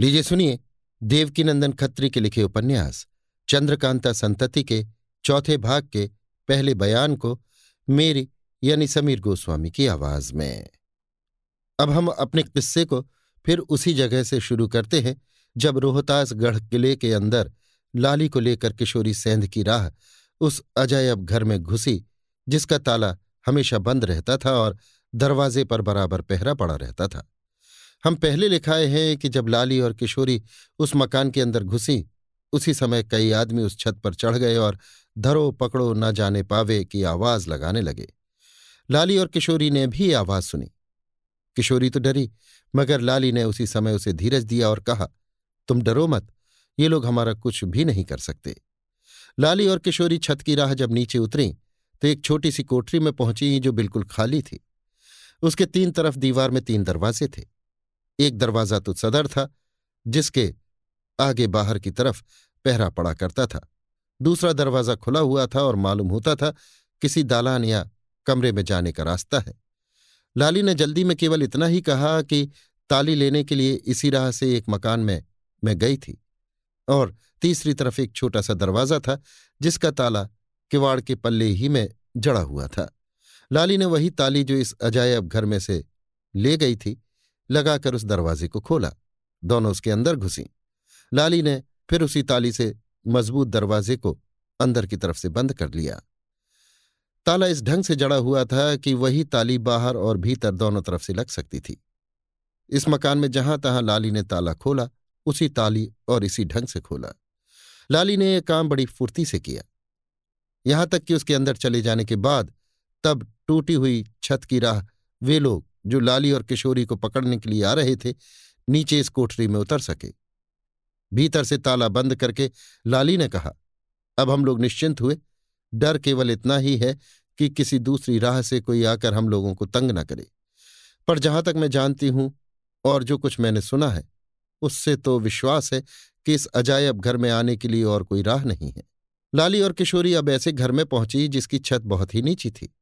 लीजिए सुनिए देवकीनंदन खत्री के लिखे उपन्यास, चंद्रकांता संतति के, चौथे भाग के, पहले बयान को, मेरी, यानी समीर गोस्वामी की आवाज़ में। अब हम अपने किस्से को फिर उसी जगह से शुरू करते हैं, जब रोहतास गढ़ किले के अंदर लाली को लेकर किशोरी सेंध की राह उस अजायब घर में घुसी, जिसका ताला हमेशा बंद रहता था और दरवाजे पर बराबर पहरा पड़ा रहता था। हम पहले लिखाए हैं कि जब लाली और किशोरी उस मकान के अंदर घुसी, उसी समय कई आदमी उस छत पर चढ़ गए और धरो पकड़ो न जाने पावे की आवाज़ लगाने लगे। लाली और किशोरी ने भी आवाज़ सुनी। किशोरी तो डरी, मगर लाली ने उसी समय उसे धीरज दिया और कहा, तुम डरो मत, ये लोग हमारा कुछ भी नहीं कर सकते। लाली और किशोरी छत की राह जब नीचे उतरी तो एक छोटी सी कोठरी में पहुँची जो बिल्कुल खाली थी। उसके तीन तरफ़ दीवार में तीन दरवाजे थे। एक दरवाज़ा तो सदर था, जिसके आगे बाहर की तरफ़ पहरा पड़ा करता था। दूसरा दरवाज़ा खुला हुआ था और मालूम होता था किसी दालान या कमरे में जाने का रास्ता है। लाली ने जल्दी में केवल इतना ही कहा कि ताली लेने के लिए इसी राह से एक मकान में मैं गई थी और तीसरी तरफ़ एक छोटा सा दरवाज़ा था, जिसका ताला किवाड़ के पल्ले ही में जड़ा हुआ था। लाली ने वही ताली जो इस अजायब घर में से ले गई थी लगाकर उस दरवाजे को खोला। दोनों उसके अंदर घुसी। लाली ने फिर उसी ताली से मज़बूत दरवाजे को अंदर की तरफ़ से बंद कर लिया। ताला इस ढंग से जड़ा हुआ था कि वही ताली बाहर और भीतर दोनों तरफ़ से लग सकती थी। इस मकान में जहाँ तहां लाली ने ताला खोला, उसी ताली और इसी ढंग से खोला। लाली ने यह काम बड़ी फुर्ती से किया। यहाँ तक कि उसके अंदर चले जाने के बाद तब टूटी हुई छत की राह वे लोग जो लाली और किशोरी को पकड़ने के लिए आ रहे थे, नीचे इस कोठरी में उतर सके। भीतर से ताला बंद करके लाली ने कहा, अब हम लोग निश्चिंत हुए। डर केवल इतना ही है कि किसी दूसरी राह से कोई आकर हम लोगों को तंग न करे। पर जहाँ तक मैं जानती हूँ और जो कुछ मैंने सुना है, उससे तो विश्वास है कि इस अजायब घर में आने के लिए और कोई राह नहीं है। लाली और किशोरी अब ऐसे घर में पहुँची जिसकी छत बहुत ही नीची थी।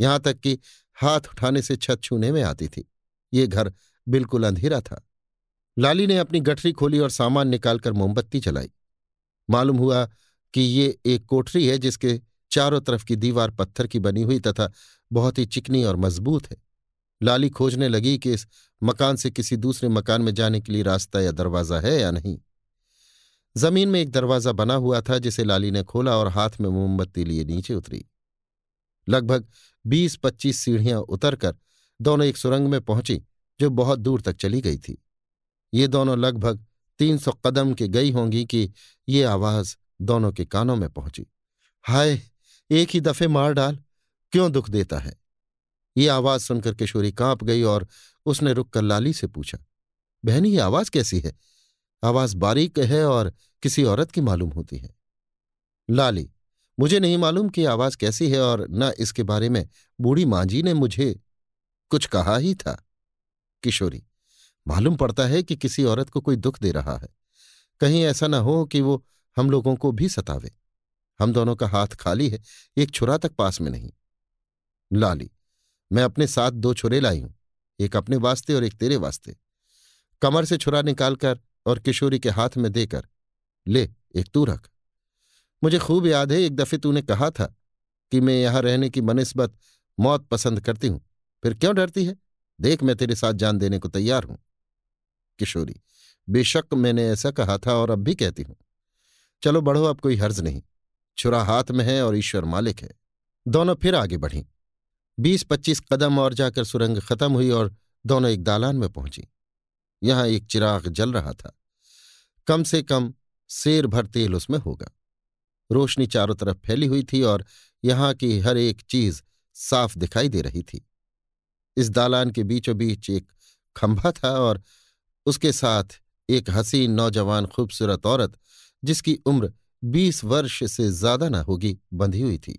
यहाँ तक कि हाथ उठाने से छत छूने में आती थी। ये घर बिल्कुल अंधेरा था। लाली ने अपनी गठरी खोली और सामान निकालकर मोमबत्ती जलाई। मालूम हुआ कि ये एक कोठरी है जिसके चारों तरफ़ की दीवार पत्थर की बनी हुई तथा बहुत ही चिकनी और मज़बूत है। लाली खोजने लगी कि इस मकान से किसी दूसरे मकान में जाने के लिए रास्ता या दरवाज़ा है या नहीं। ज़मीन में एक दरवाज़ा बना हुआ था जिसे लाली ने खोला और हाथ में मोमबत्ती लिए नीचे उतरी। लगभग बीस पच्चीस सीढ़ियाँ उतरकर दोनों एक सुरंग में पहुँची, जो बहुत दूर तक चली गई थी। ये दोनों लगभग तीन सौ कदम के गई होंगी कि ये आवाज़ दोनों के कानों में पहुँची। हाय, एक ही दफे मार डाल, क्यों दुख देता है? ये आवाज़ सुनकर किशोरी काँप गई और उसने रुककर लाली से पूछा, बहन, ये आवाज़ कैसी है? आवाज़ बारीक है और किसी औरत की मालूम होती है। लाली मुझे नहीं मालूम कि आवाज़ कैसी है और न इसके बारे में बूढ़ी मांझी ने मुझे कुछ कहा ही था। किशोरी, मालूम पड़ता है कि किसी औरत को कोई दुख दे रहा है। कहीं ऐसा न हो कि वो हम लोगों को भी सतावे। हम दोनों का हाथ खाली है, एक छुरा तक पास में नहीं। लाली, मैं अपने साथ दो छुरे लाई हूँ, एक अपने वास्ते और एक तेरे वास्ते। कमर से छुरा निकालकर और किशोरी के हाथ में देकर, ले, एक तू रख। मुझे खूब याद है, एक दफे तूने कहा था कि मैं यहाँ रहने की बनस्बत मौत पसंद करती हूँ। फिर क्यों डरती है? देख, मैं तेरे साथ जान देने को तैयार हूँ। किशोरी, बेशक मैंने ऐसा कहा था और अब भी कहती हूँ। चलो बढ़ो, अब कोई हर्ज नहीं। छुरा हाथ में है और ईश्वर मालिक है। दोनों फिर आगे बढ़ी। बीस पच्चीस कदम और जाकर सुरंग खत्म हुई और दोनों एक दालान में पहुँची। यहाँ एक चिराग जल रहा था। कम से कम शेर भर तेल उसमें होगा। रोशनी चारों तरफ़ फैली हुई थी और यहाँ की हर एक चीज़ साफ़ दिखाई दे रही थी। इस दालान के बीचों बीच एक खंभा था और उसके साथ एक हसीन नौजवान खूबसूरत औरत, जिसकी उम्र बीस वर्ष से ज़्यादा ना होगी, बंधी हुई थी।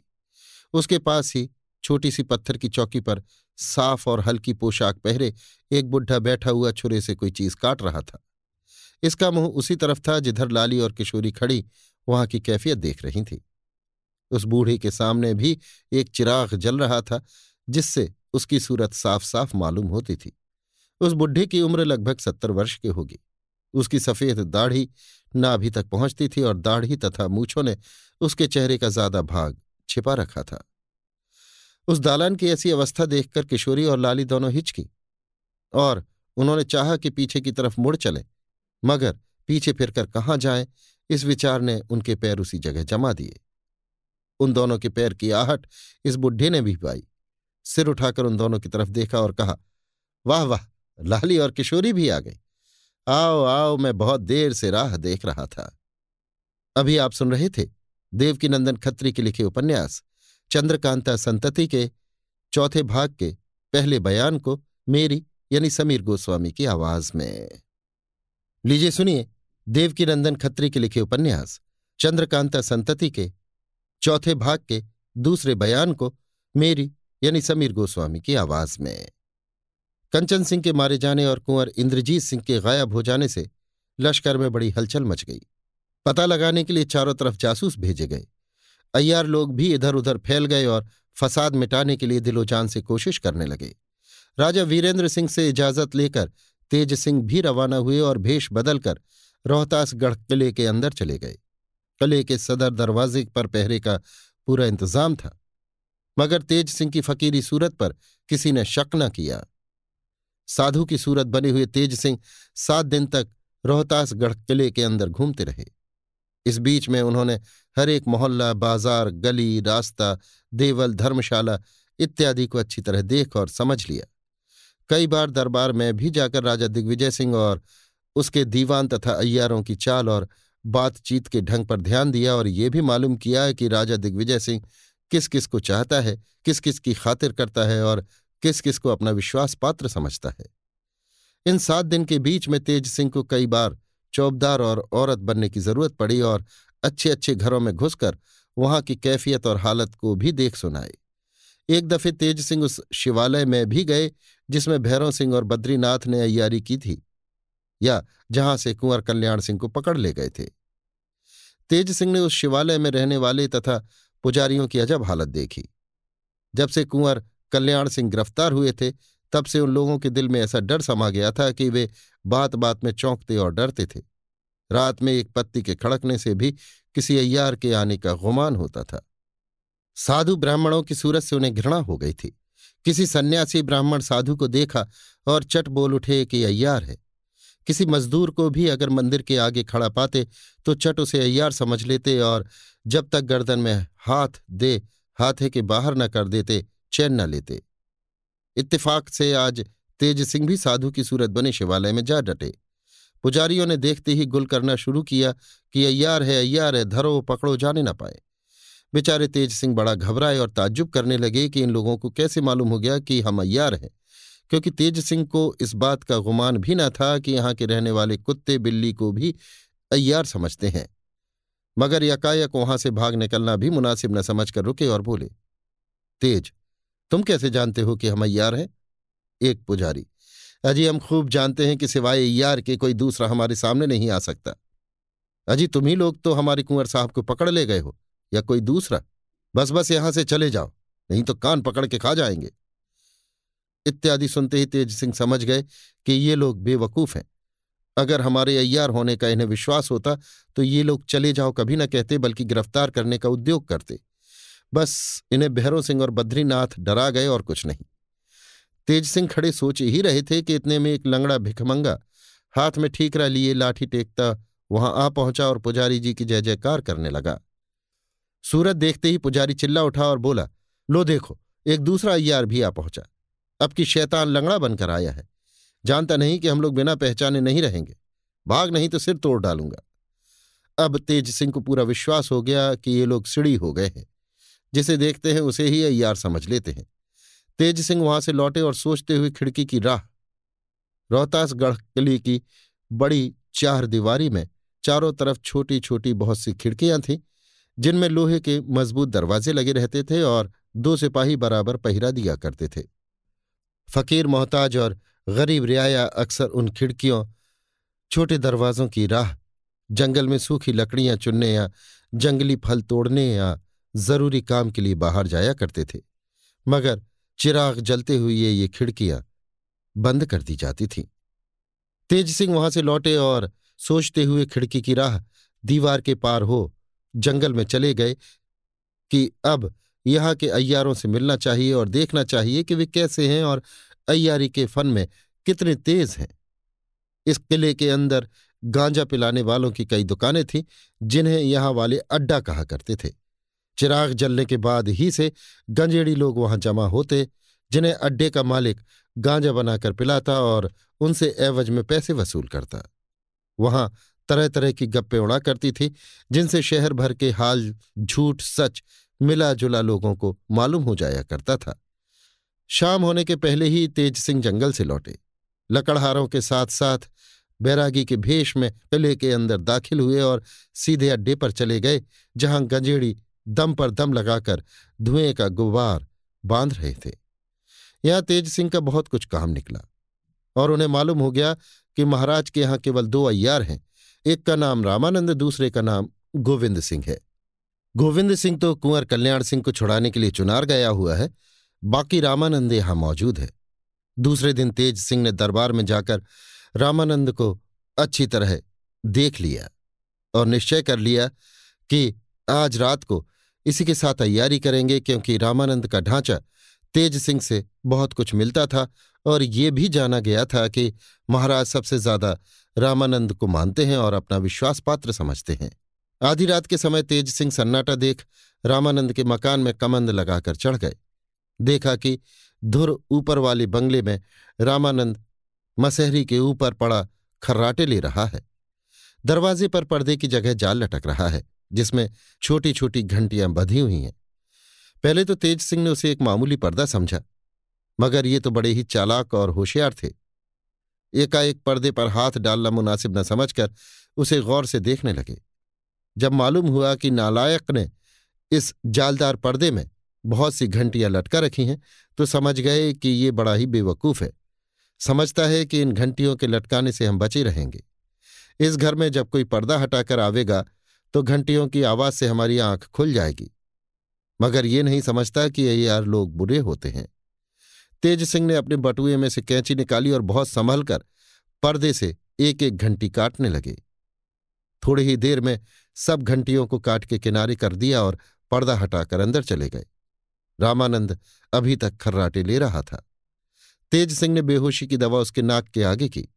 उसके पास ही छोटी सी पत्थर की चौकी पर साफ़ और हल्की पोशाक पहरे एक बुढ़ा बैठा हुआ छुरे से कोई चीज़ काट रहा था। इसका मुँह उसी तरफ़ था जिधर लाली और किशोरी खड़ी वहाँ की कैफियत देख रही थी। उस बूढ़े के सामने भी एक चिराग जल रहा था, जिससे उसकी सूरत साफ़ साफ़ मालूम होती थी। उस बुढ़े की उम्र लगभग सत्तर वर्ष की होगी। उसकी सफ़ेद दाढ़ी नाभि तक पहुँचती थी और दाढ़ी तथा मूछों ने उसके चेहरे का ज़्यादा भाग छिपा रखा था। उस दालान की ऐसी अवस्था देखकर किशोरी और लाली दोनों हिचकी और उन्होंने चाहा कि पीछे की तरफ़ मुड़ चले, मगर पीछे फिरकर कहाँ जाए? इस विचार ने उनके पैर उसी जगह जमा दिए। उन दोनों के पैर की आहट इस बुढ़े ने भी पाई। सिर उठाकर उन दोनों की तरफ़ देखा और कहा, वाह वाह, लाली और किशोरी भी आ गई। आओ आओ, मैं बहुत देर से राह देख रहा था। अभी आप सुन रहे थे देवकीनंदन खत्री के लिखे उपन्यास, चंद्रकांता संतति के चौथे भाग के पहले बयान को मेरी यानी समीर गोस्वामी की आवाज़ में। लीजिए सुनिए देवकीनंदन खत्री के लिखे उपन्यास, चंद्रकांता संतति के, चौथे भाग के, दूसरे बयान को मेरी यानी समीर गोस्वामी की आवाज़ में। कंचन सिंह के मारे जाने और कुंवर इंद्रजीत सिंह के गायब हो जाने से लश्कर में बड़ी हलचल मच गई। पता लगाने के लिए चारों तरफ़ जासूस भेजे गए। अय्यार लोग भी इधर उधर फैल गए और फसाद मिटाने के लिए दिलोजान से कोशिश करने लगे। राजा वीरेंद्र सिंह से इजाज़त लेकर तेज सिंह भी रवाना हुए और भेष बदलकर रोहतासगढ़ किले के अंदर चले गए। किले के सदर दरवाजे पर पहरे का पूरा इंतज़ाम था, मगर तेज सिंह की फकीरी सूरत पर किसी ने शक न किया। साधु की सूरत बने हुए तेज सिंह सात दिन तक रोहतासगढ़ किले के अंदर घूमते रहे। इस बीच में उन्होंने हर एक मोहल्ला, बाज़ार, गली, रास्ता, देवल, धर्मशाला इत्यादि को अच्छी तरह देख और समझ लिया। कई बार दरबार में भी जाकर राजा दिग्विजय सिंह और उसके दीवान तथा अय्यारों की चाल और बातचीत के ढंग पर ध्यान दिया और ये भी मालूम किया कि राजा दिग्विजय सिंह किस किस को चाहता है किस किस की खातिर करता है और किस किस को अपना विश्वास पात्र समझता है। इन सात दिन के बीच में तेज सिंह को कई बार चौबदार और औरत बनने की ज़रूरत पड़ी और अच्छे अच्छे घरों में घुसकर वहाँ की कैफियत और हालत को भी देख सुनाए एक दफे तेज सिंह उस शिवालय में भी गए, जिसमें भैरव सिंह और बद्रीनाथ ने अयारी की थी। या जहाँ से कुंवर कल्याण सिंह को पकड़ ले गए थे। तेज सिंह ने उस शिवालय में रहने वाले तथा पुजारियों की अजब हालत देखी। जब से कुंवर कल्याण सिंह गिरफ़्तार हुए थे, तब से उन लोगों के दिल में ऐसा डर समा गया था कि वे बात बात में चौंकते और डरते थे। रात में एक पत्ती के खड़कने से भी किसी अय्यार के आने का गुमान होता था। साधु ब्राह्मणों की सूरत से उन्हें घृणा हो गई थी। किसी सन्यासी ब्राह्मण साधु को देखा और चट बोल उठे कि अय्यार है। किसी मजदूर को भी अगर मंदिर के आगे खड़ा पाते तो चट उसे अय्यार समझ लेते और जब तक गर्दन में हाथ दे, हाथे के बाहर न कर देते, चैन न लेते। इत्तेफाक से आज तेज सिंह भी साधु की सूरत बने शिवालय में जा डटे। पुजारियों ने देखते ही गुल करना शुरू किया कि अय्यार है अय्यार है, धरो, पकड़ो, जाने न पाए। बेचारे तेज सिंह बड़ा घबराए और ताज्जुब करने लगे कि इन लोगों को कैसे मालूम हो गया कि हम अय्यार हैं। क्योंकि तेज सिंह को इस बात का गुमान भी न था कि यहाँ के रहने वाले कुत्ते बिल्ली को भी अय्यार समझते हैं। मगर यकायक वहाँ से भाग निकलना भी मुनासिब न समझकर रुके और बोले, तेज, तुम कैसे जानते हो कि हम अय्यार हैं? एक पुजारी, अजी हम खूब जानते हैं कि सिवाय अय्यार के कोई दूसरा हमारे सामने नहीं आ सकता। अजी तुम ही लोग तो हमारे कुंवर साहब को पकड़ ले गए हो, या कोई दूसरा? बस बस यहाँ से चले जाओ, नहीं तो कान पकड़ के खा जाएँगे। इत्यादि सुनते ही तेज सिंह समझ गए कि ये लोग बेवकूफ़ हैं। अगर हमारे अय्यार होने का इन्हें विश्वास होता तो ये लोग चले जाओ कभी न कहते, बल्कि गिरफ़्तार करने का उद्योग करते। बस इन्हें भैरव सिंह और बद्रीनाथ डरा गए और कुछ नहीं। तेज सिंह खड़े सोच ही रहे थे कि इतने में एक लंगड़ा भिखमंगा हाथ में ठीकरा लिए लाठी टेकता, वहाँ आ पहुँचा और पुजारी जी की जय जयकार करने लगा। सूरत देखते ही पुजारी चिल्ला उठा और बोला, लो देखो, एक दूसरा अय्यार भी आ पहुँचा। अब कि शैतान लंगड़ा बनकर आया है। जानता नहीं कि हम लोग बिना पहचाने नहीं रहेंगे। भाग नहीं तो सिर तोड़ डालूँगा। अब तेज सिंह को पूरा विश्वास हो गया कि ये लोग सीढ़ी हो गए हैं। जिसे देखते हैं उसे ही अय्यार समझ लेते हैं। तेज सिंह वहाँ से लौटे और सोचते हुए खिड़की की राह, रोहतासगढ़ किले की बड़ी चार दीवारी में चारों तरफ़ छोटी छोटी बहुत सी खिड़कियाँ थीं, जिनमें लोहे के मज़बूत दरवाजे लगे रहते थे और दो सिपाही बराबर पहरा दिया करते थे। फकीर मोहताज और गरीब रियाया अक्सर उन खिड़कियों, छोटे दरवाजों की राह, जंगल में सूखी लकड़ियाँ चुनने या जंगली फल तोड़ने या ज़रूरी काम के लिए बाहर जाया करते थे, मगर चिराग जलते हुए ये खिड़कियाँ बंद कर दी जाती थीं। तेज सिंह वहाँ से लौटे और सोचते हुए खिड़की की राह दीवार के पार हो जंगल में चले गए कि अब यहाँ के अय्यारों से मिलना चाहिए और देखना चाहिए कि वे कैसे हैं और अय्यारी के फन में कितने तेज हैं। इस किले के अंदर गांजा पिलाने वालों की कई दुकानें थीं, जिन्हें यहाँ वाले अड्डा कहा करते थे। चिराग जलने के बाद ही से गंजेड़ी लोग वहाँ जमा होते, जिन्हें अड्डे का मालिक गांजा बनाकर पिलाता और उनसे एवज में पैसे वसूल करता। वहाँ तरह तरह की गप्पे उड़ा करती थी, जिनसे शहर भर के हाल झूठ सच मिला जुला लोगों को मालूम हो जाया करता था। शाम होने के पहले ही तेज सिंह जंगल से लौटे। लकड़हारों के साथ साथ बैरागी के भेष में किले के अंदर दाखिल हुए और सीधे अड्डे पर चले गए, जहाँ गंजेड़ी दम पर दम लगाकर धुएँ का गुब्बार बाँध रहे थे। यहाँ तेज सिंह का बहुत कुछ काम निकला और उन्हें मालूम हो गया कि महाराज के यहाँ केवल दो अय्यार हैं, एक का नाम रामानंद, दूसरे का नाम गोविंद सिंह है। गोविंद सिंह तो कुंवर कल्याण सिंह को छुड़ाने के लिए चुनार गया हुआ है। बाकी रामानंद यहाँ मौजूद है। दूसरे दिन तेज सिंह ने दरबार में जाकर रामानंद को अच्छी तरह देख लिया और निश्चय कर लिया कि आज रात को इसी के साथ तैयारी करेंगे क्योंकि रामानंद का ढांचा तेज सिंह से बहुत कुछ मिलता था और ये भी जाना गया था कि महाराज सबसे ज़्यादा रामानंद को मानते हैं और अपना विश्वास पात्र समझते हैं। आधी रात के समय तेज सिंह सन्नाटा देख रामानंद के मकान में कमंद लगाकर चढ़ गए। देखा कि धुर ऊपर वाले बंगले में रामानंद मसहरी के ऊपर पड़ा खर्राटे ले रहा है। दरवाजे पर पर्दे की जगह जाल लटक रहा है, जिसमें छोटी छोटी घंटियाँ बधी हुई हैं। पहले तो तेज सिंह ने उसे एक मामूली पर्दा समझा, मगर ये तो बड़े ही चालाक और होशियार थे। एकाएक पर्दे पर हाथ डालना मुनासिब न समझकर उसे गौर से देखने लगे। जब मालूम हुआ कि नालायक ने इस जालदार पर्दे में बहुत सी घंटियाँ लटका रखी हैं तो समझ गए कि ये बड़ा ही बेवकूफ़ है। समझता है कि इन घंटियों के लटकाने से हम बचे रहेंगे। इस घर में जब कोई पर्दा हटाकर आवेगा तो घंटियों की आवाज़ से हमारी आँख खुल जाएगी। मगर ये नहीं समझता कि ये यार लोग बुरे होते हैं। तेज सिंह ने अपने बटुए में से कैंची निकाली और बहुत संभल कर पर्दे से एक एक घंटी काटने लगे। थोड़ी ही देर में सब घंटियों को काट के किनारे कर दिया और पर्दा हटाकर अंदर चले गए। रामानंद अभी तक खर्राटे ले रहा था। तेज सिंह ने बेहोशी की दवा उसके नाक के आगे की।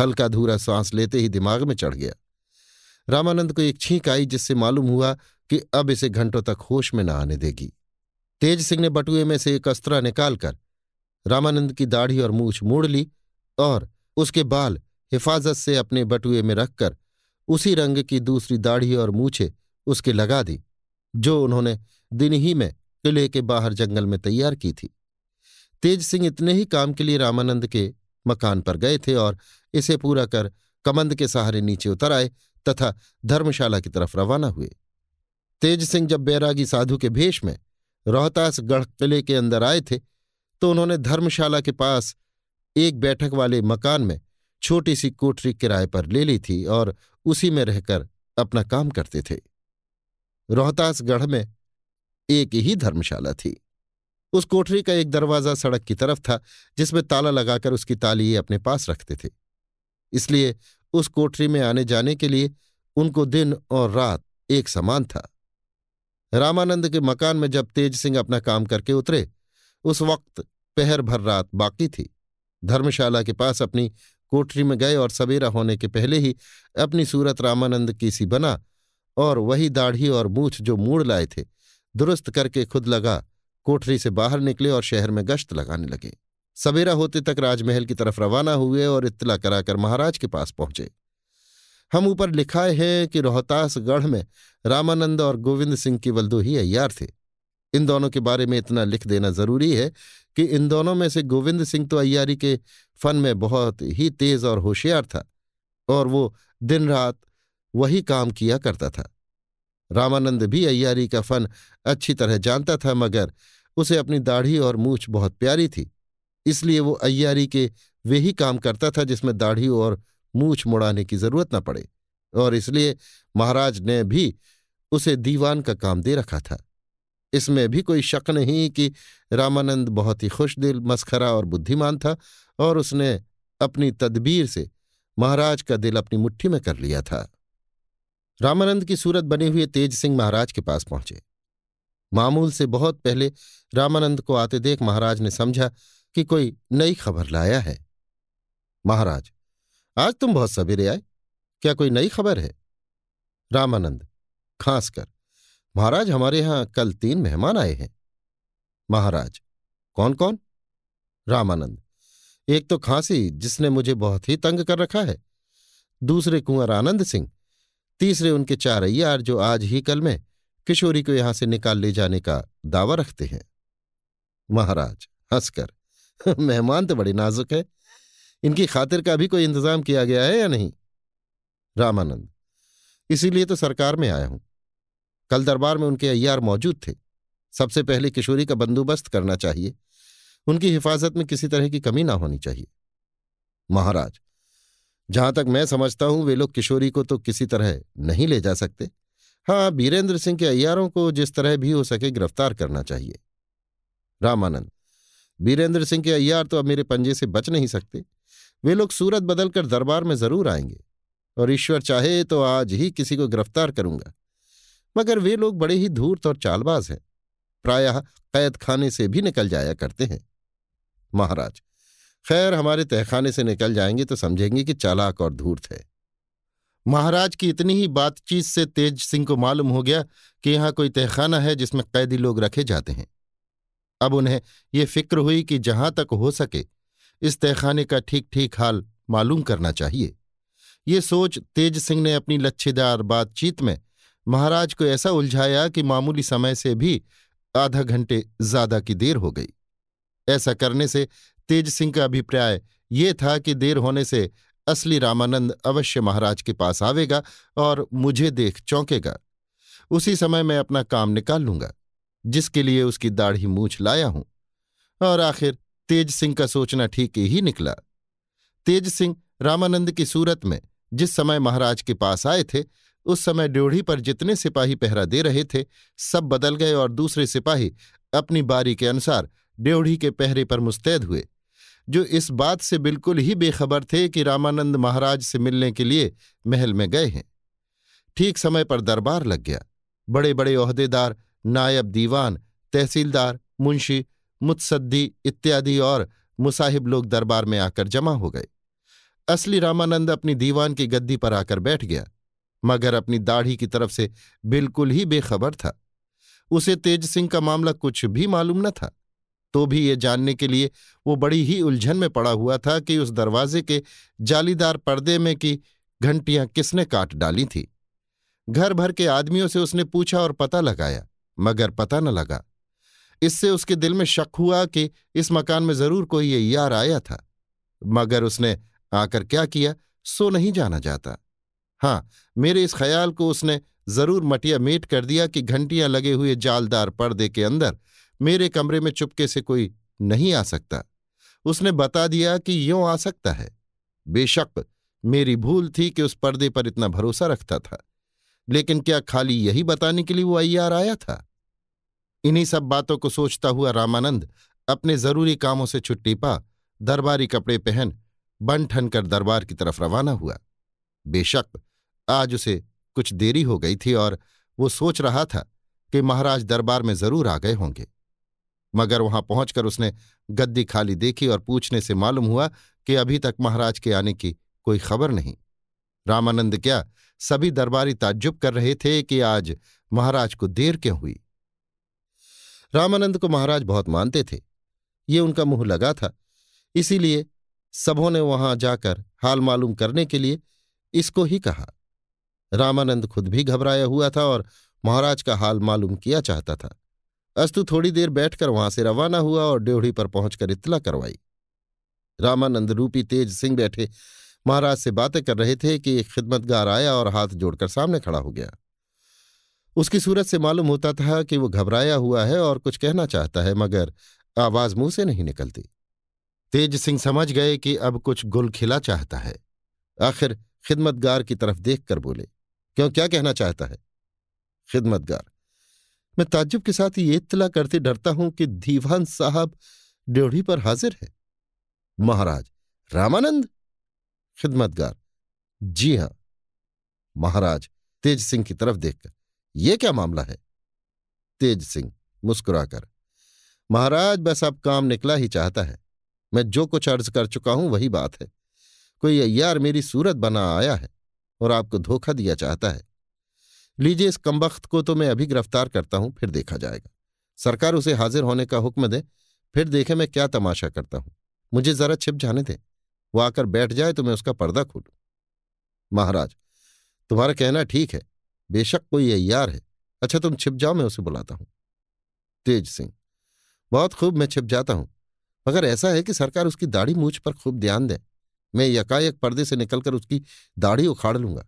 हल्का धूरा सांस लेते ही दिमाग में चढ़ गया। रामानंद को एक छींक आई जिससे मालूम हुआ कि अब इसे घंटों तक होश में न आने देगी। तेज सिंह ने बटुए में से एक अस्त्रा निकालकर रामानंद की दाढ़ी और मूछ मोड़ ली और उसके बाल हिफाजत से अपने बटुए में रखकर उसी रंग की दूसरी दाढ़ी और मूछे उसके लगा दी, जो उन्होंने दिन ही में किले के बाहर जंगल में तैयार की थी। तेज सिंह इतने ही काम के लिए रामानंद के मकान पर गए थे और इसे पूरा कर कमंद के सहारे नीचे उतर आए तथा धर्मशाला की तरफ़ रवाना हुए। तेज सिंह जब बैरागी साधु के भेष में रोहतास गढ़ किले के अंदर आए थे तो उन्होंने धर्मशाला के पास एक बैठक वाले मकान में छोटी सी कोठरी किराए पर ले ली थी और उसी में रहकर अपना काम करते थे। रोहतासगढ़ में एक ही धर्मशाला थी। उस कोठरी का एक दरवाज़ा सड़क की तरफ़ था, जिसमें ताला लगाकर उसकी ताली अपने पास रखते थे। इसलिए उस कोठरी में आने जाने के लिए उनको दिन और रात एक समान था। रामानंद के मकान में जब तेज सिंह अपना काम करके उतरे, उस वक्त पहर भर रात बाकी थी। धर्मशाला के पास अपनी कोठरी में गए और सवेरा होने के पहले ही अपनी सूरत रामानंद की सी बना और वही दाढ़ी और मूछ जो मूड़ लाए थे, दुरुस्त करके खुद लगा, कोठरी से बाहर निकले और शहर में गश्त लगाने लगे। सवेरा होते तक राजमहल की तरफ़ रवाना हुए और इत्तला कराकर महाराज के पास पहुँचे। हम ऊपर लिखाए हैं कि रोहतासगढ़ में रामानंद और गोविंद सिंह केवल दो ही अय्यार थे। इन दोनों के बारे में इतना लिख देना ज़रूरी है कि इन दोनों में से गोविंद सिंह तो अय्यारी के फन में बहुत ही तेज और होशियार था और वो दिन रात वही काम किया करता था। रामानंद भी अय्यारी का फन अच्छी तरह जानता था, मगर उसे अपनी दाढ़ी और मूछ बहुत प्यारी थी, इसलिए वो अय्यारी के वे ही काम करता था जिसमें दाढ़ी और मूछ मुड़ाने की ज़रूरत न पड़े, और इसलिए महाराज ने भी उसे दीवान का काम दे रखा था। इसमें भी कोई शक नहीं कि रामानंद बहुत ही खुश दिल, मस्खरा और बुद्धिमान था और उसने अपनी तदबीर से महाराज का दिल अपनी मुट्ठी में कर लिया था। रामानंद की सूरत बने हुए तेज सिंह महाराज के पास पहुँचे। मामूल से बहुत पहले रामानंद को आते देख महाराज ने समझा कि कोई नई खबर लाया है। महाराज, आज तुम बहुत सवेरे आए, क्या कोई नई खबर है? रामानंद खास कर महाराज, हमारे यहाँ कल तीन मेहमान आए हैं। महाराज कौन कौन रामानंद, एक तो खांसी जिसने मुझे बहुत ही तंग कर रखा है। दूसरे कुंवर आनंद सिंह, तीसरे उनके चार अय्यार जो आज ही कल में किशोरी को यहाँ से निकाल ले जाने का दावा रखते हैं। महाराज, हंसकर, मेहमान तो बड़े नाजुक है। इनकी खातिर का भी कोई इंतज़ाम किया गया है या नहीं? रामानंद, इसीलिए तो सरकार में आया हूँ। कल दरबार में उनके अय्यार मौजूद थे। सबसे पहले किशोरी का बंदोबस्त करना चाहिए। उनकी हिफाजत में किसी तरह की कमी ना होनी चाहिए। महाराज, जहाँ तक मैं समझता हूँ, वे लोग किशोरी को तो किसी तरह नहीं ले जा सकते। हाँ बीरेंद्र सिंह के अय्यारों को जिस तरह भी हो सके गिरफ़्तार करना चाहिए। रामानंद, बीरेंद्र सिंह के अय्यार तो अब मेरे पंजे से बच नहीं सकते। वे लोग सूरत बदलकर दरबार में ज़रूर आएँगे। और ईश्वर चाहे तो आज ही किसी को गिरफ़्तार करूँगा। मगर वे लोग बड़े ही धूर्त और चालबाज हैं। प्रायः कैद खाने से भी निकल जाया करते हैं। महाराज, खैर, हमारे तहखाने से निकल जाएँगे तो समझेंगे कि चालाक और धूर्त है। महाराज की इतनी ही बातचीत से तेज सिंह को मालूम हो गया कि यहाँ कोई तहखाना है जिसमें कैदी लोग रखे जाते हैं। अब उन्हें ये फ़िक्र हुई कि जहाँ तक हो सके, इस तहखाने का ठीक ठीक हाल मालूम करना चाहिए। ये सोच तेज सिंह ने अपनी लच्छेदार बातचीत में महाराज को ऐसा उलझाया कि मामूली समय से भी आधा घंटे ज़्यादा की देर हो गई। ऐसा करने से तेज सिंह का अभिप्राय ये था कि देर होने से असली रामानंद अवश्य महाराज के पास आवेगा और मुझे देख चौंकेगा। उसी समय मैं अपना काम निकाल लूँगा, जिसके लिए उसकी दाढ़ी मूछ लाया हूँ। और आखिर तेज सिंह का सोचना ठीक ही निकला। तेज सिंह रामानंद की सूरत में जिस समय महाराज के पास आए थे उस समय ड्योढ़ी पर जितने सिपाही पहरा दे रहे थे, सब बदल गए और दूसरे सिपाही अपनी बारी के अनुसार ड्योढ़ी के पहरे पर मुस्तैद हुए, जो इस बात से बिल्कुल ही बेखबर थे कि रामानंद महाराज से मिलने के लिए महल में गए हैं। ठीक समय पर दरबार लग गया। बड़े बड़े ओहदेदार नायब दीवान, तहसीलदार, मुंशी, मुत्सद्दी इत्यादि और मुसाहिब लोग दरबार में आकर जमा हो गए। असली रामानंद अपनी दीवान की गद्दी पर आकर बैठ गया। मगर अपनी दाढ़ी की तरफ़ से बिल्कुल ही बेखबर था। उसे तेज सिंह का मामला कुछ भी मालूम न था तो भी ये जानने के लिए वो बड़ी ही उलझन में पड़ा हुआ था कि उस दरवाजे के जालीदार पर्दे में की घंटियाँ किसने काट डाली थी। घर भर के आदमियों से उसने पूछा और पता लगाया, मगर पता न लगा। इससे उसके दिल में शक हुआ कि इस मकान में ज़रूर कोई ये यार आया था, मगर उसने आकर क्या किया, सो नहीं जाना जाता। हाँ मेरे इस ख्याल को उसने ज़रूर मटिया मेट कर दिया कि घंटियाँ लगे हुए जालदार पर्दे के अंदर मेरे कमरे में चुपके से कोई नहीं आ सकता। उसने बता दिया कि यों आ सकता है। बेशक मेरी भूल थी कि उस पर्दे पर इतना भरोसा रखता था, लेकिन क्या खाली यही बताने के लिए वो अय्यार आया था? इन्हीं सब बातों को सोचता हुआ रामानंद अपने ज़रूरी कामों से छुट्टी पा, दरबारी कपड़े पहन बन ठन कर दरबार की तरफ़ रवाना हुआ। बेशक, आज उसे कुछ देरी हो गई थी और वो सोच रहा था कि महाराज दरबार में ज़रूर आ गए होंगे। मगर वहाँ पहुंचकर उसने गद्दी खाली देखी और पूछने से मालूम हुआ कि अभी तक महाराज के आने की कोई खबर नहीं। रामानंद क्या सभी दरबारी ताज्जुब कर रहे थे कि आज महाराज को देर क्यों हुई? रामानंद को महाराज बहुत मानते थे। ये उनका मुँह लगा था। इसीलिए सबों ने वहाँ जाकर हाल मालूम करने के लिए इसको ही कहा। रामानंद खुद भी घबराया हुआ था और महाराज का हाल मालूम किया चाहता था। अस्तु थोड़ी देर बैठकर वहाँ से रवाना हुआ और ड्योढ़ी पर पहुंचकर इतला करवाई। रामानंद रूपी तेज सिंह बैठे। महाराज से बातें कर रहे थे कि एक खिदमतगार आया और हाथ जोड़कर सामने खड़ा हो गया। उसकी सूरत से मालूम होता था कि वो घबराया हुआ है और कुछ कहना चाहता है, मगर आवाज़ मुँह से नहीं निकलती। तेज सिंह समझ गए कि अब कुछ गुल खिला चाहता है। आखिर खिदमतगार की तरफ़ देखकर बोले, क्यों, क्या कहना चाहता है? खिदमतगार, मैं ताज्जुब के साथ ये इतला करते डरता हूँ कि दीवान साहब ड्योढ़ी पर हाजिर है। महाराज, रामानंद? खिदमतगार, जी हाँ। महाराज, तेज सिंह की तरफ़ देखकर यह क्या मामला है? तेज सिंह मुस्कुराकर, महाराज, बस अब काम निकला ही चाहता है। मैं जो कुछ अर्ज़ कर चुका हूँ वही बात है। कोई अय्यार मेरी सूरत बना आया है और आपको धोखा दिया चाहता है। लीजिए इस कमबख्त को तो मैं अभी गिरफ़्तार करता हूँ, फिर देखा जाएगा। सरकार उसे हाजिर होने का हुक्म दे, फिर देखे मैं क्या तमाशा करता हूँ। मुझे जरा छिप जाने दे। वो आकर बैठ जाए तो मैं उसका पर्दा खोलू। महाराज, तुम्हारा कहना ठीक है। बेशक कोई अय्यार है। अच्छा तुम छिप जाओ, मैं उसे बुलाता हूँ। तेज सिंह, बहुत खूब मैं छिप जाता हूँ। मगर ऐसा है कि सरकार उसकी दाढ़ी मूछ पर खूब ध्यान दे। मैं यकायक पर्दे से निकलकर उसकी दाढ़ी उखाड़ लूँगा,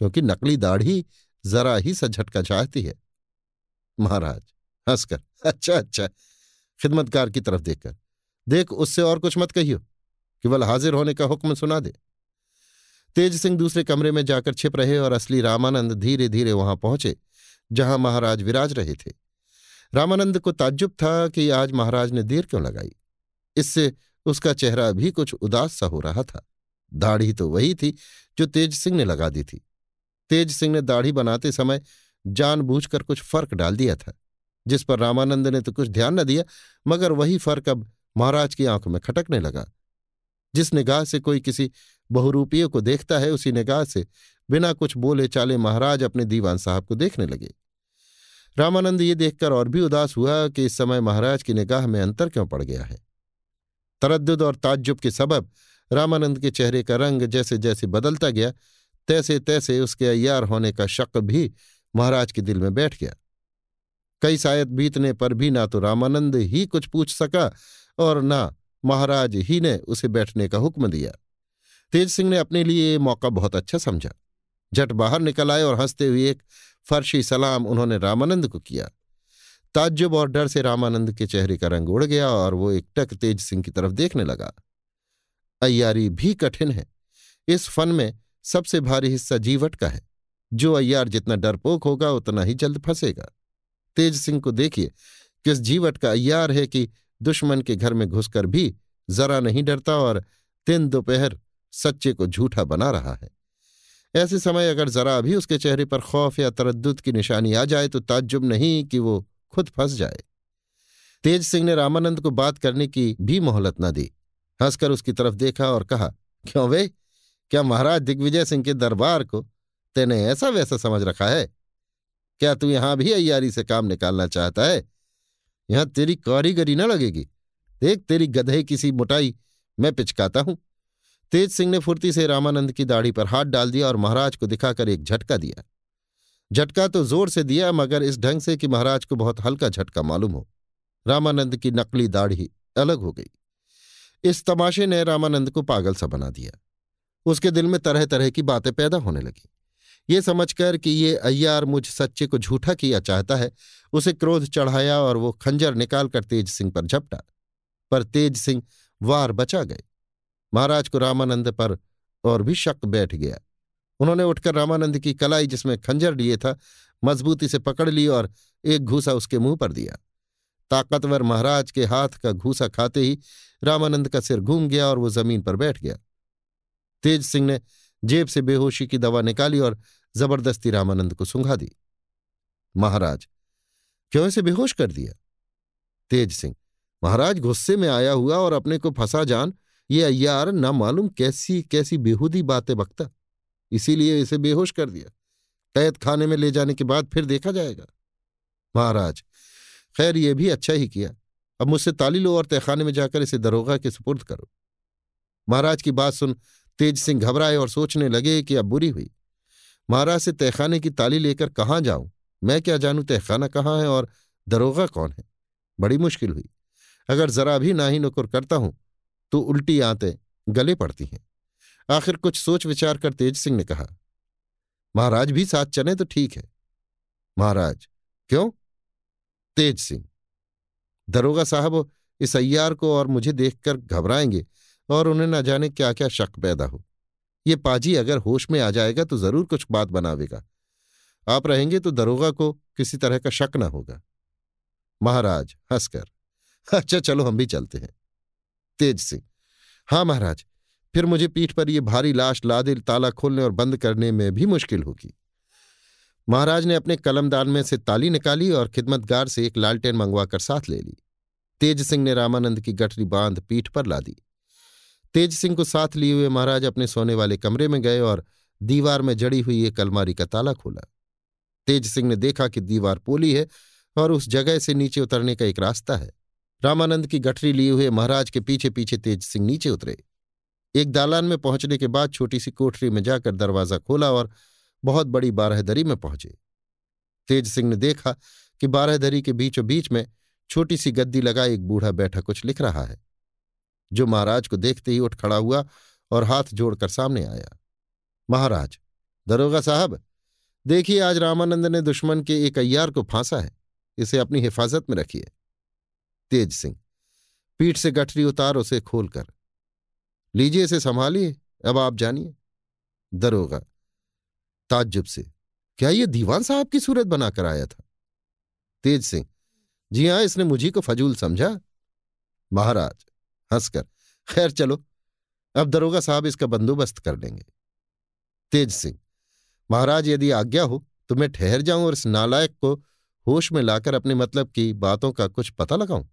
क्योंकि नकली दाढ़ी जरा ही सा झटका चाहती है। महाराज, हंसकर अच्छा अच्छा खिदमतकार की तरफ़ देखकर, देख उससे और कुछ मत कहियो केवल हाजिर होने का हुक्म सुना दे। तेज सिंह दूसरे कमरे में जाकर छिप रहे और असली रामानंद धीरे धीरे वहाँ पहुँचे, जहाँ महाराज विराज रहे थे। रामानंद को ताज्जुब था कि आज महाराज ने देर क्यों लगाई। इससे उसका चेहरा भी कुछ उदास सा हो रहा था। दाढ़ी तो वही थी जो तेज सिंह ने लगा दी थी। तेज सिंह ने दाढ़ी बनाते समय जानबूझकर कुछ फ़र्क डाल दिया था, जिस पर रामानंद ने तो कुछ ध्यान न दिया, मगर वही फ़र्क अब महाराज की आँखों में खटकने लगा। जिस निगाह से कोई किसी बहुरूपीय को देखता है, उसी निगाह से बिना कुछ बोले चाले महाराज अपने दीवान साहब को देखने लगे। रामानंद ये देखकर और भी उदास हुआ कि इस समय महाराज की निगाह में अंतर क्यों पड़ गया है। तरद्दुद और ताज्जुब के सबब रामानंद के चेहरे का रंग जैसे जैसे बदलता गया तैसे तैसे उसके अय्यार होने का शक भी महाराज के दिल में बैठ गया। कई शायद बीतने पर भी ना तो रामानंद ही कुछ पूछ सका और ना महाराज ही ने उसे बैठने का हुक्म दिया। तेज सिंह ने अपने लिए ये मौका बहुत अच्छा समझा। झट बाहर निकल आए और हँसते हुए एक फर्शी सलाम उन्होंने रामानंद को किया। ताज्जुब और डर से रामानंद के चेहरे का रंग उड़ गया और वो एक टक तेज सिंह की तरफ़ देखने लगा। अय्यारी भी कठिन है। इस फन में सबसे भारी हिस्सा जीवट का है। जो अय्यार जितना डरपोक होगा, उतना ही जल्द फंसेगा। तेज सिंह को देखिए, किस जीवट का अय्यार है कि दुश्मन के घर में घुसकर भी जरा नहीं डरता और दिन दोपहर सच्चे को झूठा बना रहा है। ऐसे समय अगर जरा भी उसके चेहरे पर खौफ या तरद्दुद की निशानी आ जाए तो ताज्जुब नहीं कि वो खुद फंस जाए। तेज सिंह ने रामानंद को बात करने की भी मोहलत न दी। हंसकर उसकी तरफ़ देखा और कहा, क्यों वे? क्या महाराज दिग्विजय सिंह के दरबार को तेने ऐसा वैसा समझ रखा है? क्या तू यहाँ भी अयारी से काम निकालना चाहता है? यहाँ तेरी कारीगरी न लगेगी। देख, तेरी गधे किसी मोटाई मैं पिचकाता हूँ। तेज सिंह ने फुर्ती से रामानंद की दाढ़ी पर हाथ डाल दिया और महाराज को दिखाकर एक झटका दिया। झटका तो ज़ोर से दिया, मगर इस ढंग से कि महाराज को बहुत हल्का झटका मालूम हो। रामानंद की नकली दाढ़ी अलग हो गई। इस तमाशे ने रामानंद को पागल सा बना दिया। उसके दिल में तरह तरह की बातें पैदा होने लगी। ये समझकर कि ये अय्यार मुझ सच्चे को झूठा किया चाहता है, उसे क्रोध चढ़ाया और वो खंजर निकालकर तेज सिंह पर झपटा। पर तेज सिंह वार बचा गए। महाराज को रामानंद पर और भी शक बैठ गया। उन्होंने उठकर रामानंद की कलाई जिसमें खंजर लिए था, मजबूती से पकड़ ली और एक घूसा उसके मुँह पर दिया। ताकतवर महाराज के हाथ का घूसा खाते ही रामानंद का सिर घूम गया और वो ज़मीन पर बैठ गया। तेज सिंह ने जेब से बेहोशी की दवा निकाली और ज़बरदस्ती रामानंद को सुंघा दी। महाराज, क्यों इसे बेहोश कर दिया? तेज सिंह, महाराज, गुस्से में आया हुआ और अपने को फंसा जान, ये अय्यार न मालूम कैसी कैसी बेहूदी बातें बकता। इसीलिए इसे बेहोश कर दिया। कैद खाने में ले जाने के बाद फिर देखा जाएगा। महाराज, खैर ये भी अच्छा ही किया। अब मुझसे ताली लो और तहखाने में जाकर इसे दरोगा के सुपुर्द करो। महाराज की बात सुन तेज सिंह घबराए और सोचने लगे कि अब बुरी हुई। महाराज से तहखाने की ताली लेकर कहाँ जाऊँ? मैं क्या जानूं तहखाना कहाँ है और दरोगा कौन है? बड़ी मुश्किल हुई। अगर जरा भी ना ही नुकुर करता हूँ तो उल्टी आते गले पड़ती हैं। आखिर कुछ सोच विचार कर तेज सिंह ने कहा, महाराज भी साथ चले तो ठीक है। महाराज, क्यों? तेज सिंह, दरोगा साहब इस अय्यार को और मुझे देखकर घबराएँगे और उन्हें न जाने क्या क्या शक पैदा हो। ये पाजी अगर होश में आ जाएगा तो ज़रूर कुछ बात बनावेगा। आप रहेंगे तो दरोगा को किसी तरह का शक न होगा। महाराज, हंसकर अच्छा चलो हम भी चलते हैं। तेज सिंह हाँ महाराज फिर मुझे पीठ पर यह भारी लाश लादिल ताला खोलने और बंद करने में भी मुश्किल होगी। महाराज ने अपने कलमदान में से ताली निकाली और खिदमतगार से एक लालटेन मंगवाकर साथ ले ली। तेज सिंह ने रामानंद की गठरी बाँध पीठ पर ला दी। तेज सिंह को साथ लिए हुए महाराज अपने सोने वाले कमरे में गए और दीवार में जड़ी हुई एक अलमारी का ताला खोला। तेज सिंह ने देखा कि दीवार पोली है और उस जगह से नीचे उतरने का एक रास्ता है। रामानंद की गठरी लिए हुए महाराज के पीछे पीछे तेज सिंह नीचे उतरे। एक दालान में पहुँचने के बाद छोटी सी कोठरी में जाकर दरवाज़ा खोला और बहुत बड़ी बारहदरी में पहुँचे। तेज सिंह ने देखा कि बारहदरी के बीचों बीच में छोटी सी गद्दी लगा एक बूढ़ा बैठा कुछ लिख रहा है। जो महाराज को देखते ही उठ खड़ा हुआ और हाथ जोड़कर सामने आया। महाराज, दरोगा साहब, देखिए आज रामानंद ने दुश्मन के एक अय्यार को फांसा है। इसे अपनी हिफाजत में रखिए। तेज सिंह पीठ से गठरी उतार उसे खोलकर लीजिए इसे संभालिए, अब आप जानिए। दरोगा, ताज्जुब से, क्या ये दीवान साहब की सूरत बनाकर आया था? तेज सिंह, जी हाँ, इसने मुझी को फजूल समझा। महाराज, हंसकर, खैर चलो, अब दरोगा साहब इसका बंदोबस्त कर लेंगे। तेज सिंह, महाराज यदि आज्ञा हो तो मैं ठहर जाऊँ और इस नालायक को होश में लाकर अपने मतलब की बातों का कुछ पता लगाऊँ?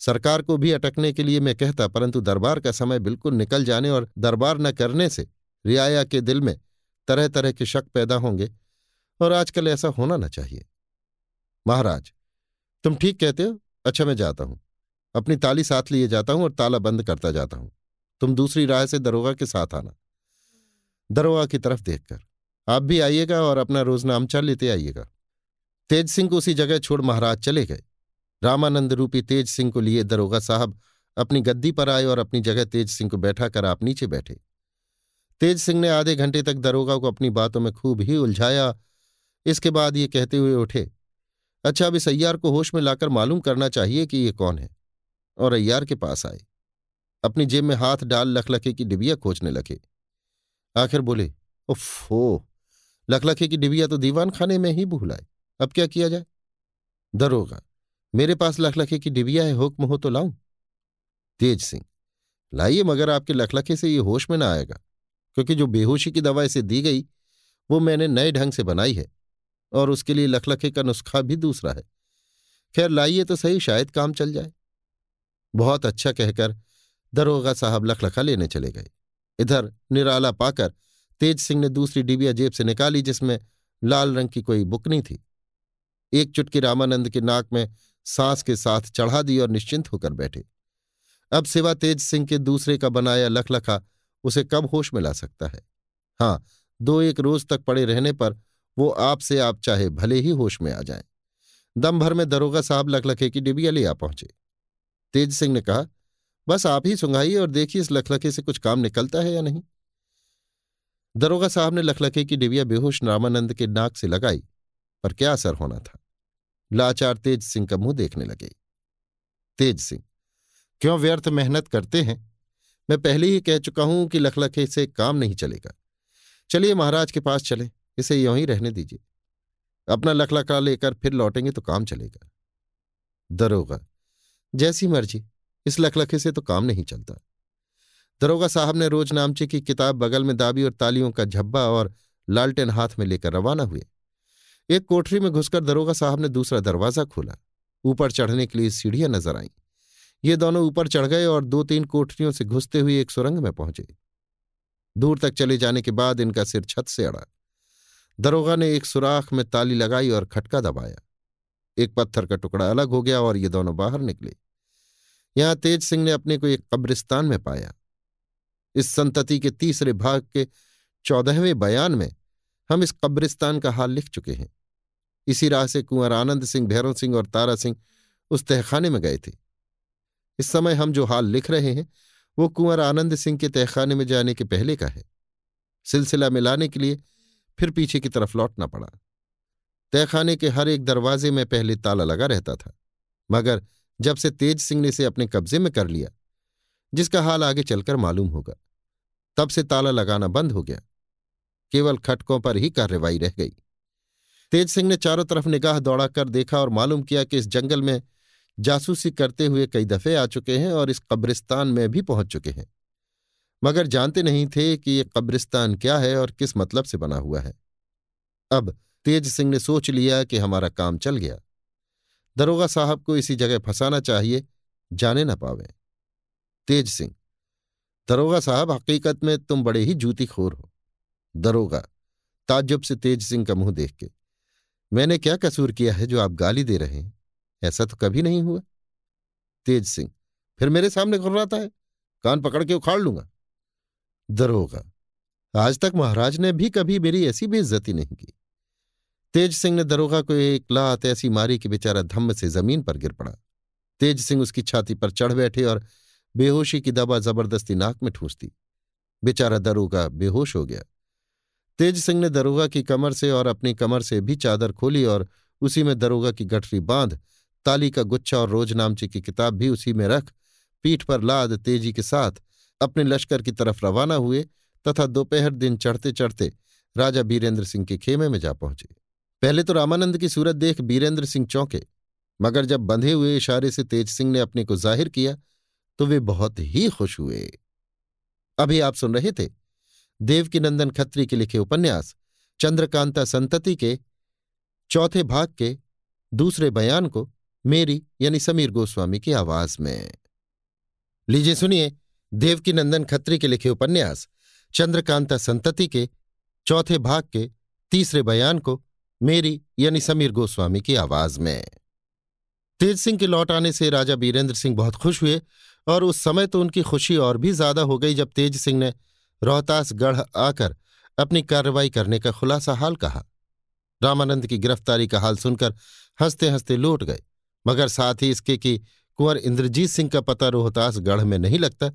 सरकार को भी अटकने के लिए मैं कहता, परंतु दरबार का समय बिल्कुल निकल जाने और दरबार न करने से रियाया के दिल में तरह तरह के शक पैदा होंगे और आजकल ऐसा होना न चाहिए। महाराज, तुम ठीक कहते हो? अच्छा मैं जाता हूँ। अपनी ताली साथ लिए जाता हूँ और ताला बंद करता जाता हूँ। तुम दूसरी राह से दरोगा के साथ आना। दरोगा की तरफ़ देखकर। आप भी आइएगा और अपना रोजनामचा लेते आइएगा। तेज सिंह को उसी जगह छोड़ महाराज चले गए। रामानंद रूपी तेज सिंह को लिए दरोगा साहब अपनी गद्दी पर आए और अपनी जगह तेज सिंह को बैठा कर आप नीचे बैठे। तेज सिंह ने आधे घंटे तक दरोगा को अपनी बातों में खूब ही उलझाया। इसके बाद ये कहते हुए उठे अच्छा अब इस अय्यार को होश में लाकर मालूम करना चाहिए कि ये कौन है? और अय्यार के पास आए। अपनी जेब में हाथ डाल लखलखे की डिबिया खोजने लगे। आखिर बोले, उफ़ो लखलखे की डिबिया तो दीवान खाने में ही भूलाए अब क्या किया जाए? दरोगा मेरे पास लखलखे की डिबिया है, हुक्म हो तो लाऊं। तेज सिंह, लाइए मगर आपके लखलखे से ये होश में ना आएगा, क्योंकि जो बेहोशी की दवा इसे दी गई, वो मैंने नए ढंग से बनाई है, और उसके लिए लखलखे का नुस्खा भी दूसरा है। खैर, लाइए तो सही, शायद काम चल जाए। बहुत अच्छा कहकर दरोगा साहब लखलखा लेने चले गए। इधर निराला पाकर तेज सिंह ने दूसरी डिबिया जेब से निकाली, जिसमें लाल रंग की कोई बुकनी थी। एक चुटकी रामानंद के नाक में सांस के साथ चढ़ा दी और निश्चिंत होकर बैठे। अब सिवा तेज सिंह के दूसरे का बनाया लखलखा उसे कब होश में ला सकता है? हाँ दो एक रोज तक पड़े रहने पर वो आपसे आप चाहे भले ही होश में आ जाए। दम भर में दरोगा साहब लखलखे की डिबिया ले आ पहुँचे। तेज सिंह ने कहा, बस आप ही सुंघाइए और देखिए इस लखलखे से कुछ काम निकलता है या नहीं? दरोगा साहब ने लखलखे की डिबिया बेहोश रामानंद के नाक से लगाई, पर क्या असर होना था? लाचार तेज सिंह का मुँह देखने लगे। तेज सिंह, क्यों व्यर्थ मेहनत करते हैं? मैं पहले ही कह चुका हूँ कि लखलखे से काम नहीं चलेगा। चलिए महाराज के पास चले, इसे यों ही रहने दीजिए। अपना लखलखा लेकर फिर लौटेंगे तो काम चलेगा। दरोगा, जैसी मर्ज़ी, इस लखलखे से तो काम नहीं चलता। दरोगा साहब ने रोज नामचे की किताब बगल में दाबी और तालियों का झब्बा और लालटेन हाथ में लेकर रवाना हुए। एक कोठरी में घुसकर दरोगा साहब ने दूसरा दरवाज़ा खोला। ऊपर चढ़ने के लिए सीढ़ियाँ नज़र आईं। ये दोनों ऊपर चढ़ गए और दो तीन कोठरियों से घुसते हुए एक सुरंग में पहुँचे। दूर तक चले जाने के बाद इनका सिर छत से अड़ा। दरोगा ने एक सुराख में ताली लगाई और खटका दबाया। एक पत्थर का टुकड़ा अलग हो गया और ये दोनों बाहर निकले। यहाँ तेज सिंह ने अपने को एक कब्रिस्तान में पाया। इस संतति के तीसरे भाग के चौदहवें बयान में हम इस कब्रिस्तान का हाल लिख चुके हैं। इसी राह से कुंवर आनंद सिंह, भैरव सिंह और तारा सिंह उस तहखाने में गए थे। इस समय हम जो हाल लिख रहे हैं, वो कुंवर आनंद सिंह के तहखाने में जाने के पहले का है। सिलसिला मिलाने के लिए फिर पीछे की तरफ़ लौटना पड़ा। तहखाने के हर एक दरवाजे में पहले ताला लगा रहता था, मगर जब से तेज सिंह ने इसे अपने कब्जे में कर लिया, जिसका हाल आगे चलकर मालूम होगा, तब से ताला लगाना बंद हो गया। केवल खटकों पर ही कार्रवाई रह गई। तेज सिंह ने चारों तरफ़ निगाह दौड़ाकर देखा और मालूम किया कि इस जंगल में जासूसी करते हुए कई दफे आ चुके हैं और इस कब्रिस्तान में भी पहुँच चुके हैं। मगर जानते नहीं थे कि ये कब्रिस्तान क्या है और किस मतलब से बना हुआ है। अब तेज सिंह ने सोच लिया कि हमारा काम चल गया। दरोगा साहब को इसी जगह फंसाना चाहिए, जाने ना पावे। तेज सिंह, दरोगा साहब, हकीकत में तुम बड़े ही जूती खोर हो। दरोगा ताज्जुब से तेज सिंह का मुँह देख के, मैंने क्या कसूर किया है जो आप गाली दे रहे हैं? ऐसा तो कभी नहीं हुआ। तेज सिंह, फिर मेरे सामने घुर्राता है। कान पकड़ के उखाड़ लूँगा। दरोगा आज तक महाराज ने भी कभी मेरी ऐसी बेइज्जती नहीं की। तेज सिंह ने दरोगा को एक लात ऐसी मारी कि बेचारा धम्म से ज़मीन पर गिर पड़ा। तेज सिंह उसकी छाती पर चढ़ बैठे और बेहोशी की दबा ज़बरदस्ती नाक में ठूंसती। बेचारा दरोगा बेहोश हो गया। तेज सिंह ने दरोगा की कमर से और अपनी कमर से भी चादर खोली और उसी में दरोगा की गठरी बाँध, ताली का गुच्छा और रोजनामची की किताब भी उसी में रख, पीठ पर लाद तेज़ी के साथ अपने लश्कर की तरफ़ रवाना हुए तथा दोपहर दिन चढ़ते चढ़ते राजा बीरेंद्र सिंह के खेमे में जा पहुँचे। पहले तो रामानंद की सूरत देख बीरेंद्र सिंह चौंके, मगर जब बंधे हुए इशारे से तेज सिंह ने अपने को ज़ाहिर किया तो वे बहुत ही खुश हुए। अभी आप सुन रहे थे देवकीनंदन खत्री के लिखे उपन्यास, चंद्रकांता संतति के चौथे भाग के दूसरे बयान को मेरी यानी समीर गोस्वामी की आवाज़ में। लीजिए सुनिए देवकीनंदन खत्री के लिखे उपन्यास, चंद्रकांता संतति के चौथे भाग के तीसरे बयान को मेरी यानी समीर गोस्वामी की आवाज़ में। तेज सिंह के लौट आने से राजा बीरेंद्र सिंह बहुत खुश हुए और उस समय तो उनकी खुशी और भी ज़्यादा हो गई जब तेज सिंह ने रोहतासगढ़ आकर अपनी कार्रवाई करने का खुलासा हाल कहा। रामानंद की गिरफ्तारी का हाल सुनकर हँसते हँसते लौट गए, मगर साथ ही इसके कि कुंवर इंद्रजीत सिंह का पता रोहतासगढ़ में नहीं लगता,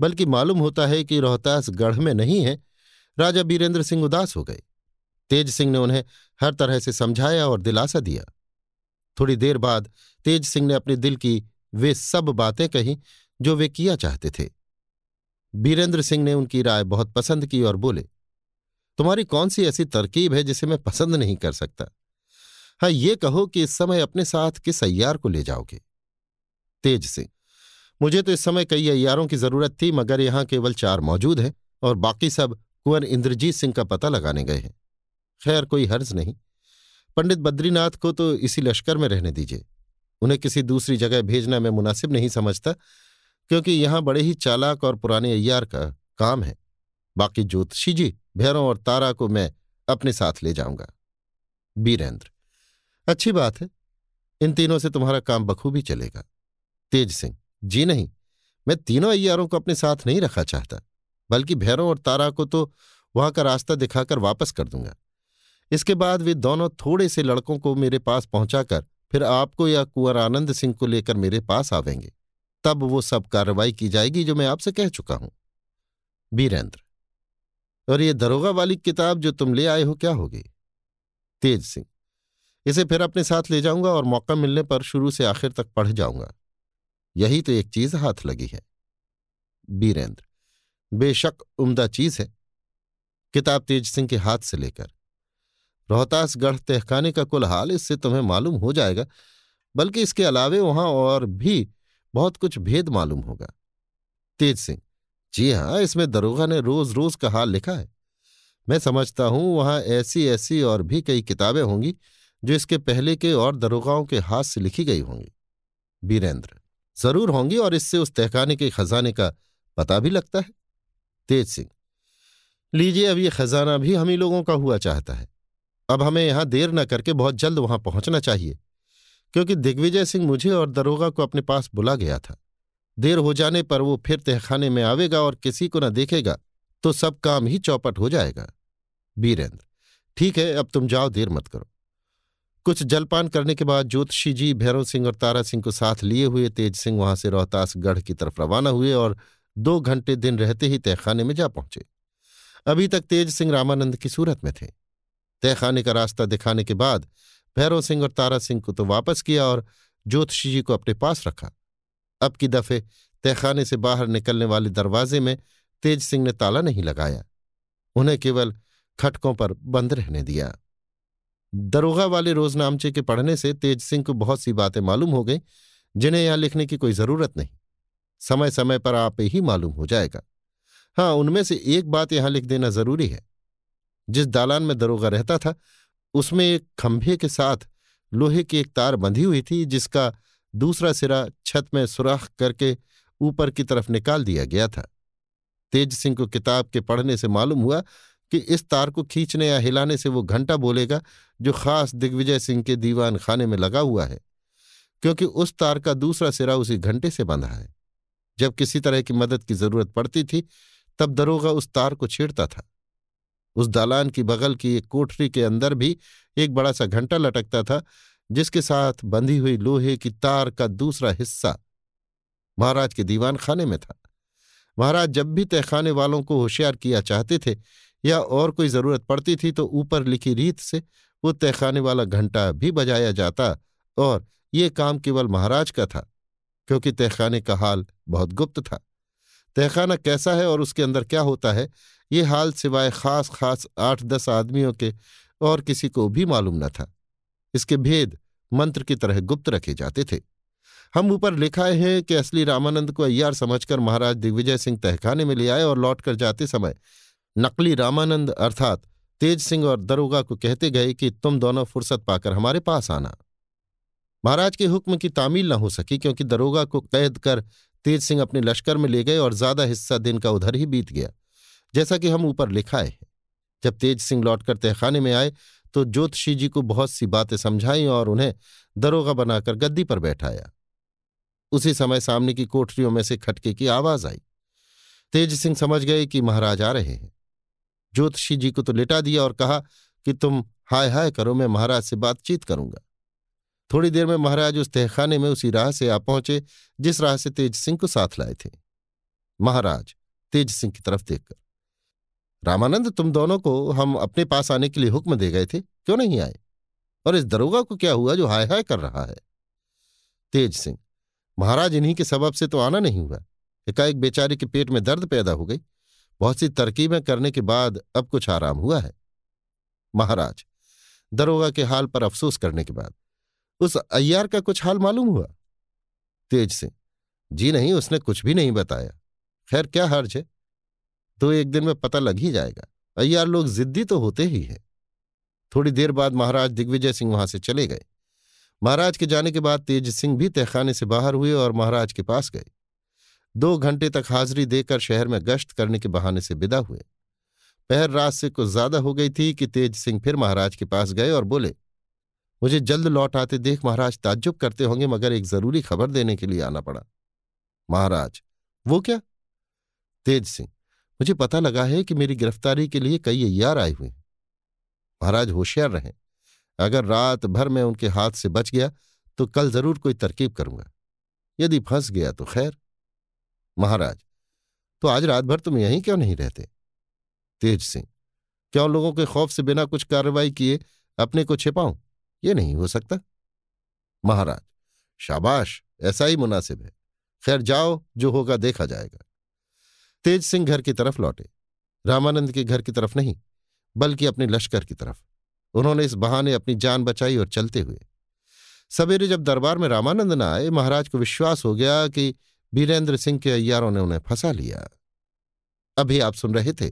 बल्कि मालूम होता है कि रोहतासगढ़ में नहीं है, राजा बीरेंद्र सिंह उदास हो गए। तेज सिंह ने उन्हें हर तरह से समझाया और दिलासा दिया। थोड़ी देर बाद तेज सिंह ने अपने दिल की वे सब बातें कही जो वे किया चाहते थे। बीरेंद्र सिंह ने उनकी राय बहुत पसंद की और बोले, तुम्हारी कौन सी ऐसी तरकीब है जिसे मैं पसंद नहीं कर सकता? हाँ ये कहो कि इस समय अपने साथ किस अय्यार को ले जाओगे? तेज सिंह, मुझे तो इस समय कई अय्यारों की ज़रूरत थी, मगर यहाँ केवल चार मौजूद हैं और बाकी सब कुंवर इंद्रजीत सिंह का पता लगाने गए हैं। खैर, कोई हर्ज नहीं। पंडित बद्रीनाथ को तो इसी लश्कर में रहने दीजिए। उन्हें किसी दूसरी जगह भेजना मैं मुनासिब नहीं समझता क्योंकि यहाँ बड़े ही चालाक और पुराने अय्यार का काम है। बाकी ज्योतिषी जी, भैरों और तारा को मैं अपने साथ ले जाऊँगा। बीरेंद्र, अच्छी बात है। इन तीनों से तुम्हारा काम बखूबी चलेगा। तेज सिंह, जी नहीं, मैं तीनों अय्यारों को अपने साथ नहीं रखा चाहता, बल्कि भैरों और तारा को तो वहाँ का रास्ता दिखाकर वापस कर दूँगा। इसके बाद वे दोनों थोड़े से लड़कों को मेरे पास पहुंचाकर फिर आपको या कुंवर आनंद सिंह को लेकर मेरे पास आवेंगे। तब वो सब कार्रवाई की जाएगी जो मैं आपसे कह चुका हूँ। बीरेंद्र और ये दरोगा वाली किताब जो तुम ले आए हो क्या होगी? तेज सिंह, इसे फिर अपने साथ ले जाऊँगा और मौका मिलने पर शुरू से आखिर तक पढ़ जाऊँगा। यही तो एक चीज़ हाथ लगी है। बीरेंद्र बेशक उम्दा चीज़ है। किताब तेज सिंह के हाथ से लेकर। रोहतासगढ़ तहखाने का कुल हाल इससे तुम्हें मालूम हो जाएगा, बल्कि इसके अलावे वहाँ और भी बहुत कुछ भेद मालूम होगा। तेज सिंह, जी हाँ, इसमें दरोगा ने रोज रोज का हाल लिखा है। मैं समझता हूँ वहाँ ऐसी ऐसी और भी कई किताबें होंगी जो इसके पहले के और दरोगाओं के हाथ से लिखी गई होंगी। बीरेंद्र, ज़रूर होंगी और इससे उस तहखाने के खजाने का पता भी लगता है। तेज सिंह, लीजिए अब ये खजाना भी हम ही लोगों का हुआ चाहता है। अब हमें यहाँ देर न करके बहुत जल्द वहाँ पहुँचना चाहिए। क्योंकि दिग्विजय सिंह मुझे और दरोगा को अपने पास बुला गया था। देर हो जाने पर वो फिर तहखाने में आवेगा और किसी को न देखेगा तो सब काम ही चौपट हो जाएगा। बीरेंद्र, ठीक है, अब तुम जाओ, देर मत करो। कुछ जलपान करने के बाद ज्योतिषी जी, भैरव सिंह और तारा सिंह को साथ लिए हुए तेज सिंह वहाँ से रोहतासगढ़ की तरफ़ रवाना हुए और दो घंटे दिन रहते ही तहखाने में जा पहुँचे। अभी तक तेज सिंह रामानंद की सूरत में थे। तहखाने का रास्ता दिखाने के बाद भैरव सिंह और तारा सिंह को तो वापस किया और ज्योतिषी जी को अपने पास रखा। अब की दफे तहखाने से बाहर निकलने वाले दरवाजे में तेज सिंह ने ताला नहीं लगाया। उन्हें केवल खटकों पर बंद रहने दिया। दरोगा वाले रोजनामचे के पढ़ने से तेज सिंह को बहुत सी बातें मालूम हो गई, जिन्हें यहाँ लिखने की कोई ज़रूरत नहीं। समय समय पर आप ही मालूम हो जाएगा। हाँ उनमें से एक बात यहाँ लिख देना ज़रूरी है। जिस दालान में दरोगा रहता था उसमें एक खंभे के साथ लोहे की एक तार बंधी हुई थी, जिसका दूसरा सिरा छत में सुराख करके ऊपर की तरफ़ निकाल दिया गया था। तेज सिंह को किताब के पढ़ने से मालूम हुआ कि इस तार को खींचने या हिलाने से वो घंटा बोलेगा, जो खास दिग्विजय सिंह के दीवान खाने में लगा हुआ है, क्योंकि उस तार का दूसरा सिरा उसी घंटे से बंधा है। जब किसी तरह की मदद की ज़रूरत पड़ती थी, तब दरोगा उस तार को छेड़ता था। उस दालान की बगल की एक कोठरी के अंदर भी एक बड़ा सा घंटा लटकता था, जिसके साथ बंधी हुई लोहे की तार का दूसरा हिस्सा महाराज के दीवान खाने में था। महाराज जब भी तहखाने वालों को होशियार किया चाहते थे या और कोई ज़रूरत पड़ती थी तो ऊपर लिखी रीत से वो तहखाने वाला घंटा भी बजाया जाता और ये काम केवल महाराज का था, क्योंकि तहखाने का हाल बहुत गुप्त था। तहखाना कैसा है और उसके अंदर क्या होता है ये हाल सिवाय खास खास आठ दस आदमियों के और किसी को भी मालूम न था। इसके भेद मंत्र की तरह गुप्त रखे जाते थे। हम ऊपर लिखाए हैं कि असली रामानंद को अय्यार समझकर महाराज दिग्विजय सिंह तहखाने में ले आए और लौटकर जाते समय नकली रामानंद अर्थात तेज सिंह और दरोगा को कहते गए कि तुम दोनों फुर्सत पाकर हमारे पास आना। महाराज के हुक्म की तामील न हो सकी क्योंकि दरोगा को कैद कर तेज सिंह अपने लश्कर में ले गए और ज़्यादा हिस्सा दिन का उधर ही बीत गया। जैसा कि हम ऊपर लिखाए हैं, जब तेज सिंह लौटकर तहखाने में आए तो ज्योतिषी जी को बहुत सी बातें समझाई और उन्हें दरोगा बनाकर गद्दी पर बैठाया। उसी समय सामने की कोठरियों में से खटके की आवाज़ आई। तेज सिंह समझ गए कि महाराज आ रहे हैं। ज्योतिषी जी को तो लिटा दिया और कहा कि तुम हाय हाय करो, मैं महाराज से बातचीत करूँगा। थोड़ी देर में महाराज उस तहखाने में उसी राह से आ पहुँचे, जिस राह से तेज सिंह को साथ लाए थे। महाराज तेज सिंह की तरफ़ देखकर रामानंद तुम दोनों को हम अपने पास आने के लिए हुक्म दे गए थे, क्यों नहीं आए? और इस दरोगा को क्या हुआ जो हाय हाय कर रहा है? तेज सिंह, महाराज इन्हीं के सबब से तो आना नहीं हुआ। एकाएक बेचारे के पेट में दर्द पैदा हो गई। बहुत सी तरकीबें करने के बाद अब कुछ आराम हुआ है। महाराज, दरोगा के हाल पर अफसोस करने के बाद, उस अय्यार का कुछ हाल मालूम हुआ? तेज सिंह, जी नहीं, उसने कुछ भी नहीं बताया। खैर, क्या हर्ज है? तो एक दिन में पता लग ही जाएगा। अय्यार लोग जिद्दी तो होते ही हैं। थोड़ी देर बाद महाराज दिग्विजय सिंह वहाँ से चले गए। महाराज के जाने के बाद तेज सिंह भी तहखाने से बाहर हुए और महाराज के पास गए। दो घंटे तक हाजिरी देकर शहर में गश्त करने के बहाने से विदा हुए। पहर रात से कुछ ज़्यादा हो गई थी कि तेज सिंह फिर महाराज के पास गए और बोले, मुझे जल्द लौट आते देख महाराज, ताज्जुब करते होंगे, मगर एक ज़रूरी खबर देने के लिए आना पड़ा। महाराज, वो क्या? तेज सिंह मुझे पता लगा है कि मेरी गिरफ्तारी के लिए कई अयार आए हुए हैं। महाराज होशियार रहें। अगर रात भर में उनके हाथ से बच गया तो कल ज़रूर कोई तरकीब करूँगा। यदि फंस गया तो खैर। महाराज तो आज रात भर तुम यहीं क्यों नहीं रहते? तेज सिंह, क्यों लोगों के खौफ से बिना कुछ कार्रवाई किए अपने को छिपाऊं? ये नहीं हो सकता। महाराज, शाबाश, ऐसा ही मुनासिब है। खैर जाओ, जो होगा देखा जाएगा। तेज सिंह घर की तरफ़ लौटे। रामानंद के घर की तरफ़ नहीं, बल्कि अपने लश्कर की तरफ़। उन्होंने इस बहाने अपनी जान बचाई और चलते हुए। सवेरे जब दरबार में रामानंद न आए, महाराज को विश्वास हो गया कि वीरेंद्र सिंह के अय्यारों ने उन्हें फंसा लिया। अभी आप सुन रहे थे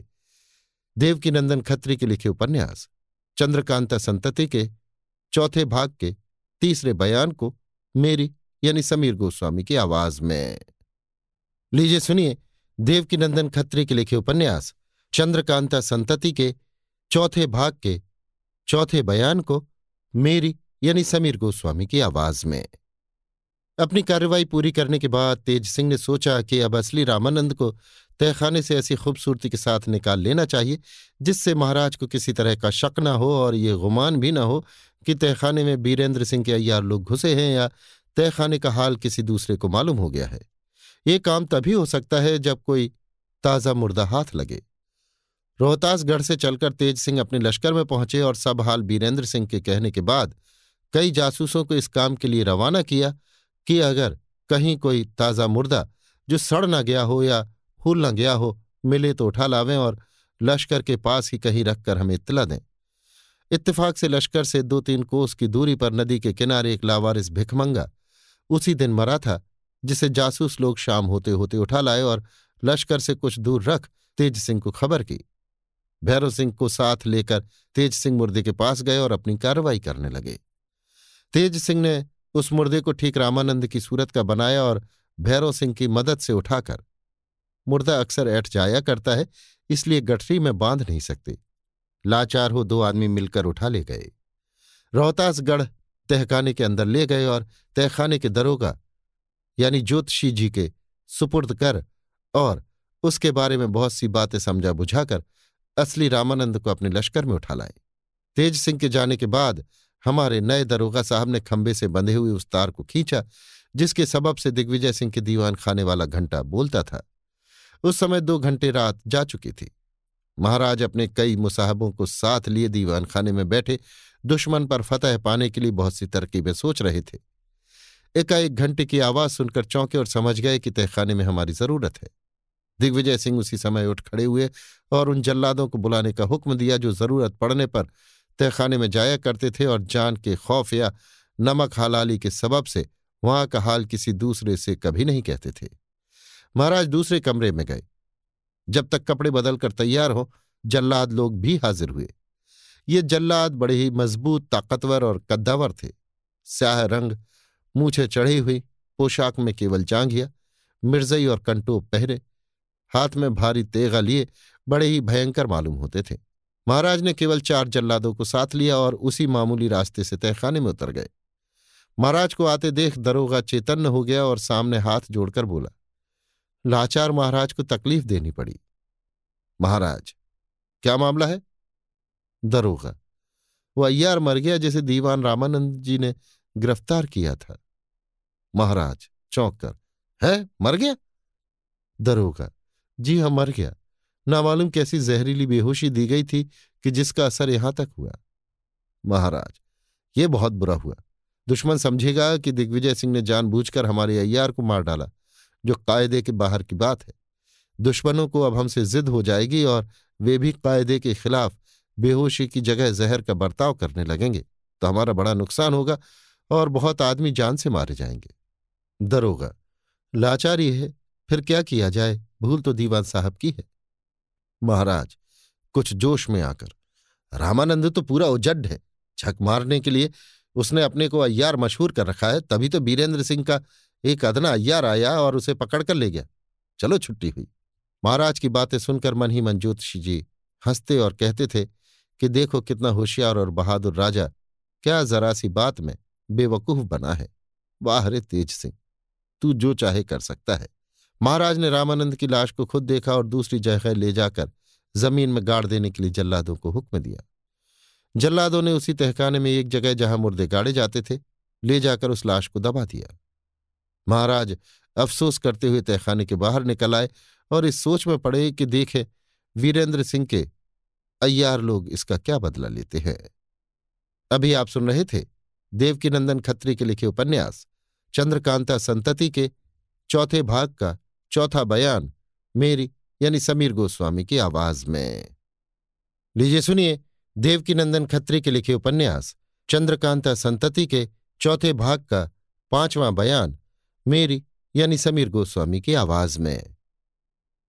देवकी नंदन खत्री के लिखे उपन्यास, चंद्रकांता संतति के, चौथे भाग के, तीसरे बयान को, मेरी यानी समीर गोस्वामी की आवाज़ में। लीजिए सुनिए देवकी नंदन खत्री के लिखे उपन्यास, चंद्रकांता संतति के, चौथे भाग के, चौथे बयान को, मेरी, यानी समीर गोस्वामी की आवाज़ में। अपनी कार्रवाई पूरी करने के बाद तेज सिंह ने सोचा कि अब असली रामानंद को तहखाने से ऐसी खूबसूरती के साथ निकाल लेना चाहिए, जिससे महाराज को किसी तरह का शक न हो और ये गुमान भी न हो कि तहखाने में बीरेंद्र सिंह के अयार लोग घुसे हैं या तहखाने का हाल किसी दूसरे को मालूम हो गया है। ये काम तभी हो सकता है जब कोई ताज़ा मुर्दा हाथ लगे। रोहतासगढ़ से चलकर तेज सिंह अपने लश्कर में पहुँचे और सब हाल बीरेंद्र सिंह के कहने के बाद कई जासूसों को इस काम के लिए रवाना किया कि अगर कहीं कोई ताज़ा मुर्दा जो सड़ न गया हो या फूल न गया हो मिले तो उठा लावें और लश्कर के पास ही कहीं रखकर हमें इतला दें। इत्तेफाक से लश्कर से दो तीन कोस की दूरी पर नदी के किनारे एक लावारिस भिखमंगा उसी दिन मरा था जिसे जासूस लोग शाम होते होते उठा लाए और लश्कर से कुछ दूर रख तेज सिंह को खबर की। भैरव सिंह को साथ लेकर तेज सिंह मुर्दे के पास गए और अपनी कार्रवाई करने लगे। तेज सिंह ने उस मुर्दे को ठीक रामानंद की सूरत का बनाया और भैरव सिंह की मदद से उठाकर, मुर्दा अक्सर ऐठ जाया करता है, इसलिए गठरी में बाँध नहीं सकते। लाचार हो दो आदमी मिलकर उठा ले गए। रोहतासगढ़ तहखाने के अंदर ले गए और तहखाने के दरोगा यानी ज्योतिषी जी के सुपुर्द कर और उसके बारे में बहुत सी बातें समझा बुझाकर असली रामानंद को अपने लश्कर में उठा लाए। तेज सिंह के जाने के बाद हमारे नए दरोगा साहब ने खंबे से बंधे हुए उस तार को खींचा, जिसके सबब से दिग्विजय सिंह के दीवान खाने वाला घंटा बोलता था। उस समय दो घंटे रात जा चुकी थी। महाराज अपने कई मुसाहबों को साथ लिए दीवान खाने में बैठे, दुश्मन पर फतह पाने के लिए बहुत सी तरकीबें सोच रहे थे। एकाएक घंटे की आवाज़ सुनकर चौंके और समझ गए कि तहखाने में हमारी ज़रूरत है। दिग्विजय सिंह उसी समय उठ खड़े हुए और उन जल्लादों को बुलाने का हुक्म दिया जो ज़रूरत पड़ने पर तहखाने में जाया करते थे और जान के खौफ या नमक हलाली के सबब से वहाँ का हाल किसी दूसरे से कभी नहीं कहते थे। महाराज दूसरे कमरे में गए। जब तक कपड़े बदलकर तैयार हो, जल्लाद लोग भी हाजिर हुए। ये जल्लाद बड़े ही मज़बूत, ताकतवर और कद्दावर थे। स्याह रंग मूछे चढ़ी हुई पोशाक में केवल जांघिया, मिर्जई और कंटोप पहरे, हाथ में भारी तेगा लिए बड़े ही भयंकर मालूम होते थे। महाराज ने केवल चार जल्लादों को साथ लिया और उसी मामूली रास्ते से तहखाने में उतर गए। महाराज को आते देख दरोगा चेतन्न हो गया और सामने हाथ जोड़कर बोला, लाचार महाराज को तकलीफ़ देनी पड़ी। महाराज, क्या मामला है? दरोगा वो अय्यार मर गया जिसे दीवान रामानंद जी ने गिरफ़्तार किया था। महाराज, चौंक कर। है? मर गया? दरोगा। जी हाँ मर गया। नामालूम कैसी जहरीली बेहोशी दी गई थी कि जिसका असर यहाँ तक हुआ। महाराज, ये बहुत बुरा हुआ। दुश्मन समझेगा कि दिग्विजय सिंह ने जानबूझकर हमारे अय्यार को मार डाला, जो कायदे के बाहर की बात है। दुश्मनों को अब हमसे जिद हो जाएगी और वे भी कायदे के खिलाफ बेहोशी की जगह जहर का बर्ताव करने लगेंगे। तो हमारा बड़ा नुकसान होगा और बहुत आदमी जान से मारे जाएँगे। दरोगा लाचारी है फिर क्या किया जाए? भूल तो दीवान साहब की है। महाराज, कुछ जोश में आकर, रामानंद तो पूरा उजड्ड है। झक मारने के लिए उसने अपने को अय्यार मशहूर कर रखा है, तभी तो बीरेंद्र सिंह का एक अदना अय्यार आया और उसे पकड़ कर ले गया। चलो छुट्टी हुई। महाराज की बातें सुनकर मन ही मन ज्योतिषी जी हँसते और कहते थे कि देखो कितना होशियार और बहादुर राजा, क्या जरा सी बात में बेवकूफ़ बना है। वाह रे तेज सिंह! तू जो चाहे कर सकता है। महाराज ने रामानंद की लाश को खुद देखा और दूसरी जगह ले जाकर ज़मीन में गाड़ देने के लिए जल्लादों को हुक्म दिया। जल्लादों ने उसी तहखाने में एक जगह जहाँ मुर्दे गाड़े जाते थे, ले जाकर उस लाश को दबा दिया। महाराज अफसोस करते हुए तहखाने के बाहर निकल आए और इस सोच में पड़े कि देखे, वीरेंद्र सिंह के अय्यार लोग इसका क्या बदला लेते हैं। अभी आप सुन रहे थे देवकीनंदन खत्री के लिखे उपन्यास। चंद्रकांता संतति के चौथे भाग का चौथा बयान मेरी यानी समीर गोस्वामी की आवाज़ में। लीजिए सुनिए देवकीनंदन खत्री के लिखे उपन्यास चंद्रकांता संतति के चौथे भाग का पांचवां बयान मेरी यानी समीर गोस्वामी की आवाज़ में।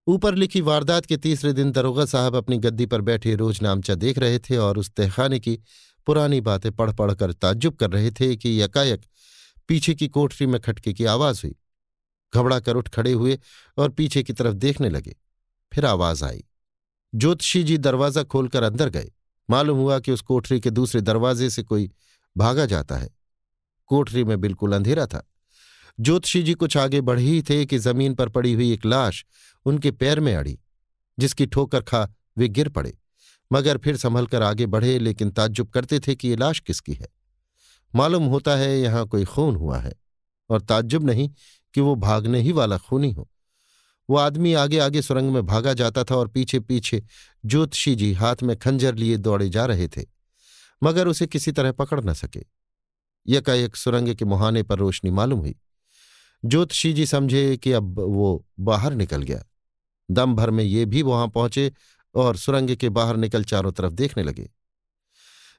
ऊपर लिखी वारदात के तीसरे दिन दरोगा साहब अपनी गद्दी पर बैठे रोज नामचा देख रहे थे और उस तहखाने की पुरानी बातें पढ़ पढ़ कर ताज्जुब कर रहे थे कि यकायक पीछे की कोठरी में खटके की आवाज़ हुई। घबरा कर उठ खड़े हुए और पीछे की तरफ़ देखने लगे। फिर आवाज़ आई। ज्योतिषी जी दरवाज़ा खोलकर अंदर गए। मालूम हुआ कि उस कोठरी के दूसरे दरवाजे से कोई भागा जाता है। कोठरी में बिल्कुल अंधेरा था। ज्योतिषी जी कुछ आगे बढ़े ही थे कि ज़मीन पर पड़ी हुई एक लाश उनके पैर में अड़ी, जिसकी ठोकर खा वे गिर पड़े। मगर फिर संभल कर आगे बढ़े, लेकिन ताज्जुब करते थे कि ये लाश किसकी है। मालूम होता है यहाँ कोई खून हुआ है, और ताज्जुब नहीं कि वो भागने ही वाला खूनी हो। वो आदमी आगे आगे सुरंग में भागा जाता था और पीछे पीछे ज्योतिषी जी हाथ में खंजर लिए दौड़े जा रहे थे, मगर उसे किसी तरह पकड़ न सके। यकायक सुरंग के मुहाने पर रोशनी मालूम हुई। ज्योतिषी जी समझे कि अब वो बाहर निकल गया। दम भर में ये भी वहाँ पहुँचे और सुरंग के बाहर निकल चारों तरफ़ देखने लगे।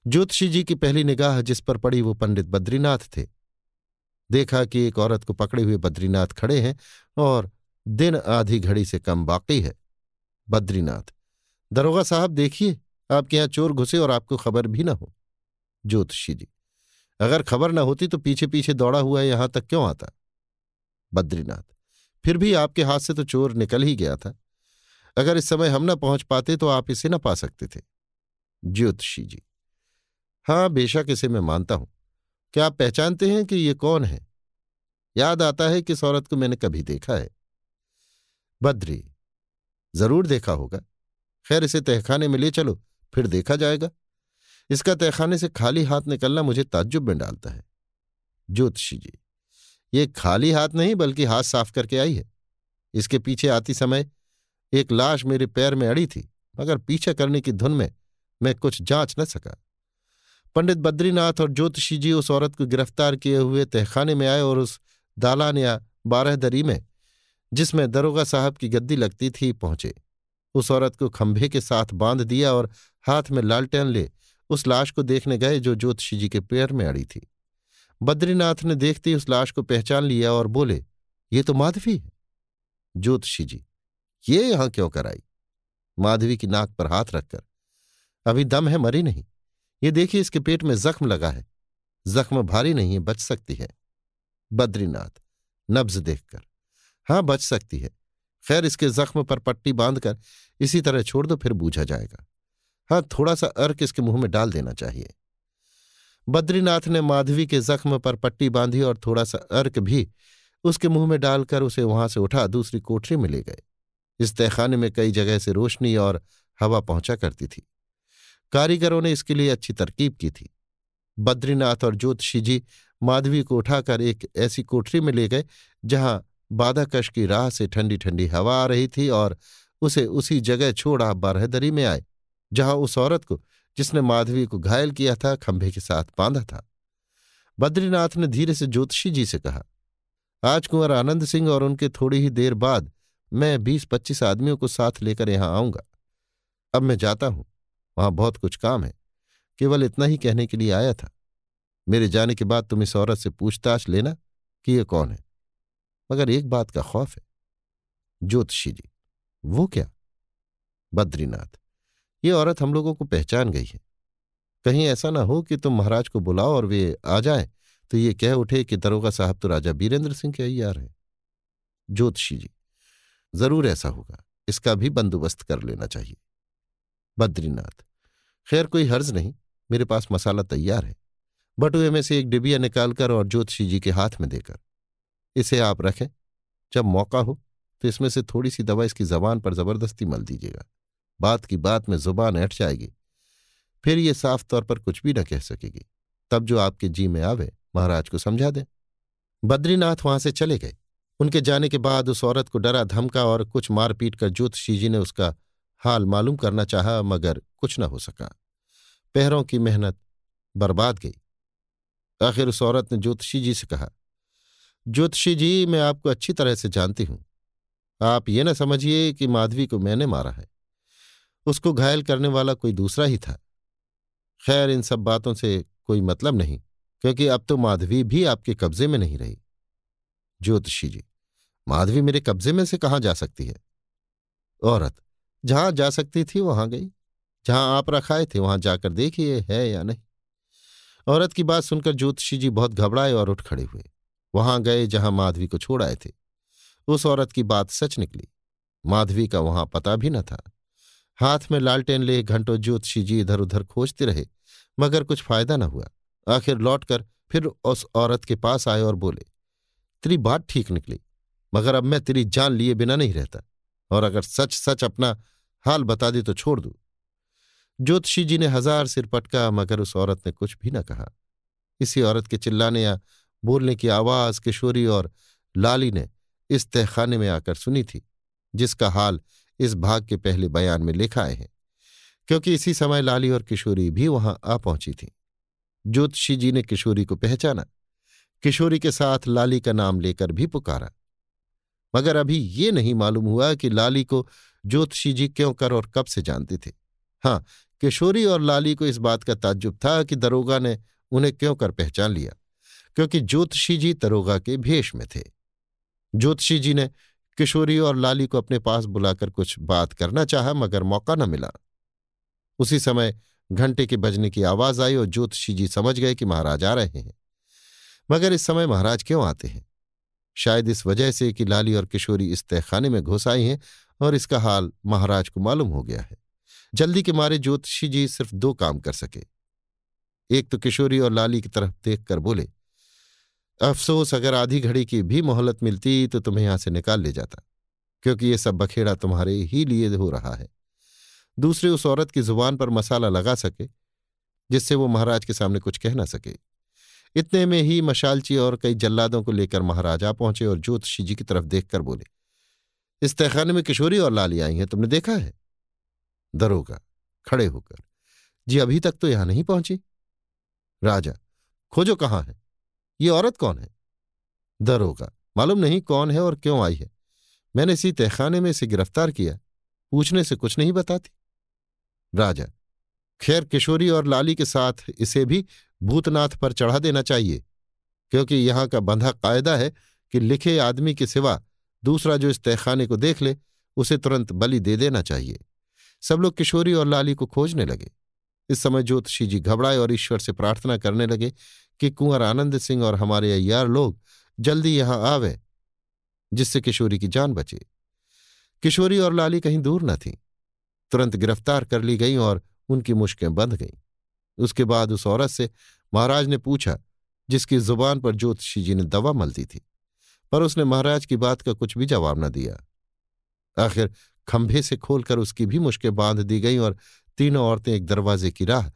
ज्योतिषी जी की पहली निगाह जिस पर पड़ी वो पंडित बद्रीनाथ थे। देखा कि एक औरत को पकड़े हुए बद्रीनाथ खड़े हैं और दिन आधी घड़ी से कम बाकी है। बद्रीनाथ, दरोगा साहब देखिए, आपके यहाँ चोर घुसे और आपको खबर भी ना हो। ज्योतिषी जी, अगर खबर ना होती तो पीछे पीछे दौड़ा हुआ यहाँ तक क्यों आता? बद्रीनाथ, फिर भी आपके हाथ से तो चोर निकल ही गया था। अगर इस समय हम ना पहुँच पाते तो आप इसे ना पा सकते थे। ज्योतिषी जी हाँ बेशक इसे मैं मानता हूँ। क्या आप पहचानते हैं कि ये कौन है? याद आता है कि इस औरत को मैंने कभी देखा है। बद्री, ज़रूर देखा होगा। खैर, इसे तहखाने में ले चलो, फिर देखा जाएगा। इसका तहखाने से खाली हाथ निकलना मुझे ताज्जुब में डालता है। ज्योतिषी जी, ये खाली हाथ नहीं, बल्कि हाथ साफ़ करके आई है। इसके पीछे आती समय एक लाश मेरे पैर में अड़ी थी, मगर पीछे करने की धुन में मैं कुछ जाँच न सका। पंडित बद्रीनाथ और ज्योतिषी जी उस औरत को गिरफ़्तार किए हुए तहखाने में आए और उस दालान या बारहदरी में, जिसमें दरोगा साहब की गद्दी लगती थी, पहुँचे। उस औरत को खंभे के साथ बाँध दिया और हाथ में लालटेन ले उस लाश को देखने गए जो ज्योतिषी जी के पैर में अड़ी थी। बद्रीनाथ ने देखते ही उस लाश को पहचान लिया और बोले, ये तो माधवी है। ज्योतिषी जी, ये यहाँ क्यों कराई? माधवी की नाक पर हाथ रखकर, अभी दम है, मरी नहीं। ये देखिए इसके पेट में जख्म लगा है। जख्म भारी नहीं है, बच सकती है। बद्रीनाथ, नब्ज देखकर, हाँ, बच सकती है। खैर, इसके जख्म पर पट्टी बांधकर इसी तरह छोड़ दो, फिर बूझा जाएगा। हाँ थोड़ा सा अर्क इसके मुँह में डाल देना चाहिए। बद्रीनाथ ने माधवी के जख्म पर पट्टी बांधी और थोड़ा सा अर्क भी उसके मुँह में डालकर उसे वहाँ से उठा, दूसरी कोठरी में ले गए। इस तहखाने में कई जगह से रोशनी और हवा पहुँचा करती थी। कारीगरों ने इसके लिए अच्छी तरकीब की थी। बद्रीनाथ और ज्योतिषी जी माधवी को उठाकर एक ऐसी कोठरी में ले गए, जहाँ बाधाकश की राह से ठंडी ठंडी हवा आ रही थी और उसे उसी जगह छोड़ बारहदरी में आए, जहाँ उस औरत को, जिसने माधवी को घायल किया था, खंभे के साथ बांधा था। बद्रीनाथ ने धीरे से ज्योतिषी जी से कहा, आज कुंवर आनंद सिंह और उनके थोड़ी ही देर बाद मैं बीस पच्चीस आदमियों को साथ लेकर यहाँ आऊँगा। अब मैं जाता हूँ। वहाँ बहुत कुछ काम है। केवल इतना ही कहने के लिए आया था। मेरे जाने के बाद तुम इस औरत से पूछताछ लेना कि ये कौन है? मगर एक बात का खौफ है। ज्योतिषी जी, वो क्या? बद्रीनाथ, ये औरत हम लोगों को पहचान गई है। कहीं ऐसा ना हो कि तुम महाराज को बुलाओ और वे आ जाए तो ये कह उठे कि दरोगा साहब तो राजा बीरेंद्र सिंह के अयार हैं। ज्योतिषी जी, ज़रूर ऐसा होगा। इसका भी बंदोबस्त कर लेना चाहिए। बद्रीनाथ खैर, कोई हर्ज नहीं, मेरे पास मसाला तैयार है। बटुए में से एक डिबिया निकालकर और ज्योतिषी जी के हाथ में देकर। इसे आप रखें। जब मौका हो तो इसमें से थोड़ी सी दवा इसकी जबान पर ज़बरदस्ती मल दीजिएगा। बात की बात में ज़ुबान ऐठ जाएगी। फिर ये साफ़ तौर पर कुछ भी न कह सकेगी। तब जो आपके जी में आवे, महाराज को समझा दें। बद्रीनाथ वहाँ से चले गए। उनके जाने के बाद उस औरत को डरा धमका और कुछ मारपीट कर ज्योतिषी जी ने उसका हाल मालूम करना चाहा, मगर कुछ न हो सका। पैरों की मेहनत बर्बाद गई। आखिर उस औरत ने ज्योतिषी जी से कहा, ज्योतिषी जी, मैं आपको अच्छी तरह से जानती हूँ। आप ये न समझिए कि माधवी को मैंने मारा है। उसको घायल करने वाला कोई दूसरा ही था। खैर, इन सब बातों से कोई मतलब नहीं, क्योंकि अब तो माधवी भी आपके कब्जे में नहीं रही। ज्योतिषी जी, माधवी मेरे कब्जे में से कहाँ जा सकती है? औरत जहाँ जा सकती थी, वहाँ गई। जहाँ आप रखाए थे, वहाँ जाकर देखिए, है या नहीं। औरत की बात सुनकर ज्योतिषी जी बहुत घबराए और उठ खड़े हुए। वहाँ गए जहाँ माधवी को छोड़ आए थे। उस औरत की बात सच निकली। माधवी का वहाँ पता भी न था। हाथ में लालटेन ले घंटों ज्योतिषी जी इधर उधर खोजते रहे, मगर कुछ फ़ायदा न हुआ। आखिर लौटकर फिर उस औरत के पास आए और बोले, तेरी बात ठीक निकली, मगर अब मैं तेरी जान लिए बिना नहीं रहता। और अगर सच सच अपना हाल बता दे तो छोड़ दू। ज्योतिषी जी ने हज़ार सिर पटका, मगर उस औरत ने कुछ भी न कहा। इसी औरत के चिल्लाने या बोलने की आवाज़, किशोरी और लाली ने इस तहखाने में आकर सुनी थी, जिसका हाल इस भाग के पहले बयान में लिखा आए हैं, क्योंकि इसी समय लाली और किशोरी भी वहाँ आ पहुँची थी। ज्योतिषी जी ने किशोरी को पहचाना। किशोरी के साथ लाली का नाम लेकर भी पुकारा। मगर अभी ये नहीं मालूम हुआ कि लाली को ज्योतिषी जी क्यों कर और कब से जानते थे? हाँ किशोरी और लाली को इस बात का ताज्जुब था कि दरोगा ने उन्हें क्यों कर पहचान लिया? क्योंकि ज्योतिषी जी दरोगा के भेष में थे। ज्योतिषी जी ने किशोरी और लाली को अपने पास बुलाकर कुछ बात करना चाहा, मगर मौका न मिला। उसी समय घंटे के बजने की आवाज़ आई और ज्योतिषी जी समझ गए कि महाराज आ रहे हैं। मगर इस समय महाराज क्यों आते हैं? शायद इस वजह से कि लाली और किशोरी इस तहखाने में घुस आई हैं और इसका हाल महाराज को मालूम हो गया है। जल्दी के मारे ज्योतिषी जी सिर्फ़ दो काम कर सके। एक तो किशोरी और लाली की तरफ़ देखकर बोले, अफसोस, अगर आधी घड़ी की भी मोहलत मिलती तो तुम्हें यहाँ से निकाल ले जाता, क्योंकि ये सब बखेड़ा तुम्हारे ही लिए हो रहा है। दूसरे उस औरत की ज़ुबान पर मसाला लगा सके, जिससे वो महाराज के सामने कुछ कह ना सके। इतने में ही मशालची और कई जल्लादों को लेकर महाराज पहुँचे और ज्योतिषी जी की तरफ़ देखकर बोले इस तहखाने में किशोरी और लाली आई हैं, तुमने देखा है? दरोगा, खड़े होकर। जी, अभी तक तो यहाँ नहीं पहुँची। राजा, खोजो कहाँ है? ये औरत कौन है? दरोगा, मालूम नहीं कौन है और क्यों आई है। मैंने इसी तहखाने में इसे गिरफ़्तार किया। पूछने से कुछ नहीं बताती। राजा, खैर किशोरी और लाली के साथ इसे भी भूतनाथ पर चढ़ा देना चाहिए, क्योंकि यहाँ का बंधा कायदा है कि लिखे आदमी के सिवा दूसरा जो इस तहखाने को देख ले, उसे तुरंत बलि दे देना चाहिए। सब लोग किशोरी और लाली को खोजने लगे। इस समय ज्योतिषी जी घबराए और ईश्वर से प्रार्थना करने लगे कि कुंवर आनंद सिंह और हमारे अय्यार लोग जल्दी यहाँ आवे, जिससे किशोरी की जान बचे। किशोरी और लाली कहीं दूर न थी। तुरंत गिरफ़्तार कर ली गई और उनकी मुश्कें बंध गईं। उसके बाद उस औरत से महाराज ने पूछा, जिसकी ज़ुबान पर ज्योतिषी जी ने दवा मलती थी। पर उसने महाराज की बात का कुछ भी जवाब न दिया। आखिर खंभे से खोलकर उसकी भी मुश्कें बाँध दी गईं और तीनों औरतें एक दरवाजे की राह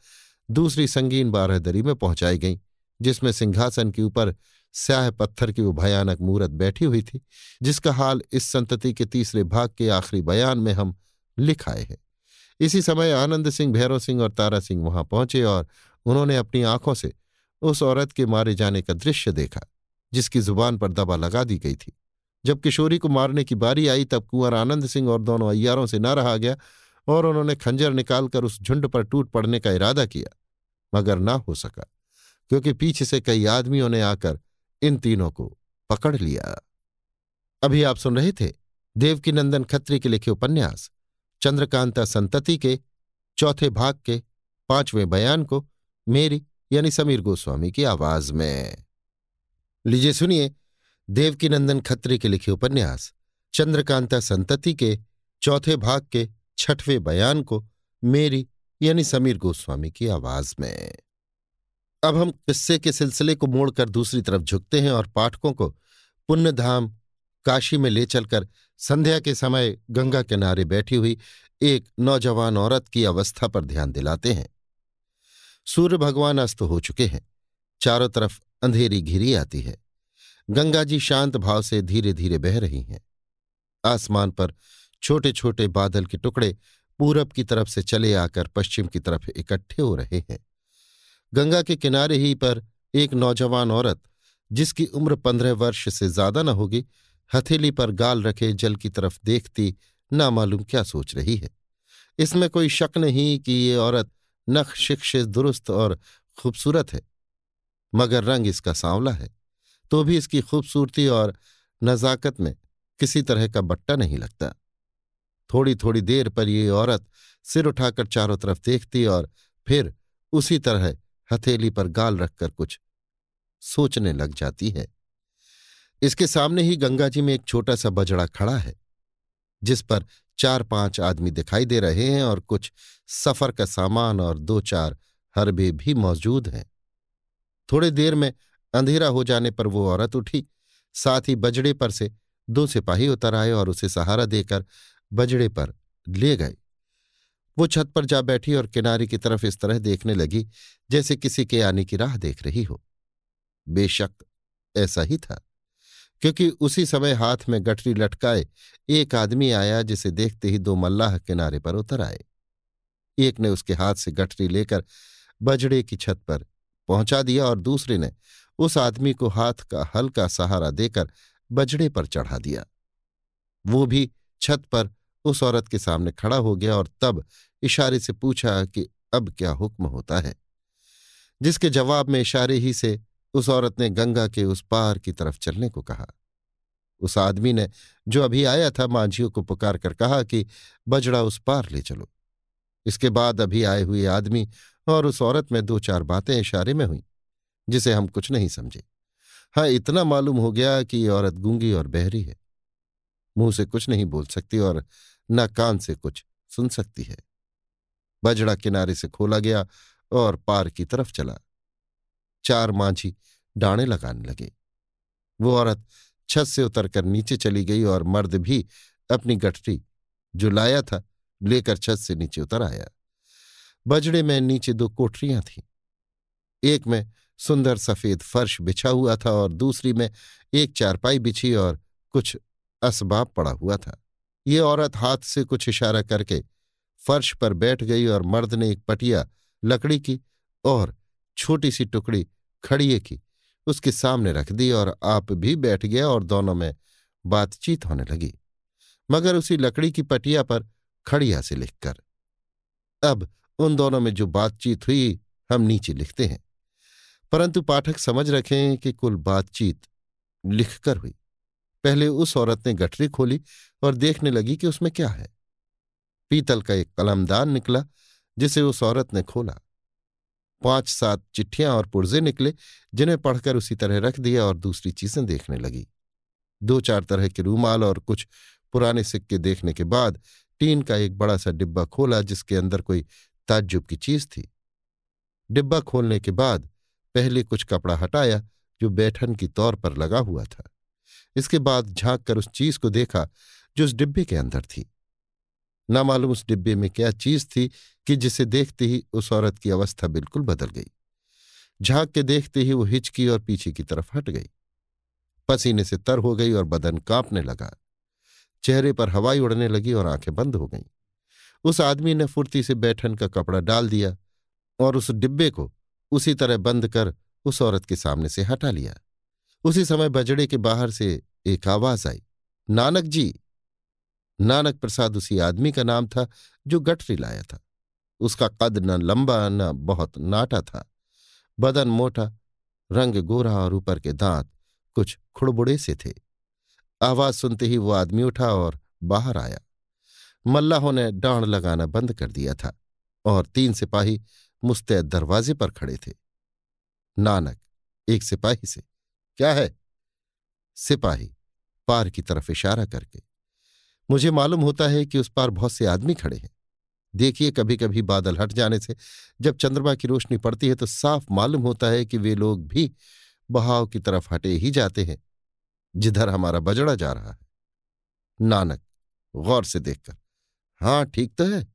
दूसरी संगीन बारहदरी में पहुंचाई गईं, जिसमें सिंहासन के ऊपर स्याह पत्थर की वो भयानक मूरत बैठी हुई थी, जिसका हाल इस संतति के तीसरे भाग के आखिरी बयान में हम लिख आए हैं। इसी समय आनंद सिंह, भैरव सिंह और तारा सिंह वहाँ पहुँचे और उन्होंने अपनी आँखों से उस औरत के मारे जाने का दृश्य देखा। जिसकी ज़ुबान पर दबा लगा दी गई थी। जब किशोरी को मारने की बारी आई, तब कुंवर आनंद सिंह और दोनों अय्यारों से न रहा गया और उन्होंने खंजर निकालकर उस झुंड पर टूट पड़ने का इरादा किया, मगर ना हो सका, क्योंकि पीछे से कई आदमियों ने आकर इन तीनों को पकड़ लिया। अभी आप सुन रहे थे देवकीनंदन खत्री के लिखे उपन्यास, चंद्रकांता संतति के, चौथे भाग के, पाँचवें बयान को, मेरी यानी समीर गोस्वामी की आवाज़ में। लीजिए सुनिए देवकीनंदन खत्री के लिखे उपन्यास, चंद्रकांता संतति के चौथे भाग के छठवें बयान को मेरी, यानी समीर गोस्वामी की आवाज़ में। अब हम किस्से के सिलसिले को मोड़कर दूसरी तरफ़ झुकते हैं और पाठकों को पुण्यधाम काशी में ले चलकर संध्या के समय गंगा किनारे बैठी हुई एक नौजवान औरत की अवस्था पर ध्यान दिलाते हैं। सूर्य भगवान अस्त हो चुके हैं। चारों तरफ़ अंधेरी घिरी आती है। गंगा जी शांत भाव से धीरे धीरे बह रही हैं। आसमान पर छोटे छोटे बादल के टुकड़े पूरब की तरफ़ से चले आकर पश्चिम की तरफ़ इकट्ठे हो रहे हैं। गंगा के किनारे ही पर एक नौजवान औरत, जिसकी उम्र पंद्रह वर्ष से ज़्यादा न होगी, हथेली पर गाल रखे जल की तरफ़ देखती ना मालूम क्या सोच रही है। इसमें कोई शक नहीं कि ये औरत नख शिक्षित दुरुस्त और खूबसूरत है। मगर रंग इसका सांवला है। तो भी इसकी खूबसूरती और नजाकत में किसी तरह का बट्टा नहीं लगता। थोड़ी थोड़ी देर पर ये औरत सिर उठाकर चारों तरफ़ देखती और फिर उसी तरह हथेली पर गाल रखकर कुछ सोचने लग जाती है। इसके सामने ही गंगा जी में एक छोटा सा बजड़ा खड़ा है, जिस पर चार पाँच आदमी दिखाई दे रहे हैं और कुछ सफ़र का सामान और दो चार हरबे भी मौजूद हैं। थोड़ी देर में अंधेरा हो जाने पर वो औरत उठी। साथ ही बजड़े पर से दो सिपाही उतर आए और उसे सहारा देकर बजड़े पर ले गए। वो छत पर जा बैठी और किनारे की तरफ़ इस तरह देखने लगी, जैसे किसी के आने की राह देख रही हो। बेशक ऐसा ही था, क्योंकि उसी समय हाथ में गठरी लटकाए एक आदमी आया जिसे देखते ही दो मल्लाह किनारे पर उतर आए। एक ने उसके हाथ से गठरी लेकर बजड़े की छत पर पहुँचा दिया और दूसरे ने उस आदमी को हाथ का हल्का सहारा देकर बजड़े पर चढ़ा दिया। वो भी छत पर उस औरत के सामने खड़ा हो गया और तब इशारे से पूछा कि अब क्या हुक्म होता है? जिसके जवाब में इशारे ही से उस औरत ने गंगा के उस पार की तरफ़ चलने को कहा। उस आदमी ने जो अभी आया था मांझियों को पुकार कर कहा कि बजड़ा उस पार ले चलो। इसके बाद अभी आए हुए आदमी और उस औरत में दो चार बातें इशारे में हुई, जिसे हम कुछ नहीं समझे। हाँ इतना मालूम हो गया कि ये औरत गूँगी और बहरी है। मुँह से कुछ नहीं बोल सकती और न कान से कुछ सुन सकती है। बजड़ा किनारे से खोला गया और पार की तरफ़ चला। चार मांझी डाणे लगाने लगे। वो औरत छत से उतरकर नीचे चली गई और मर्द भी अपनी गठरी जो लाया था लेकर छत से नीचे उतर आया। बजड़े में नीचे दो कोठरियाँ थीं। एक में सुंदर सफ़ेद फर्श बिछा हुआ था और दूसरी में एक चारपाई बिछी और कुछ असबाब पड़ा हुआ था। ये औरत हाथ से कुछ इशारा करके फर्श पर बैठ गई और मर्द ने एक पटिया लकड़ी की और छोटी सी टुकड़ी खड़िए की, उसके सामने रख दी और आप भी बैठ गया और दोनों में बातचीत होने लगी। मगर उसी लकड़ी की पटिया पर खड़िया से लिखकर, अब उन दोनों में जो बातचीत हुई, हम नीचे लिखते हैं। परंतु पाठक समझ रखें कि कुल बातचीत लिखकर हुई। पहले उस औरत ने गठरी खोली और देखने लगी कि उसमें क्या है। पीतल का एक कलमदान निकला, जिसे उस औरत ने खोला। पाँच सात चिट्ठियाँ और पुर्जे निकले, जिन्हें पढ़कर उसी तरह रख दिया और दूसरी चीज़ें देखने लगी। दो चार तरह के रूमाल और कुछ पुराने सिक्के देखने के बाद टीन का एक बड़ा सा डिब्बा खोला, जिसके अंदर कोई ताज्जुब की चीज़ थी। डिब्बा खोलने के बाद पहले कुछ कपड़ा हटाया, जो बैठन की तौर पर लगा हुआ था। इसके बाद झाँक कर उस चीज़ को देखा, जो उस डिब्बे के अंदर थी। न मालूम उस डिब्बे में क्या चीज़ थी कि जिसे देखते ही उस औरत की अवस्था बिल्कुल बदल गई। झाँक के देखते ही वो हिचकी और पीछे की तरफ़ हट गई। पसीने से तर हो गई और बदन कांपने लगा। चेहरे पर हवाई उड़ने लगी और आँखें बंद हो गईं। उस आदमी ने फुर्ती से बैठन का कपड़ा डाल दिया और उस डिब्बे को उसी तरह बंद कर उस औरत के सामने से हटा लिया। उसी समय बजड़े के बाहर से एक आवाज़ आई, नानक जी। नानक प्रसाद उसी आदमी का नाम था जो गठरी लाया था। उसका कद न लंबा न बहुत नाटा था। बदन मोटा, रंग गोरा और ऊपर के दांत कुछ खुड़बुड़े से थे। आवाज़ सुनते ही वो आदमी उठा और बाहर आया। मल्लाहों ने डांड लगाना बंद कर दिया था और तीन सिपाही मुस्तैद दरवाजे पर खड़े थे। नानक, एक सिपाही से, क्या है? सिपाही पार की तरफ़ इशारा करके, मुझे मालूम होता है कि उस पार बहुत से आदमी खड़े हैं। देखिए कभी कभी बादल हट जाने से जब चंद्रमा की रोशनी पड़ती है तो साफ़ मालूम होता है कि वे लोग भी बहाव की तरफ़ हटे ही जाते हैं, जिधर हमारा बजड़ा जा रहा है। नानक, गौर से देखकर हाँ, ठीक तो है।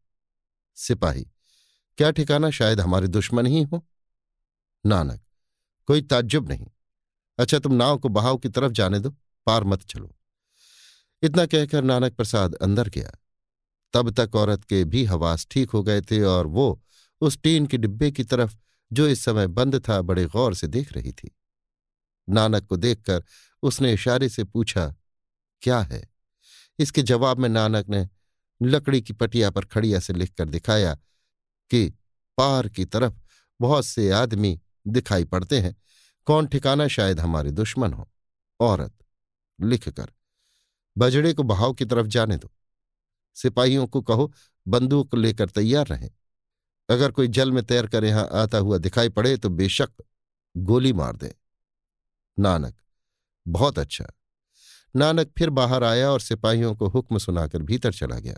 सिपाही, क्या ठिकाना शायद हमारे दुश्मन ही हो? नानक, कोई ताज्जुब नहीं। अच्छा तुम नाव को बहाव की तरफ़ जाने दो, पार मत चलो। इतना कहकर नानक प्रसाद अंदर गया। तब तक औरत के भी हवास ठीक हो गए थे और वो उस टीन के डिब्बे की तरफ़, जो इस समय बंद था, बड़े गौर से देख रही थी। नानक को देखकर उसने इशारे से पूछा, क्या है? इसके जवाब में नानक ने लकड़ी की पटिया पर खड़िया से लिखकर दिखाया कि पार की तरफ़ बहुत से आदमी दिखाई पड़ते हैं। कौन ठिकाना शायद हमारे दुश्मन हो? औरत, लिखकर, बजड़े को बहाव की तरफ़ जाने दो। सिपाहियों को कहो, बंदूक लेकर तैयार रहें। अगर कोई जल में तैर कर यहाँ आता हुआ दिखाई पड़े तो बेशक गोली मार दें। नानक, बहुत अच्छा। नानक फिर बाहर आया और सिपाहियों को हुक्म सुनाकर भीतर चला गया।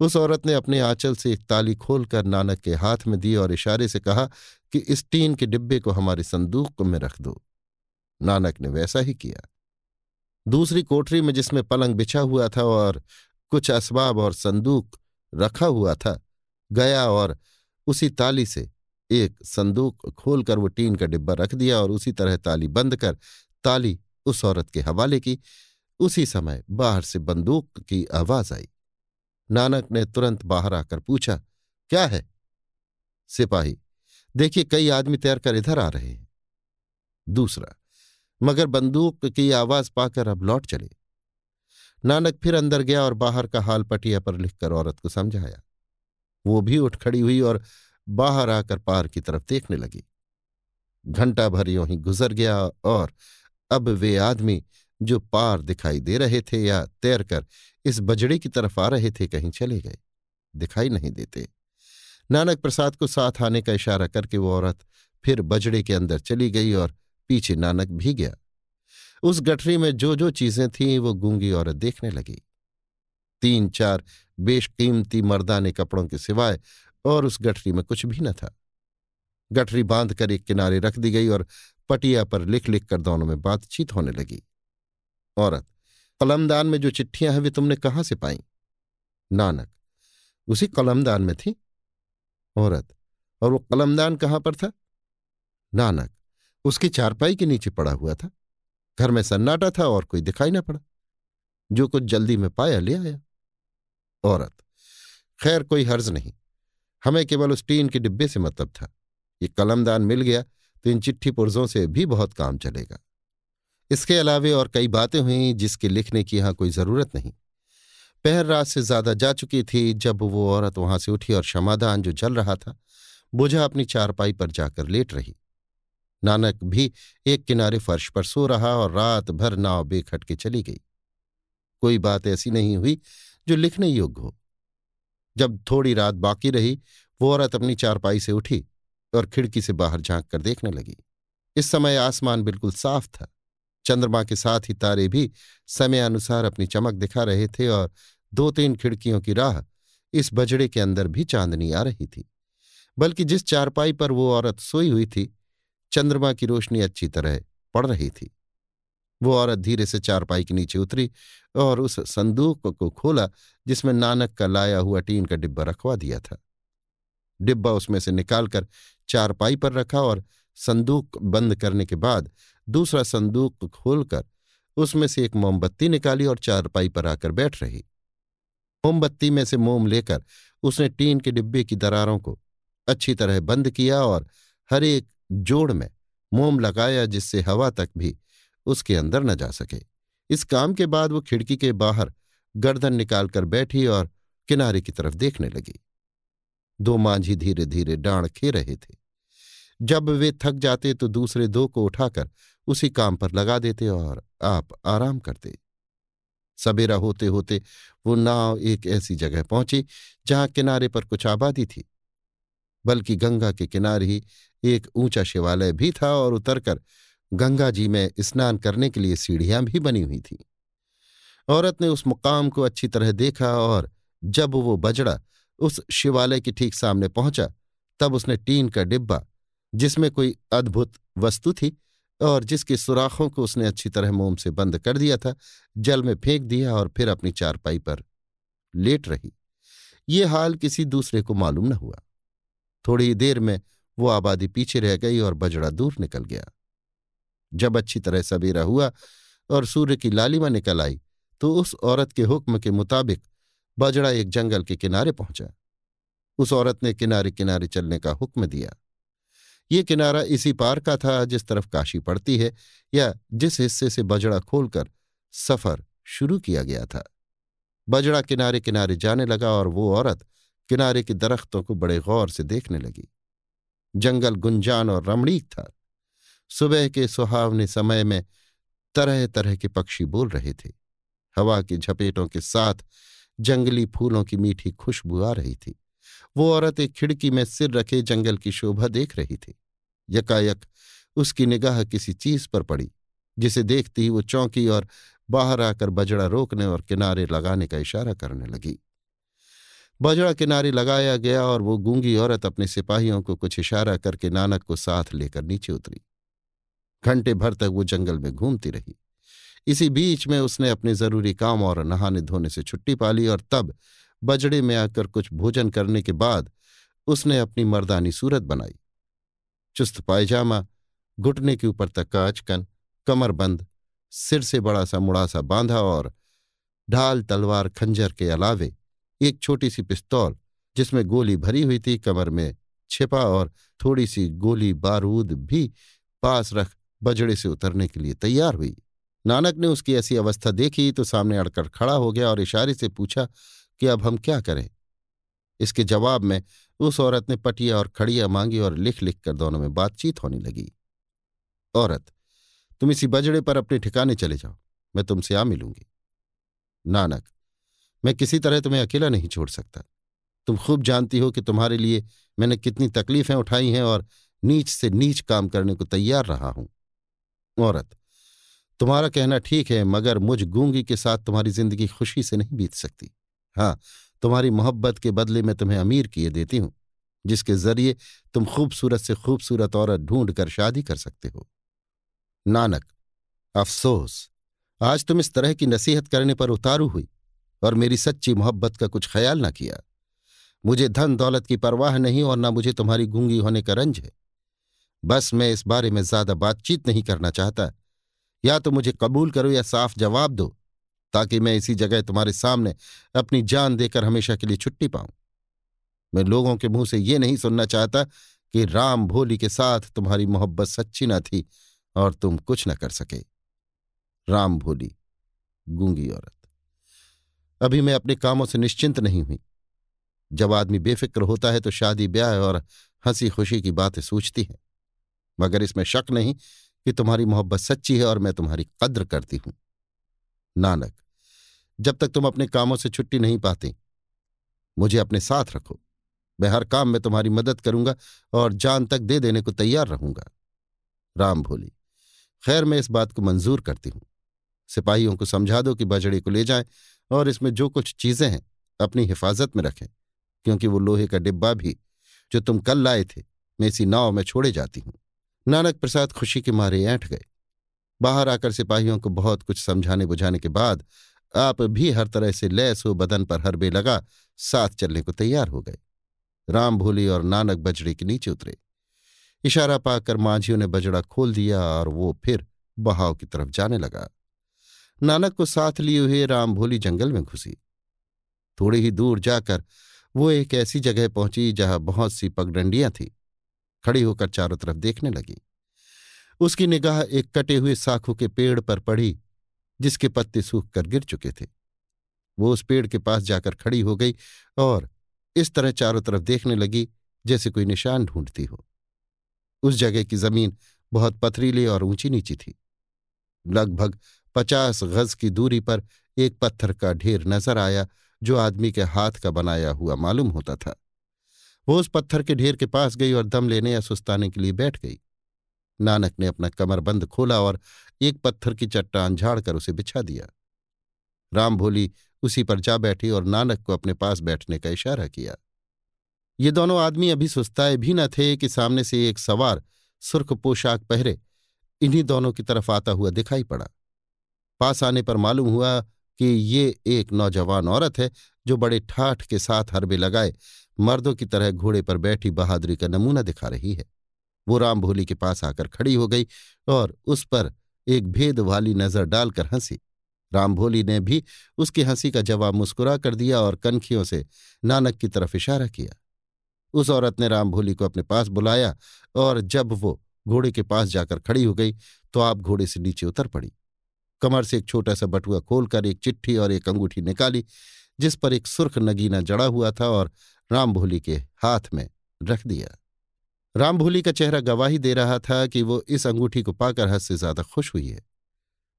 उस औरत ने अपने आंचल से एक ताली खोलकर नानक के हाथ में दी और इशारे से कहा कि इस टीन के डिब्बे को हमारे संदूक में रख दो। नानक ने वैसा ही किया। दूसरी कोठरी में जिसमें पलंग बिछा हुआ था और कुछ असबाब और संदूक रखा हुआ था, गया और उसी ताली से एक संदूक खोलकर वो टीन का डिब्बा रख दिया और उसी तरह ताली बंद कर ताली उस औरत के हवाले की उसी समय बाहर से बंदूक की आवाज़ आई। नानक ने तुरंत बाहर आकर पूछा, क्या है? सिपाही, देखिए कई आदमी तैरकर इधर आ रहे हैं। दूसरा, मगर बंदूक की आवाज़ पाकर अब लौट चले। नानक फिर अंदर गया और बाहर का हाल पटिया पर लिखकर औरत को समझाया। वो भी उठ खड़ी हुई और बाहर आकर पार की तरफ़ देखने लगी। घंटा भर यों ही गुजर गया और अब वे आदमी जो पार दिखाई दे रहे थे या तैरकर इस बजड़े की तरफ़ आ रहे थे कहीं चले गए। दिखाई नहीं देते। नानक प्रसाद को साथ आने का इशारा करके वो औरत फिर बजड़े के अंदर चली गई और पीछे नानक भी गया। उस गठरी में जो जो चीज़ें थीं, वो गूँगी औरत देखने लगी। तीन चार बेशकीमती मर्दाने कपड़ों के सिवाय और उस गठरी में कुछ भी न था। गठरी बांधकर एक किनारे रख दी गई और पटिया पर लिख लिख कर दोनों में बातचीत होने लगी। औरत, कलमदान में जो चिट्ठियाँ हैं वे तुमने कहाँ से पाई? नानक, उसी कलमदान में थी? औरत, और वो कलमदान कहाँ पर था? नानक, उसकी चारपाई के नीचे पड़ा हुआ था। घर में सन्नाटा था और कोई दिखाई ना पड़ा। जो कुछ जल्दी में पाया ले आया। औरत, खैर कोई हर्ज नहीं, हमें केवल उस टीन के डिब्बे से मतलब था। ये कलमदान मिल गया तो इन चिट्ठी पुर्जों से भी बहुत काम चलेगा। इसके अलावे और कई बातें हुई जिसके लिखने की यहाँ कोई ज़रूरत नहीं। पहर रात से ज़्यादा जा चुकी थी जब वो औरत वहाँ से उठी और क्षमादान जो जल रहा था, बुझा अपनी चारपाई पर जाकर लेट रही। नानक भी एक किनारे फर्श पर सो रहा और रात भर नाव बेखट के चली गई। कोई बात ऐसी नहीं हुई जो लिखने योग्य हो। जब थोड़ी रात बाकी रही, वो औरत अपनी चारपाई से उठी और खिड़की से बाहर झाँक कर देखने लगी। इस समय आसमान बिल्कुल साफ़ था। चंद्रमा के साथ ही तारे भी समय अनुसार अपनी चमक दिखा रहे थे और दो तीन खिड़कियों की राह इस बजड़े के अंदर भी चांदनी आ रही थी। बल्कि जिस चारपाई पर वो औरत सोई हुई थी, चंद्रमा की रोशनी अच्छी तरह पड़ रही थी। वो औरत धीरे से चारपाई के नीचे उतरी और उस संदूक को खोला जिसमें नानक का लाया हुआ टीन का डिब्बा रखवा दिया था। डिब्बा उसमें से निकालकर चारपाई पर रखा और संदूक बंद करने के बाद दूसरा संदूक खोलकर उसमें से एक मोमबत्ती निकाली और चारपाई पर आकर बैठ रही। मोमबत्ती में से मोम लेकर उसने टीन के डिब्बे की दरारों को अच्छी तरह बंद किया और हर एक जोड़ में मोम लगाया जिससे हवा तक भी उसके अंदर न जा सके। इस काम के बाद वो खिड़की के बाहर गर्दन निकालकर बैठी और किनारे की तरफ़ देखने लगी। दो मांझी धीरे धीरे डांड खे रहे थे। जब वे थक जाते तो दूसरे दो को उठाकर उसी काम पर लगा देते और आप आराम करते। सवेरा होते होते वो नाव एक ऐसी जगह पहुँची जहाँ किनारे पर कुछ आबादी थी। बल्कि गंगा के किनारे ही एक ऊँचा शिवालय भी था और उतरकर गंगा जी में स्नान करने के लिए सीढ़ियाँ भी बनी हुई थीं। औरत ने उस मुकाम को अच्छी तरह देखा और जब वो बजड़ा उस शिवालय के ठीक सामने पहुँचा, तब उसने टीन का डिब्बा, जिसमें कोई अद्भुत वस्तु थी और जिसके सुराखों को उसने अच्छी तरह मोम से बंद कर दिया था, जल में फेंक दिया और फिर अपनी चारपाई पर लेट रही। ये हाल किसी दूसरे को मालूम न हुआ। थोड़ी देर में वो आबादी पीछे रह गई और बजड़ा दूर निकल गया। जब अच्छी तरह सवेरा हुआ और सूर्य की लालिमा निकल आई तो उस औरत के हुक्म के मुताबिक बजड़ा एक जंगल के किनारे पहुँचा। उस औरत ने किनारे किनारे चलने का हुक्म दिया। ये किनारा इसी पार का था जिस तरफ़ काशी पड़ती है या जिस हिस्से से बजड़ा खोलकर सफ़र शुरू किया गया था। बजड़ा किनारे किनारे जाने लगा और वो औरत किनारे के दरख्तों को बड़े गौर से देखने लगी। जंगल गुंजान और रमणीक था। सुबह के सुहावने समय में तरह तरह के पक्षी बोल रहे थे। हवा की झपेटों के साथ जंगली फूलों की मीठी खुशबू आ रही थी। वो औरत एक खिड़की में सिर रखे जंगल की शोभा देख रही थी। यकायक उसकी निगाह किसी चीज़ पर पड़ी, जिसे देखती ही वो चौंकी और बाहर आकर बजड़ा रोकने और किनारे लगाने का इशारा करने लगी। बजड़ा किनारे लगाया गया और वो गूँगी औरत अपने सिपाहियों को कुछ इशारा करके नानक को साथ लेकर नीचे उतरी। घंटे भर तक वो जंगल में घूमती रही। इसी बीच में उसने अपने ज़रूरी काम और नहाने धोने से छुट्टी पाली और तब बजड़े में आकर कुछ भोजन करने के बाद उसने अपनी मर्दानी सूरत बनाई। चुस्त पायजामा, घुटने के ऊपर तक काचकन कमरबंद, सिर से बड़ा सा मुड़ा सा बांधा और ढाल तलवार खंजर के अलावे एक छोटी सी पिस्तौल, जिसमें गोली भरी हुई थी, कमर में छिपा और थोड़ी सी गोली बारूद भी पास रख बजड़े से उतरने के लिए तैयार हुई। नानक ने उसकी ऐसी अवस्था देखी तो सामने अड़कर खड़ा हो गया और इशारे से पूछा कि अब हम क्या करें? इसके जवाब में उस औरत ने पटिया और खड़िया मांगी और लिख लिख कर दोनों में बातचीत होने लगी। औरत, तुम इसी बजड़े पर अपने ठिकाने चले जाओ, मैं तुमसे आ मिलूँगी। नानक, मैं किसी तरह तुम्हें अकेला नहीं छोड़ सकता। तुम खूब जानती हो कि तुम्हारे लिए मैंने कितनी तकलीफें उठाई हैं और नीच से नीच काम करने को तैयार रहा हूँ। औरत तुम्हारा कहना ठीक है, मगर मुझ गूँगी के साथ तुम्हारी ज़िंदगी खुशी से नहीं बीत सकती। हाँ तुम्हारी मोहब्बत के बदले में तुम्हें अमीर किए देती हूँ, जिसके ज़रिए तुम खूबसूरत से खूबसूरत औरत ढूंढ कर शादी कर सकते हो। नानक, अफसोस, आज तुम इस तरह की नसीहत करने पर उतारू हुई और मेरी सच्ची मोहब्बत का कुछ ख्याल ना किया। मुझे धन दौलत की परवाह नहीं और ना मुझे तुम्हारी गूँगी होने का रंज है। बस मैं इस बारे में ज़्यादा बातचीत नहीं करना चाहता। या तो मुझे कबूल करो या साफ़ जवाब दो, ताकि मैं इसी जगह तुम्हारे सामने अपनी जान देकर हमेशा के लिए छुट्टी पाऊँ। मैं लोगों के मुँह से ये नहीं सुनना चाहता कि राम भोली के साथ तुम्हारी मोहब्बत सच्ची न थी और तुम कुछ न कर सके। राम भोली, गूँगी औरत। अभी मैं अपने कामों से निश्चिंत नहीं हुई। जब आदमी बेफिक्र होता है तो शादी ब्याह और हँसी खुशी की बातें सूझती हैं, मगर इसमें शक नहीं कि तुम्हारी मोहब्बत सच्ची है और मैं तुम्हारी कद्र करती हूँ। नानक, जब तक तुम अपने कामों से छुट्टी नहीं पाते, मुझे अपने साथ रखो। मैं हर काम में तुम्हारी मदद करूँगा और जान तक दे देने को तैयार रहूँगा। राम भोली खैर मैं इस बात को मंजूर करती हूँ। सिपाहियों को समझा दो कि बजड़े को ले जाएँ और इसमें जो कुछ चीज़ें हैं, अपनी हिफाजत में रखें, क्योंकि वो लोहे का डिब्बा भी, जो तुम कल लाए थे, मैं इसी नाव में छोड़े जाती हूँ। नानक प्रसाद खुशी के मारे ऐंठ गए। बाहर आकर सिपाहियों को बहुत कुछ समझाने बुझाने के बाद आप भी हर तरह से लैस हो बदन पर हरबे लगा साथ चलने को तैयार हो गए। राम भोली और नानक बजड़े के नीचे उतरे। इशारा पाकर मांझियों ने बजड़ा खोल दिया और वो फिर बहाव की तरफ़ जाने लगा। नानक को साथ लिए हुए राम भोली जंगल में घुसी। थोड़ी ही दूर जाकर वो एक ऐसी जगह पहुँची जहाँ बहुत सी पगडंडियाँ थी। खड़ी होकर चारों तरफ़ देखने लगी। उसकी निगाह एक कटे हुए साखू के पेड़ पर पड़ी, जिसके पत्ते सूख कर गिर चुके थे। वो उस पेड़ के पास जाकर खड़ी हो गई और इस तरह चारों तरफ़ देखने लगी, जैसे कोई निशान ढूंढती हो। उस जगह की ज़मीन बहुत पथरीली और ऊँची नीची थी। लगभग पचास गज की दूरी पर एक पत्थर का ढेर नज़र आया, जो आदमी के हाथ का बनाया हुआ मालूम होता था। वो उस पत्थर के ढेर के पास गई और दम लेने या सुस्ताने के लिए बैठ गई। नानक ने अपना कमरबंद खोला और एक पत्थर की चट्टान झाड़कर उसे बिछा दिया। राम भोली उसी पर जा बैठी और नानक को अपने पास बैठने का इशारा किया। ये दोनों आदमी अभी सुस्ताए भी न थे कि सामने से एक सवार सुर्ख पोशाक पहरे इन्हीं दोनों की तरफ़ आता हुआ दिखाई पड़ा। पास आने पर मालूम हुआ कि ये एक नौजवान औरत है जो बड़े ठाठ के साथ हरबे लगाए मर्दों की तरह घोड़े पर बैठी बहादुरी का नमूना दिखा रही है। वो राम भोली के पास आकर खड़ी हो गई और उस पर एक भेद वाली नज़र डालकर हँसी। राम भोली ने भी उसकी हँसी का जवाब मुस्कुरा कर दिया और कनखियों से नानक की तरफ़ इशारा किया। उस औरत ने राम भोली को अपने पास बुलाया और जब वो घोड़े के पास जाकर खड़ी हो गई तो आप घोड़े से नीचे उतर पड़ी। कमर से एक छोटा सा बटुआ खोलकर एक चिट्ठी और एक अंगूठी निकाली। जिस पर एक सुर्ख नगीना जड़ा हुआ था और राम भोली के हाथ में रख दिया। रामभोली का चेहरा गवाही दे रहा था कि वो इस अंगूठी को पाकर हद से ज़्यादा खुश हुई है।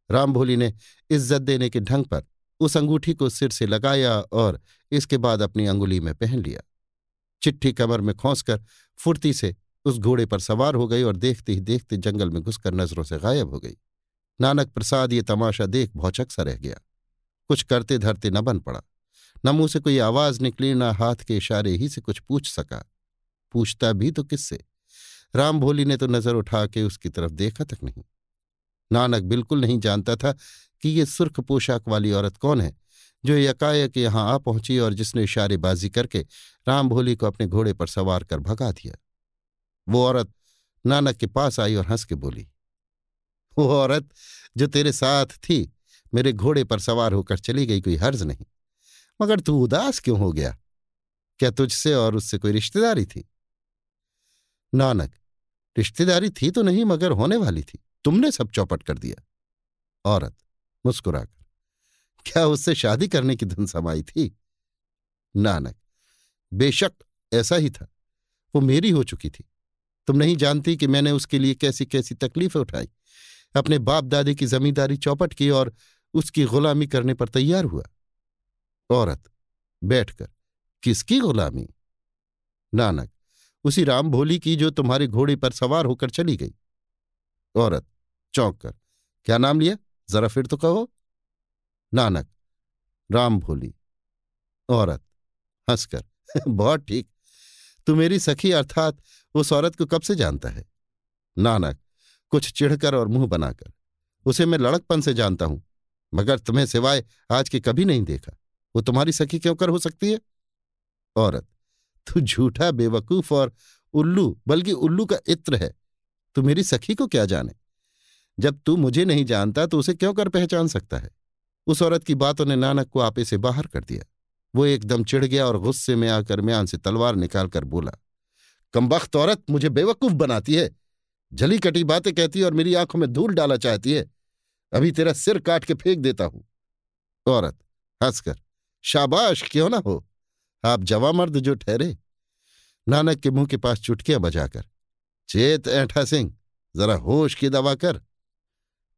रामभोली ने इज़्ज़त देने के ढंग पर उस अंगूठी को सिर से लगाया और इसके बाद अपनी अंगुली में पहन लिया। चिट्ठी कमर में खोंसकर फुर्ती से उस घोड़े पर सवार हो गई और देखते ही देखते जंगल में घुसकर नज़रों से गायब हो गई। नानक प्रसाद ये तमाशा देख भौचक सा रह गया। कुछ करते धरते न बन पड़ा। न मुँह से कोई आवाज़ निकली, न हाथ के इशारे ही से कुछ पूछ सका। पूछता भी तो किससे? राम भोली ने तो नज़र उठा के उसकी तरफ़ देखा तक नहीं। नानक बिल्कुल नहीं जानता था कि ये सुर्ख पोशाक वाली औरत कौन है, जो यकायक यहाँ आ पहुँची और जिसने इशारेबाजी करके राम भोली को अपने घोड़े पर सवार कर भगा दिया। वो औरत नानक के पास आई और हंस के बोली, वो औरत जो तेरे साथ थी, मेरे घोड़े पर सवार होकर चली गई कोई हर्ज नहीं। मगर तू उदास क्यों हो गया? क्या तुझसे और उससे कोई रिश्तेदारी थी? नानक, रिश्तेदारी थी तो नहीं, मगर होने वाली थी। तुमने सब चौपट कर दिया। औरत, मुस्कुराकर, क्या उससे शादी करने की धन समाई थी? नानक, बेशक ऐसा ही था। वो मेरी हो चुकी थी। तुम नहीं जानती कि मैंने उसके लिए कैसी कैसी तकलीफें उठाई। अपने बाप दादी की जमींदारी चौपट की और उसकी गुलामी करने पर तैयार हुआ। औरत, बैठकर, किसकी गुलामी? नानक, उसी राम भोली की जो तुम्हारे घोड़े पर सवार होकर चली गई। औरत चौंक कर क्या नाम लिया? जरा फिर तो कहो। नानक, राम भोली। औरत, हंसकर, बहुत ठीक। तू मेरी सखी अर्थात उस औरत को कब से जानता है? नानक, कुछ चिढ़कर और मुँह बनाकर, उसे मैं लड़कपन से जानता हूँ, मगर तुम्हें सिवाय आज के कभी नहीं देखा। वो तुम्हारी सखी क्यों कर हो सकती है? औरत, तू झूठा बेवकूफ़ और उल्लू, बल्कि उल्लू का इत्र है। तू मेरी सखी को क्या जाने? जब तू मुझे नहीं जानता तो उसे क्यों कर पहचान सकता है? उस औरत की बातों ने नानक को आपे से बाहर कर दिया। वो एकदम चिढ़ गया और गुस्से में आकर म्यान से तलवार निकालकर बोला, कमबख्त औरत, मुझे बेवकूफ़ बनाती है। जली कटी बातें कहती है और मेरी आँखों में धूल डाला चाहती है। अभी तेरा सिर काट के फेंक देता हूँ। औरत हंसकर शाबाश, क्यों ना हो? आप जवा मर्द जो ठहरे। नानक के मुँह के पास चुटकियाँ बजाकर, चेत ऐठा सिंह, जरा होश की दवा कर।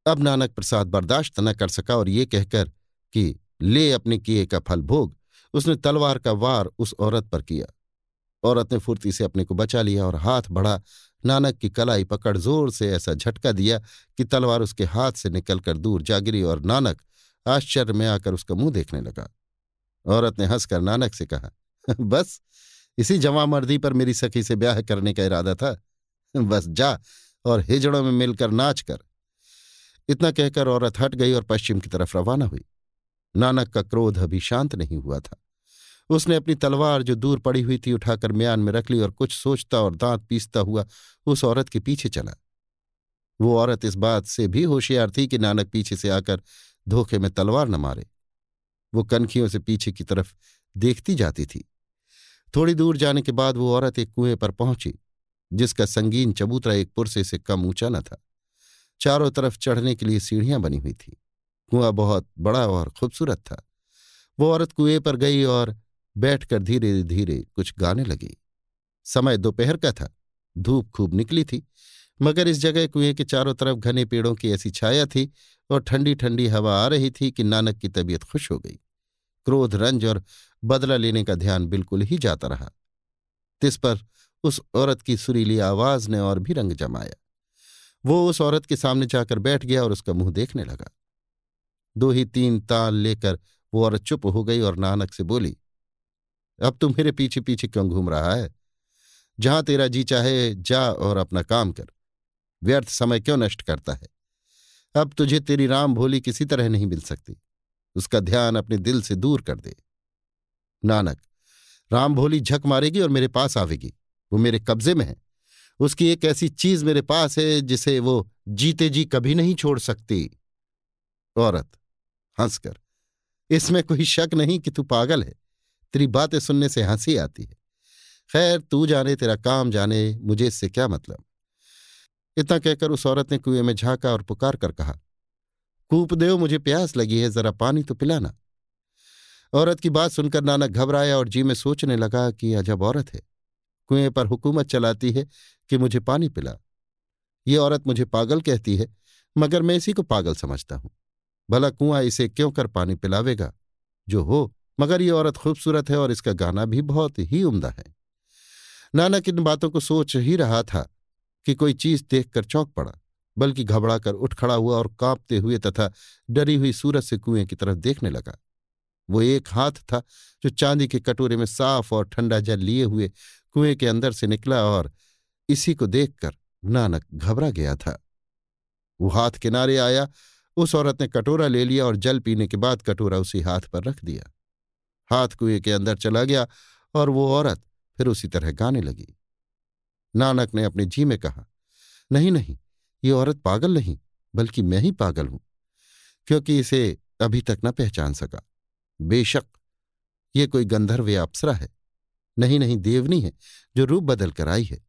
अब नानक प्रसाद बर्दाश्त न कर सका और ये कहकर कि, ले अपने किए का फल भोग। उसने तलवार का वार उस औरत पर किया। औरत ने फुर्ती से अपने को बचा लिया और हाथ बढ़ा। नानक की कलाई पकड़ ज़ोर से ऐसा झटका दिया कि तलवार उसके हाथ से निकलकर दूर जा गिरी और नानक आश्चर्य में आकर उसका मुँह देखने लगा। औरत ने हंसकर नानक से कहा, बस, इसी जवा मर्दी पर मेरी सखी से ब्याह करने का इरादा था। बस जा और हिजड़ों में मिलकर नाच कर। इतना कहकर औरत हट गई और पश्चिम की तरफ़ रवाना हुई। नानक का क्रोध अभी शांत नहीं हुआ था। उसने अपनी तलवार जो दूर पड़ी हुई थी उठाकर म्यान में रख ली और कुछ सोचता और दांत पीसता हुआ उस औरत के पीछे चला। वो औरत इस बात से भी होशियार थी कि नानक पीछे से आकर धोखे में तलवार न मारे। वो कनखियों से पीछे की तरफ़ देखती जाती थी। थोड़ी दूर जाने के बाद वो औरत एक कुएँ पर पहुँची, जिसका संगीन चबूतरा एक पुरसे से कम ऊँचा न था। चारों तरफ़ चढ़ने के लिए सीढ़ियाँ बनी हुई थी। कुआँ बहुत बड़ा और खूबसूरत था। वो औरत कुएँ पर गई और बैठकर धीरे धीरे कुछ गाने लगी। समय दोपहर का था। धूप खूब निकली थी, मगर इस जगह कुएँ के चारों तरफ़ घने पेड़ों की ऐसी छाया थी और ठंडी ठंडी हवा आ रही थी कि नानक की तबीयत खुश हो गई। क्रोध, रंज और बदला लेने का ध्यान बिल्कुल ही जाता रहा। तिस पर उस औरत की सुरीली आवाज़ ने और भी रंग जमाया। वो उस औरत के सामने जाकर बैठ गया और उसका मुँह देखने लगा। दो ही तीन ताल लेकर वो औरत चुप हो गई और नानक से बोली, अब तू मेरे पीछे पीछे क्यों घूम रहा है? जहाँ तेरा जी चाहे, जा और अपना काम कर। व्यर्थ समय क्यों नष्ट करता है? अब तुझे तेरी राम भोली किसी तरह नहीं मिल सकती। उसका ध्यान अपने दिल से दूर कर दे। नानक, राम भोली झक मारेगी और मेरे पास आवेगी। वो मेरे कब्जे में है। उसकी एक ऐसी चीज़ मेरे पास है जिसे वो जीते जी कभी नहीं छोड़ सकती। औरत, हंसकर, इसमें कोई शक नहीं कि तू पागल है। तेरी बातें सुनने से हँसी आती है। खैर, तू जाने, तेरा काम जाने, मुझे इससे क्या मतलब? इतना कहकर उस औरत ने कुएँ में झांका और पुकार कर कहा कूपदेव मुझे प्यास लगी है, जरा पानी तो पिलाना। औरत की बात सुनकर नानक घबराया और जी में सोचने लगा कि अजब औरत है। कुएँ पर हुकूमत चलाती है कि मुझे पानी पिला। ये औरत मुझे पागल कहती है, मगर मैं इसी को पागल समझता हूँ। भला कुआँ इसे क्यों कर पानी पिलावेगा? जो हो, मगर ये औरत खूबसूरत है और इसका गाना भी बहुत ही उम्दा है। नानक इन बातों को सोच ही रहा था कि कोई चीज़ देखकर चौंक पड़ा। बल्कि घबराकर उठ खड़ा हुआ और कांपते हुए तथा डरी हुई सूरज से कुएँ की तरफ़ देखने लगा। वो एक हाथ था जो चांदी के कटोरे में साफ़ और ठंडा जल लिए हुए कुएँ के अंदर से निकला और इसी को देखकर नानक घबरा गया था। वो हाथ किनारे आया, उस औरत ने कटोरा ले लिया और जल पीने के बाद कटोरा उसी हाथ पर रख दिया। हाथ कुएँ के अंदर चला गया और वो औरत फिर उसी तरह गाने लगी। नानक ने अपने जी में कहा, नहीं नहीं ये औरत पागल नहीं, बल्कि मैं ही पागल हूँ। क्योंकि इसे अभी तक न पहचान सका। बेशक, ये कोई गंधर्व या अप्सरा है। नहीं नहीं देवनी है, जो रूप बदल कर आई है।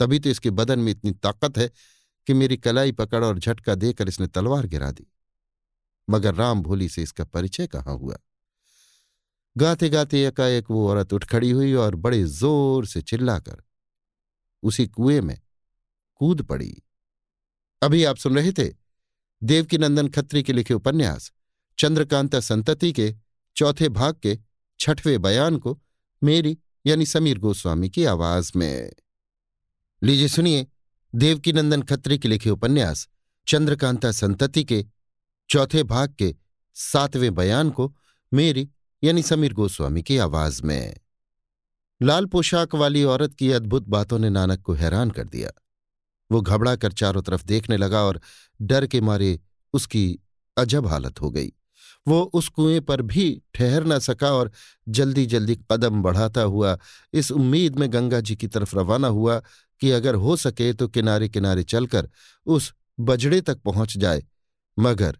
तभी तो इसके बदन में इतनी ताकत है कि मेरी कलाई पकड़ और झटका देकर इसने तलवार गिरा दी। मगर राम भोली से इसका परिचय कहाँ हुआ? गाते गाते एकाएक वो औरत उठ खड़ी हुई और बड़े ज़ोर से चिल्लाकर उसी कुएँ में कूद पड़ी। अभी आप सुन रहे थे देवकीनंदन खत्री के लिखे उपन्यास, चंद्रकांता संतति के चौथे भाग के छठवें बयान को मेरी यानी समीर गोस्वामी की आवाज़ में। लीजिए सुनिए देवकीनंदन खत्री के लिखे उपन्यास, चंद्रकांता संतति के चौथे भाग के सातवें बयान को मेरी यानी समीर गोस्वामी की आवाज़ में। लाल पोशाक वाली औरत की अद्भुत बातों ने नानक को हैरान कर दिया। वो घबरा कर चारों तरफ़ देखने लगा और डर के मारे उसकी अजब हालत हो गई। वो उस कुएँ पर भी ठहर न सका और जल्दी जल्दी कदम बढ़ाता हुआ, इस उम्मीद में गंगा जी की तरफ़ रवाना हुआ कि अगर हो सके तो किनारे किनारे चलकर उस बजड़े तक पहुँच जाए। मगर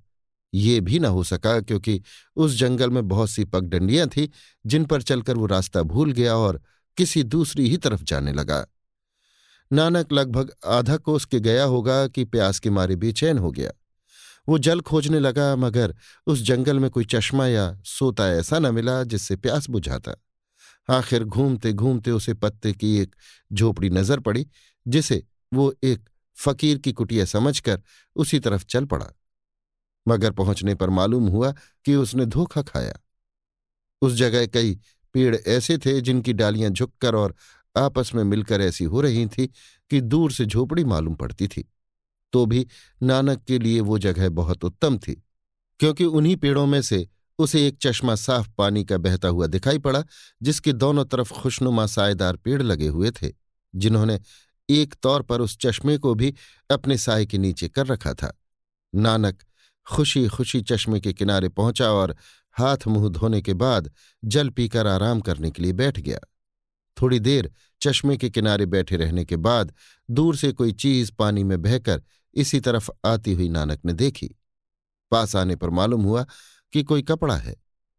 ये भी न हो सका क्योंकि उस जंगल में बहुत सी पगडंडियाँ थीं, जिन पर चलकर वो रास्ता भूल गया और किसी दूसरी ही तरफ़ जाने लगा। नानक लगभग आधा कोस के गया होगा कि प्यास के मारे बेचैन हो गया। वो जल खोजने लगा, मगर उस जंगल में कोई चश्मा या सोता ऐसा न मिला जिससे प्यास बुझाता। आखिर घूमते घूमते उसे पत्ते की एक झोपड़ी नज़र पड़ी, जिसे वो एक फकीर की कुटिया समझकर उसी तरफ़ चल पड़ा। मगर पहुँचने पर मालूम हुआ कि उसने धोखा खाया। उस जगह कई पेड़ ऐसे थे जिनकी डालियाँ झुककर और आपस में मिलकर ऐसी हो रही थी कि दूर से झोपड़ी मालूम पड़ती थी। तो भी नानक के लिए वो जगह बहुत उत्तम थी, क्योंकि उन्हीं पेड़ों में से उसे एक चश्मा साफ़ पानी का बहता हुआ दिखाई पड़ा, जिसके दोनों तरफ़ खुशनुमा सायेदार पेड़ लगे हुए थे, जिन्होंने एक तौर पर उस चश्मे को भी अपने साय के नीचे कर रखा था। नानक खुशी खुशी चश्मे के किनारे पहुँचा और हाथ मुँह धोने के बाद जल पीकर आराम करने के लिए बैठ गया। थोड़ी देर चश्मे के किनारे बैठे रहने के बाद दूर से कोई चीज़ पानी में बहकर इसी तरफ़ आती हुई नानक ने देखी। पास आने पर मालूम हुआ कि कोई कपड़ा है।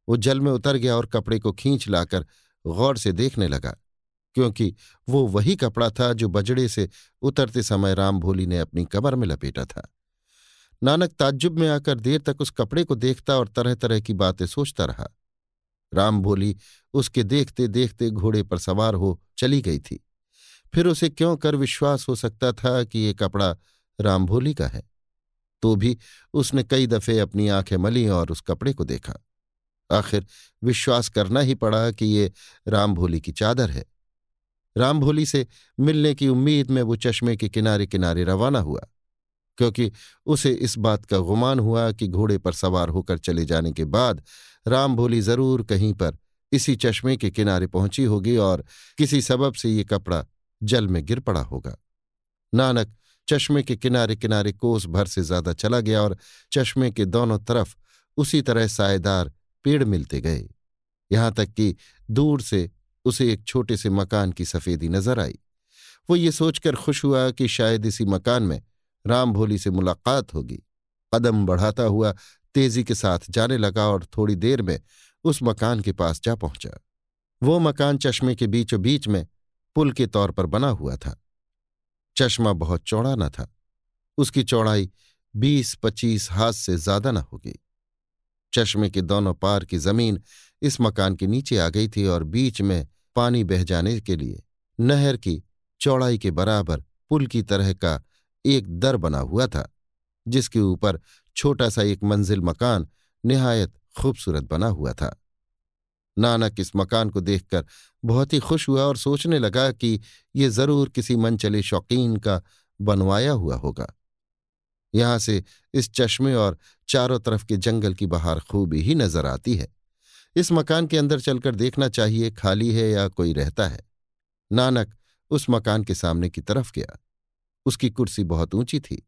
वो जल में उतर गया और कपड़े को खींच लाकर गौर से देखने लगा, क्योंकि वो वही कपड़ा था जो बजड़े से उतरते समय राम भोली ने अपनी कमर में लपेटा था। नानक ताज्जुब में आकर देर तक उस कपड़े को देखता और तरह तरह की बातें सोचता रहा। राम भोली उसके देखते देखते घोड़े पर सवार हो चली गई थी। फिर उसे क्यों कर विश्वास हो सकता था कि ये कपड़ा राम भोली का है? तो भी उसने कई दफे अपनी आँखें मली और उस कपड़े को देखा। आखिर विश्वास करना ही पड़ा कि ये राम भोली की चादर है। राम भोली से मिलने की उम्मीद में वो चश्मे के किनारे किनारे रवाना हुआ। क्योंकि उसे इस बात का गुमान हुआ कि घोड़े पर सवार होकर चले जाने के बाद राम भोली ज़रूर कहीं पर इसी चश्मे के किनारे पहुँची होगी और किसी सबब से ये कपड़ा जल में गिर पड़ा होगा। नानक चश्मे के किनारे किनारे कोस भर से ज़्यादा चला गया और चश्मे के दोनों तरफ़ उसी तरह सायेदार पेड़ मिलते गए। यहाँ तक कि दूर से उसे एक छोटे से मकान की सफेदी नज़र आई। वो ये सोचकर खुश हुआ कि शायद इसी मकान में राम भोली से मुलाकात होगी। कदम बढ़ाता हुआ तेज़ी के साथ जाने लगा और थोड़ी देर में उस मकान के पास जा पहुँचा। वो मकान चश्मे के बीचों बीच में पुल के तौर पर बना हुआ था। चश्मा बहुत चौड़ा न था। उसकी चौड़ाई बीस पच्चीस हाथ से ज़्यादा न होगी। चश्मे के दोनों पार की ज़मीन इस मकान के नीचे आ गई थी और बीच में पानी बह जाने के लिए नहर की चौड़ाई के बराबर पुल की तरह का एक दर बना हुआ था, जिसके ऊपर छोटा सा एक मंजिल मकान निहायत खूबसूरत बना हुआ था। नानक इस मकान को देखकर बहुत ही खुश हुआ और सोचने लगा कि ये ज़रूर किसी मनचले शौकीन का बनवाया हुआ होगा। यहाँ से इस चश्मे और चारों तरफ़ के जंगल की बहार खूबी ही नज़र आती है। इस मकान के अंदर चलकर देखना चाहिए खाली है या कोई रहता है। नानक उस मकान के सामने की तरफ़ गया। उसकी कुर्सी बहुत ऊँची थी।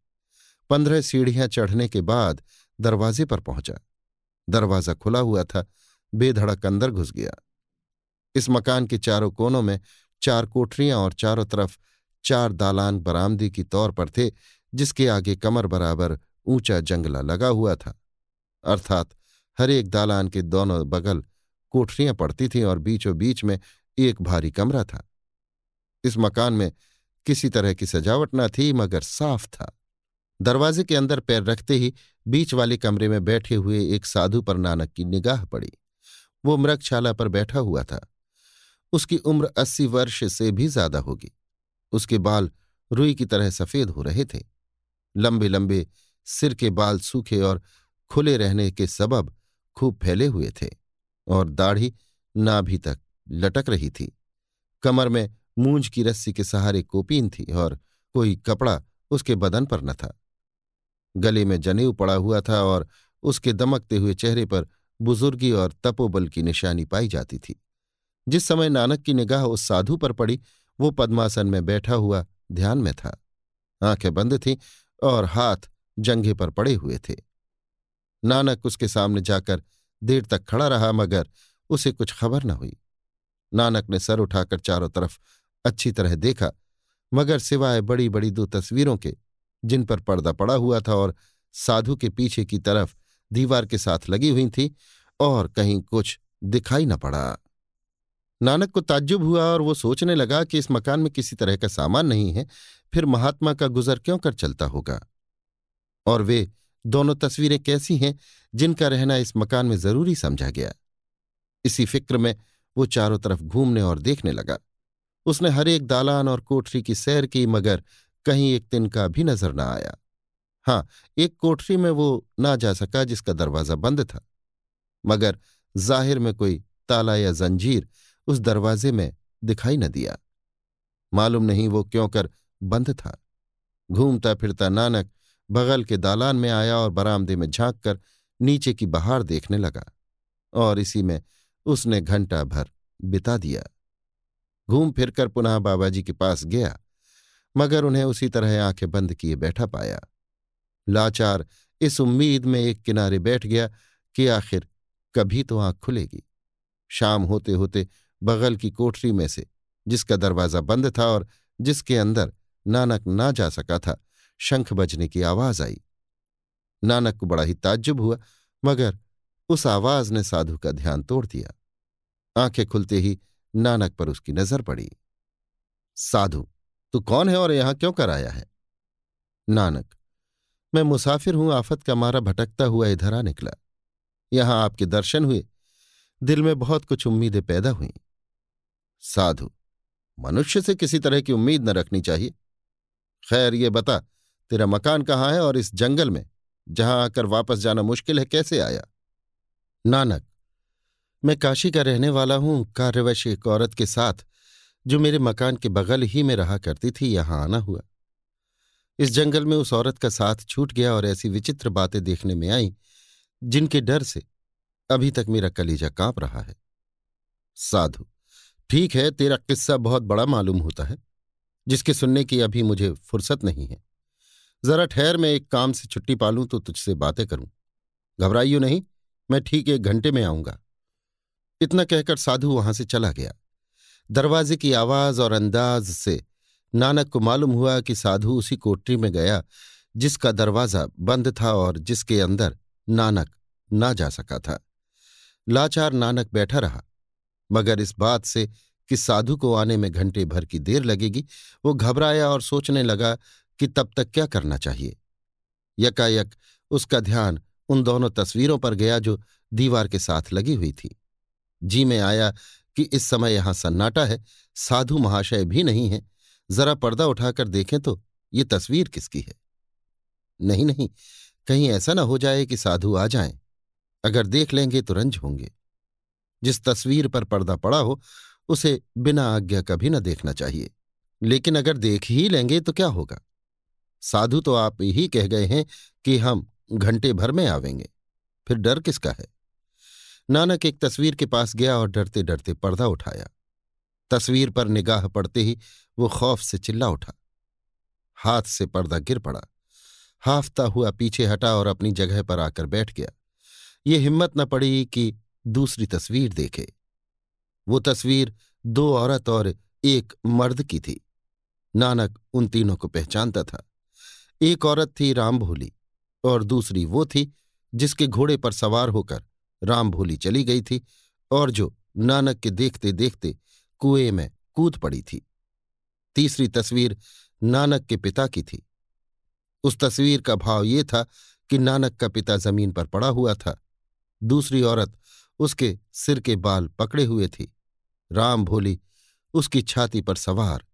पंद्रह सीढ़ियाँ चढ़ने के बाद दरवाजे पर पहुँचा। दरवाज़ा खुला हुआ था, बेधड़क अंदर घुस गया। इस मकान के चारों कोनों में चार कोठरियाँ और चारों तरफ़ चार दालान बरामदी की तौर पर थे, जिसके आगे कमर बराबर ऊँचा जंगला लगा हुआ था। अर्थात हर एक दालान के दोनों बगल कोठरियाँ पड़ती थीं और बीचों बीच में एक भारी कमरा था। इस मकान में किसी तरह की सजावट न थी, मगर साफ़ था। दरवाजे के अंदर पैर रखते ही बीच वाले कमरे में बैठे हुए एक साधु पर नानक की निगाह पड़ी। वो मृगशाला पर बैठा हुआ था। उसकी उम्र अस्सी वर्ष से भी ज़्यादा होगी। उसके बाल रुई की तरह सफ़ेद हो रहे थे। लंबे लंबे सिर के बाल सूखे और खुले रहने के सबब खूब फैले हुए थे और दाढ़ी नाभि तक लटक रही थी। कमर में मूंज की रस्सी के सहारे कोपीन थी और कोई कपड़ा उसके बदन पर न था। गले में जनेऊ पड़ा हुआ था और उसके दमकते हुए चेहरे पर बुजुर्गी और तपोबल की निशानी पाई जाती थी। जिस समय नानक की निगाह उस साधु पर पड़ी, वो पद्मासन में बैठा हुआ ध्यान में था। आँखें बंद थीं और हाथ जंघे पर पड़े हुए थे। नानक उसके सामने जाकर देर तक खड़ा रहा, मगर उसे कुछ खबर न हुई। नानक ने सर उठाकर चारों तरफ़ अच्छी तरह देखा, मगर सिवाय बड़ी बड़ी दो तस्वीरों के, जिन पर पर्दा पड़ा हुआ था और साधु के पीछे की तरफ़ दीवार के साथ लगी हुई थी, और कहीं कुछ दिखाई न पड़ा। नानक को ताज्जुब हुआ और वो सोचने लगा कि इस मकान में किसी तरह का सामान नहीं है, फिर महात्मा का गुजर क्यों कर चलता होगा? और वे दोनों तस्वीरें कैसी हैं, जिनका रहना इस मकान में ज़रूरी समझा गया? इसी फ़िक्र में वो चारों तरफ़ घूमने और देखने लगा। उसने हर एक दालान और कोठरी की सैर की, मगर कहीं एक तिनका भी नज़र न आया। हाँ एक कोठरी में वो ना जा सका जिसका दरवाज़ा बंद था। मगर ज़ाहिर में कोई ताला या जंजीर उस दरवाजे में दिखाई न दिया। मालूम नहीं वो क्यों कर बंद था। घूमता फिरता नानक बगल के दालान में आया और बरामदे में झाँक कर नीचे की बहार देखने लगा और इसी में उसने घंटा भर बिता दिया। घूम फिरकर पुनः बाबाजी के पास गया, मगर उन्हें उसी तरह आँखें बंद किए बैठा पाया। लाचार इस उम्मीद में एक किनारे बैठ गया कि आखिर कभी तो आँख खुलेगी। शाम होते होते बगल की कोठरी में से, जिसका दरवाज़ा बंद था और जिसके अंदर नानक ना जा सका था, शंख बजने की आवाज़ आई। नानक को बड़ा ही ताज्जुब हुआ, मगर उस आवाज़ ने साधु का ध्यान तोड़ दिया। आँखें खुलते ही नानक पर उसकी नज़र पड़ी। साधु, तू कौन है और यहाँ क्यों कर आया है? नानक, मैं मुसाफिर हूँ, आफत का मारा भटकता हुआ इधर आ निकला। यहाँ आपके दर्शन हुए, दिल में बहुत कुछ उम्मीदें पैदा हुई। साधु, मनुष्य से किसी तरह की उम्मीद न रखनी चाहिए। खैर, ये बता, तेरा मकान कहाँ है और इस जंगल में, जहाँ आकर वापस जाना मुश्किल है, कैसे आया? नानक मैं काशी का रहने वाला हूँ, कार्यवश एक औरत के साथ, जो मेरे मकान के बगल ही में रहा करती थी, यहाँ आना हुआ। इस जंगल में उस औरत का साथ छूट गया और ऐसी विचित्र बातें देखने में आई, जिनके डर से अभी तक मेरा कलीजा काँप रहा है। साधु, ठीक है, तेरा किस्सा बहुत बड़ा मालूम होता है, जिसके सुनने की अभी मुझे फुर्सत नहीं है। जरा ठहर, मैं एक काम से छुट्टी पालूं तो तुझसे बातें करूँ। घबराइयो नहीं, मैं ठीक एक घंटे में आऊँगा। इतना कहकर साधु वहाँ से चला गया। दरवाजे की आवाज़ और अंदाज से नानक को मालूम हुआ कि साधु उसी कोठरी में गया, जिसका दरवाज़ा बंद था और जिसके अंदर नानक ना जा सका था। लाचार नानक बैठा रहा, मगर इस बात से कि साधु को आने में घंटे भर की देर लगेगी, वो घबराया और सोचने लगा कि तब तक क्या करना चाहिए। यकायक उसका ध्यान उन दोनों तस्वीरों पर गया जो दीवार के साथ लगी हुई थी। जी में आया कि इस समय यहाँ सन्नाटा है, साधु महाशय भी नहीं है। जरा पर्दा उठाकर देखें तो ये तस्वीर किसकी है? नहीं नहीं, कहीं ऐसा ना हो जाए कि साधु आ जाएँ। अगर देख लेंगे तो रंज होंगे। जिस तस्वीर पर पर्दा पड़ा हो, उसे बिना आज्ञा कभी न देखना चाहिए। लेकिन अगर देख ही लेंगे तो क्या होगा? साधु तो आप ही कह गए हैं कि हम घंटे भर में आवेंगे। फिर डर किसका है? नानक एक तस्वीर के पास गया और डरते डरते पर्दा उठाया। तस्वीर पर निगाह पड़ते ही वो खौफ से चिल्ला उठा। हाथ से पर्दा गिर पड़ा। हाफता हुआ पीछे हटा और अपनी जगह पर आकर बैठ गया। ये हिम्मत न पड़ी कि दूसरी तस्वीर देखे। वो तस्वीर दो औरत और एक मर्द की थी। नानक उन तीनों को पहचानता था। एक औरत थी राम भोली और दूसरी वो थी जिसके घोड़े पर सवार होकर राम भोली चली गई थी और जो नानक के देखते देखते कुएँ में कूद पड़ी थी। तीसरी तस्वीर नानक के पिता की थी। उस तस्वीर का भाव ये था कि नानक का पिता ज़मीन पर पड़ा हुआ था। दूसरी औरत उसके सिर के बाल पकड़े हुए थी। राम भोली उसकी छाती पर सवार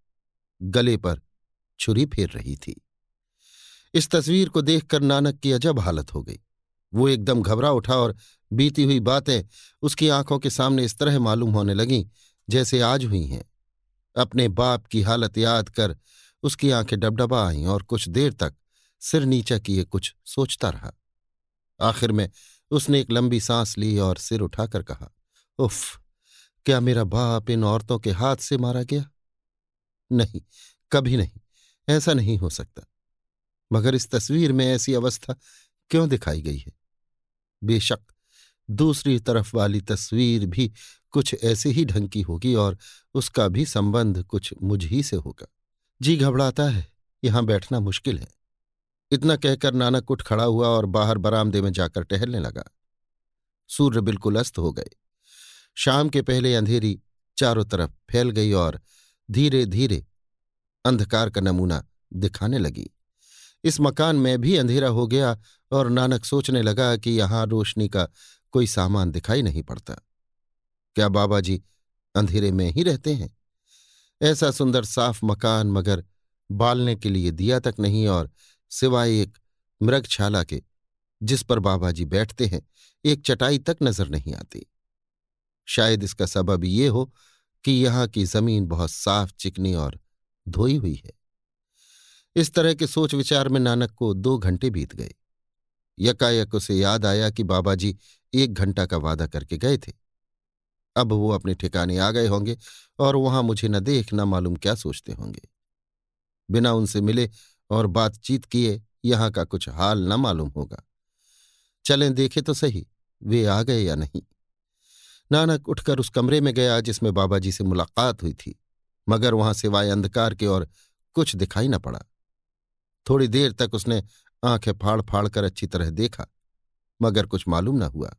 गले पर छुरी फेर रही थी। इस तस्वीर को देखकर नानक की अजब हालत हो गई। वो एकदम घबरा उठा और बीती हुई बातें उसकी आँखों के सामने इस तरह मालूम होने लगीं, जैसे आज हुई हैं। अपने बाप की हालत याद कर उसकी आँखें डबडबा आईं और कुछ देर तक सिर नीचा किए कुछ सोचता रहा। आखिर में उसने एक लंबी सांस ली और सिर उठाकर कहा, उफ, क्या मेरा बाप इन औरतों के हाथ से मारा गया? नहीं, कभी नहीं, ऐसा नहीं हो सकता। मगर इस तस्वीर में ऐसी अवस्था क्यों दिखाई गई है? बेशक। दूसरी तरफ़ वाली तस्वीर भी कुछ ऐसे ही ढंग की होगी और उसका भी संबंध कुछ मुझ ही से होगा। जी घबराता है, यहाँ बैठना मुश्किल है। इतना कहकर नानक उठ खड़ा हुआ और बाहर बरामदे में जाकर टहलने लगा। सूर्य बिल्कुल अस्त हो गए। शाम के पहले अंधेरी चारों तरफ़ फैल गई और धीरे धीरे अंधकार का नमूना दिखाने लगी। इस मकान में भी अंधेरा हो गया और नानक सोचने लगा कि यहाँ रोशनी का कोई सामान दिखाई नहीं पड़ता। क्या बाबा जी अंधेरे में ही रहते हैं? ऐसा सुंदर साफ़ मकान मगर बालने के लिए दिया तक नहीं और सिवाय एक मृगछाला के, जिस पर बाबा जी बैठते हैं, एक चटाई तक नज़र नहीं आती। शायद इसका सबब ये हो कि यहाँ की ज़मीन बहुत साफ़, चिकनी और धोई हुई है। इस तरह के सोच विचार में नानक को दो घंटे बीत गए। यकायक उसे याद आया कि बाबा जी एक घंटा का वादा करके गए थे। अब वो अपने ठिकाने आ गए होंगे और वहाँ मुझे न देख न मालूम क्या सोचते होंगे। बिना उनसे मिले और बातचीत किए यहाँ का कुछ हाल न मालूम होगा। चलें, देखे तो सही, वे आ गए या नहीं? नानक उठकर उस कमरे में गया जिसमें बाबा जी से मुलाकात हुई थी, मगर वहाँ सिवाय अंधकार के और कुछ दिखाई न पड़ा। थोड़ी देर तक उसने आँखें फाड़ फाड़ कर अच्छी तरह देखा, मगर कुछ मालूम न हुआ।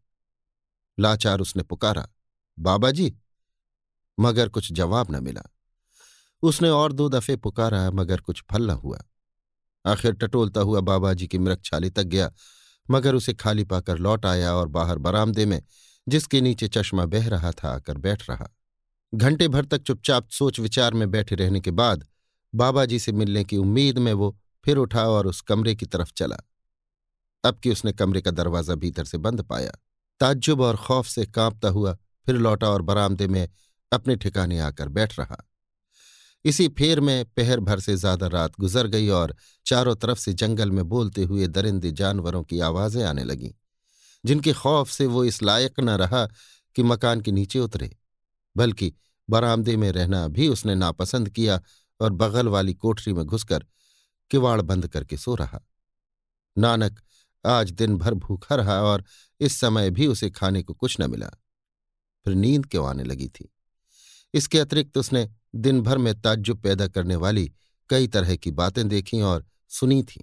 लाचार उसने पुकारा, बाबा जी? मगर कुछ जवाब न मिला। उसने और दो दफे पुकारा, मगर कुछ फल न हुआ। आखिर टटोलता हुआ बाबा जी की मृगछाली तक गया, मगर उसे खाली पाकर लौट आया और बाहर बरामदे में, जिसके नीचे चश्मा बह रहा था, आकर बैठ रहा। घंटे भर तक चुपचाप सोच विचार में बैठे रहने के बाद बाबा जी से मिलने की उम्मीद में वो फिर उठा और उस कमरे की तरफ़ चला। अब कि उसने कमरे का दरवाज़ा भीतर से बंद पाया, ताज्जुब और खौफ से कांपता हुआ फिर लौटा और बरामदे में अपने ठिकाने आकर बैठ रहा। इसी फेर में पहर भर से ज़्यादा रात गुजर गई और चारों तरफ़ से जंगल में बोलते हुए दरिंदे जानवरों की आवाज़ें आने लगीं, जिनके खौफ से वो इस लायक न रहा कि मकान के नीचे उतरे, बल्कि बरामदे में रहना भी उसने नापसंद किया और बगल वाली कोठरी में घुसकर किवाड़ बंद करके सो रहा। नानक, आज दिन भर भूखा रहा और इस समय भी उसे खाने को कुछ न मिला। फिर नींद क्यों आने लगी थी? इसके अतिरिक्त उसने दिन भर में ताज्जुब पैदा करने वाली कई तरह की बातें देखी और सुनी थीं,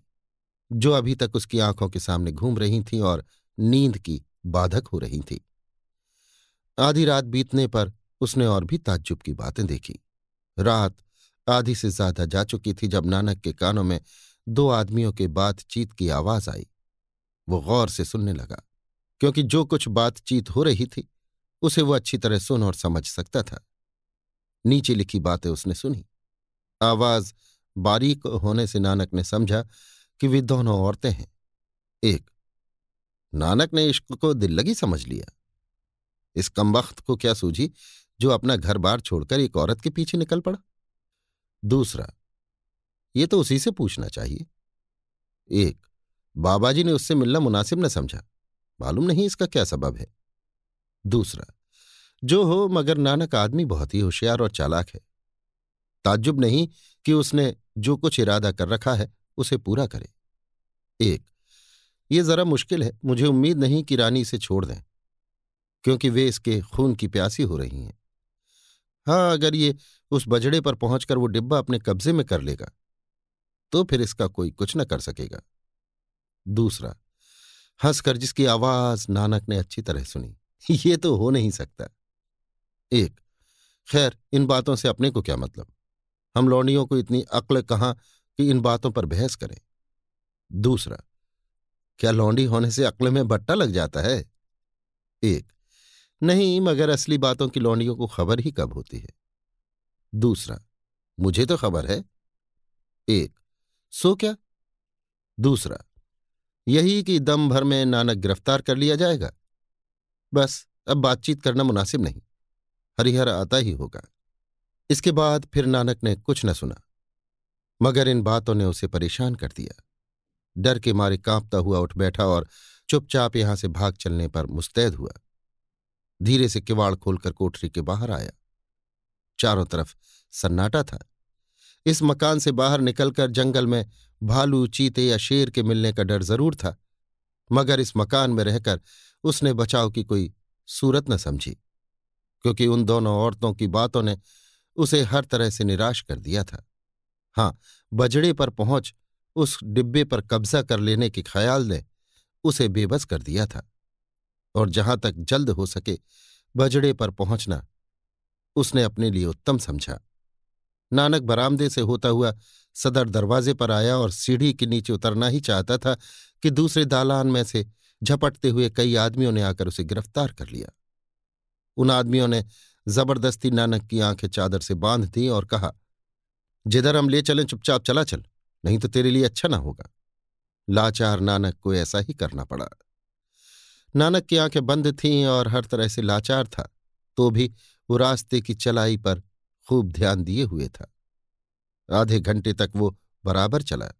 जो अभी तक उसकी आँखों के सामने घूम रही थीं और नींद की बाधक हो रही थी। आधी रात बीतने पर उसने और भी ताज्जुब की बातें देखी। रात आधी से ज़्यादा जा चुकी थी जब नानक के कानों में दो आदमियों के बातचीत की आवाज़ आई। वो गौर से सुनने लगा, क्योंकि जो कुछ बातचीत हो रही थी, उसे वो अच्छी तरह सुन और समझ सकता था। नीचे लिखी बातें उसने सुनी। आवाज़ बारीक होने से नानक ने समझा कि वे दोनों औरतें हैं। एक, नानक ने इश्क को दिल लगी समझ लिया। इस कमबख्त को क्या सूझी, जो अपना घर बार छोड़कर एक औरत के पीछे निकल पड़ा? दूसरा, ये तो उसी से पूछना चाहिए। एक, बाबाजी ने उससे मिलना मुनासिब न समझा। मालूम नहीं इसका क्या सबब है। दूसरा, जो हो मगर नानक आदमी बहुत ही होशियार और चालाक है। ताज्जुब नहीं कि उसने जो कुछ इरादा कर रखा है, उसे पूरा करे। एक, ये जरा मुश्किल है, मुझे उम्मीद नहीं कि रानी इसे छोड़ दें, क्योंकि वे इसके खून की प्यासी हो रही हैं। हाँ अगर ये उस बजड़े पर पहुंचकर वो डिब्बा अपने कब्जे में कर लेगा तो फिर इसका कोई कुछ न कर सकेगा। दूसरा, हंसकर जिसकी आवाज़ नानक ने अच्छी तरह सुनी, ये तो हो नहीं सकता। एक, खैर, इन बातों से अपने को क्या मतलब? हम लौंडियों को इतनी अक्ल कहाँ कि इन बातों पर बहस करें? दूसरा, क्या लौंडी होने से अक्ल में बट्टा लग जाता है? एक नहीं, मगर असली बातों की लौंडियों को खबर ही कब होती है? दूसरा, मुझे तो खबर है। एक, सो क्या? दूसरा, यही कि दम भर में नानक गिरफ़्तार कर लिया जाएगा? बस, अब बातचीत करना मुनासिब नहीं। हरिहर आता ही होगा। इसके बाद फिर नानक ने कुछ न सुना। मगर इन बातों ने उसे परेशान कर दिया। डर के मारे कांपता हुआ उठ बैठा और चुपचाप यहाँ से भाग चलने पर मुस्तैद हुआ। धीरे से किवाड़ खोलकर कोठरी के बाहर आया। चारों तरफ़ सन्नाटा था। इस मकान से बाहर निकलकर जंगल में भालू, चीते या शेर के मिलने का डर ज़रूर था, मगर इस मकान में रहकर उसने बचाव की कोई सूरत न समझी, क्योंकि उन दोनों औरतों की बातों ने उसे हर तरह से निराश कर दिया था। हाँ, बजड़े पर पहुँच उस डिब्बे पर कब्जा कर लेने के ख्याल ने उसे बेबस कर दिया था। और जहाँ तक जल्द हो सके, बजड़े पर पहुँचना। उसने अपने लिए उत्तम समझा। नानक बरामदे से होता हुआ सदर दरवाजे पर आया और सीढ़ी के नीचे उतरना ही चाहता था कि दूसरे दालान में से झपटते हुए कई आदमियों ने आकर उसे गिरफ़्तार कर लिया। उन आदमियों ने ज़बरदस्ती नानक की आँखें चादर से बाँध दी और कहा, जिधर हम ले चलें, चुपचाप चला चल, नहीं तो तेरे लिए अच्छा ना होगा। लाचार नानक को ऐसा ही करना पड़ा। नानक की आँखें बंद थीं और हर तरह से लाचार था तो भी वो रास्ते की चलाई पर खूब ध्यान दिए हुए था। आधे घंटे तक वो बराबर चला।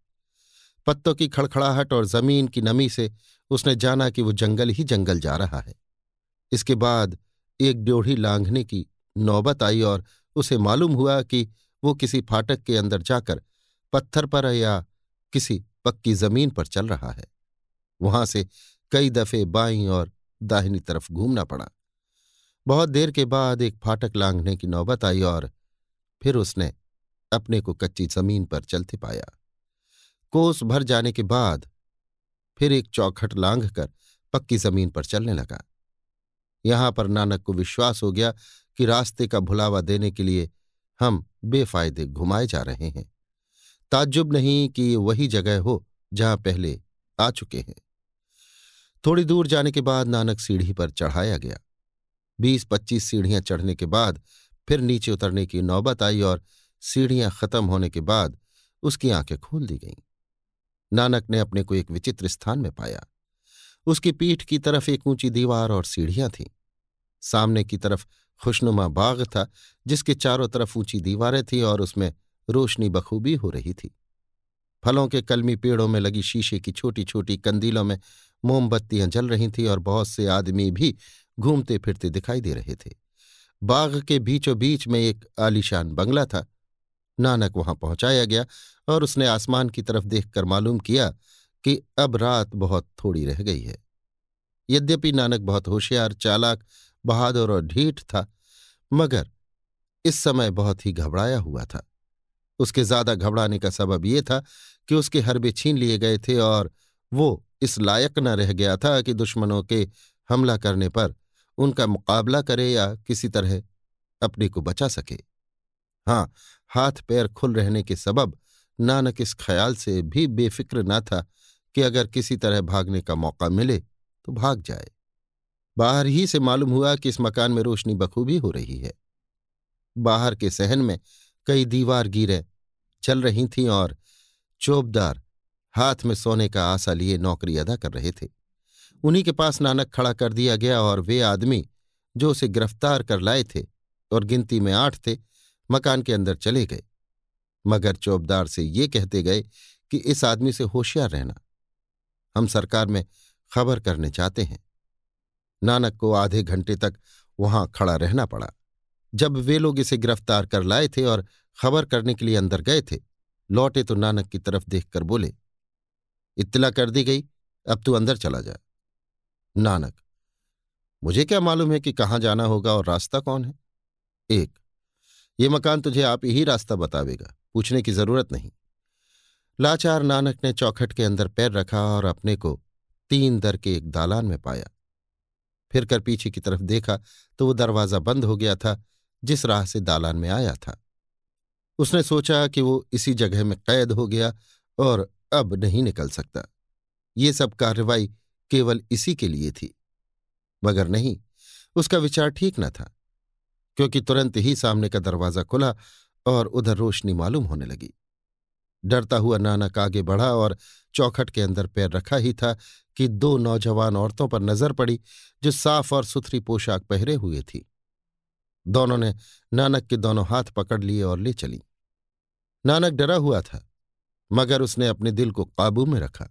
पत्तों की खड़खड़ाहट और ज़मीन की नमी से उसने जाना कि वो जंगल ही जंगल जा रहा है। इसके बाद एक ड्योढ़ी लांघने की नौबत आई और उसे मालूम हुआ कि वो किसी फाटक के अंदर जाकर पत्थर पर या किसी पक्की ज़मीन पर चल रहा है। वहाँ से कई दफे बाईं और दाहिनी तरफ़ घूमना पड़ा। बहुत देर के बाद एक फाटक लांघने की नौबत आई और फिर उसने अपने को कच्ची ज़मीन पर चलते पाया। कोस भर जाने के बाद फिर एक चौखट लांघ कर पक्की ज़मीन पर चलने लगा। यहाँ पर नानक को विश्वास हो गया कि रास्ते का भुलावा देने के लिए हम बेफायदे घुमाए जा रहे हैं। ताज्जुब नहीं कि ये वही जगह हो जहाँ पहले आ चुके हैं। थोड़ी दूर जाने के बाद नानक सीढ़ी पर चढ़ाया गया। बीस पच्चीस सीढ़ियाँ चढ़ने के बाद फिर नीचे उतरने की नौबत आई और सीढ़ियाँ खत्म होने के बाद उसकी आँखें खोल दी गईं। नानक ने अपने को एक विचित्र स्थान में पाया। उसकी पीठ की तरफ़ एक ऊँची दीवार और सीढ़ियाँ थीं। सामने की तरफ़ खुशनुमा बाग था, जिसके चारों तरफ़ ऊँची दीवारें थीं और उसमें रोशनी बखूबी हो रही थी। फलों के कलमी पेड़ों में लगी शीशे की छोटी छोटी कंदीलों में मोमबत्तियाँ जल रही थीं और बहुत से आदमी भी घूमते फिरते दिखाई दे रहे थे। बाग के बीचों बीच में एक आलीशान बंगला था। नानक वहाँ पहुँचाया गया और उसने आसमान की तरफ़ देखकर मालूम किया कि अब रात बहुत थोड़ी रह गई है। यद्यपि नानक बहुत होशियार, चालाक, बहादुर और ढीठ था, मगर इस समय बहुत ही घबराया हुआ था। उसके ज़्यादा घबराने का सबब यह था कि उसके हरबे छीन लिए गए थे और वो इस लायक न रह गया था कि दुश्मनों के हमला करने पर उनका मुकाबला करे या किसी तरह अपने को बचा सके। हाँ हाथ पैर खुल रहने के सबब नानक इस ख्याल से भी बेफिक्र न था कि अगर किसी तरह भागने का मौका मिले तो भाग जाए। बाहर ही से मालूम हुआ कि इस मकान में रोशनी बखूबी हो रही है। बाहर के सहन में कई दीवार गिरे, चल रही थीं और चोबदार हाथ में सोने का आशा लिए नौकरी अदा कर रहे थे। उन्हीं के पास नानक खड़ा कर दिया गया और वे आदमी, जो उसे गिरफ़्तार कर लाए थे और गिनती में आठ थे, मकान के अंदर चले गए। मगर चौबदार से ये कहते गए कि इस आदमी से होशियार रहना। हम सरकार में खबर करने चाहते हैं। नानक को आधे घंटे तक वहाँ खड़ा रहना पड़ा। जब वे लोग इसे गिरफ़्तार कर लाए थे और खबर करने के लिए अंदर गए थे, लौटे तो नानक की तरफ़ देखकर बोले इत्तला कर दी गई, अब तू अंदर चला जा। नानक, मुझे क्या मालूम है कि कहाँ जाना होगा और रास्ता कौन है? एक, ये मकान तुझे आप ही रास्ता बतावेगा, पूछने की ज़रूरत नहीं। लाचार नानक ने चौखट के अंदर पैर रखा और अपने को तीन दर के एक दालान में पाया। फिर कर पीछे की तरफ़ देखा तो वो दरवाज़ा बंद हो गया था, जिस राह से दालान में आया था। उसने सोचा कि वो इसी जगह में कैद हो गया और अब नहीं निकल सकता। ये सब कार्रवाई केवल इसी के लिए थी। मगर नहीं, उसका विचार ठीक न था, क्योंकि तुरंत ही सामने का दरवाज़ा खुला और उधर रोशनी मालूम होने लगी। डरता हुआ नानक आगे बढ़ा और चौखट के अंदर पैर रखा ही था कि दो नौजवान औरतों पर नज़र पड़ी, जो साफ़ और सुथरी पोशाक पहरे हुए थी। दोनों ने नानक के दोनों हाथ पकड़ लिए और ले चली। नानक डरा हुआ था मगर उसने अपने दिल को काबू में रखा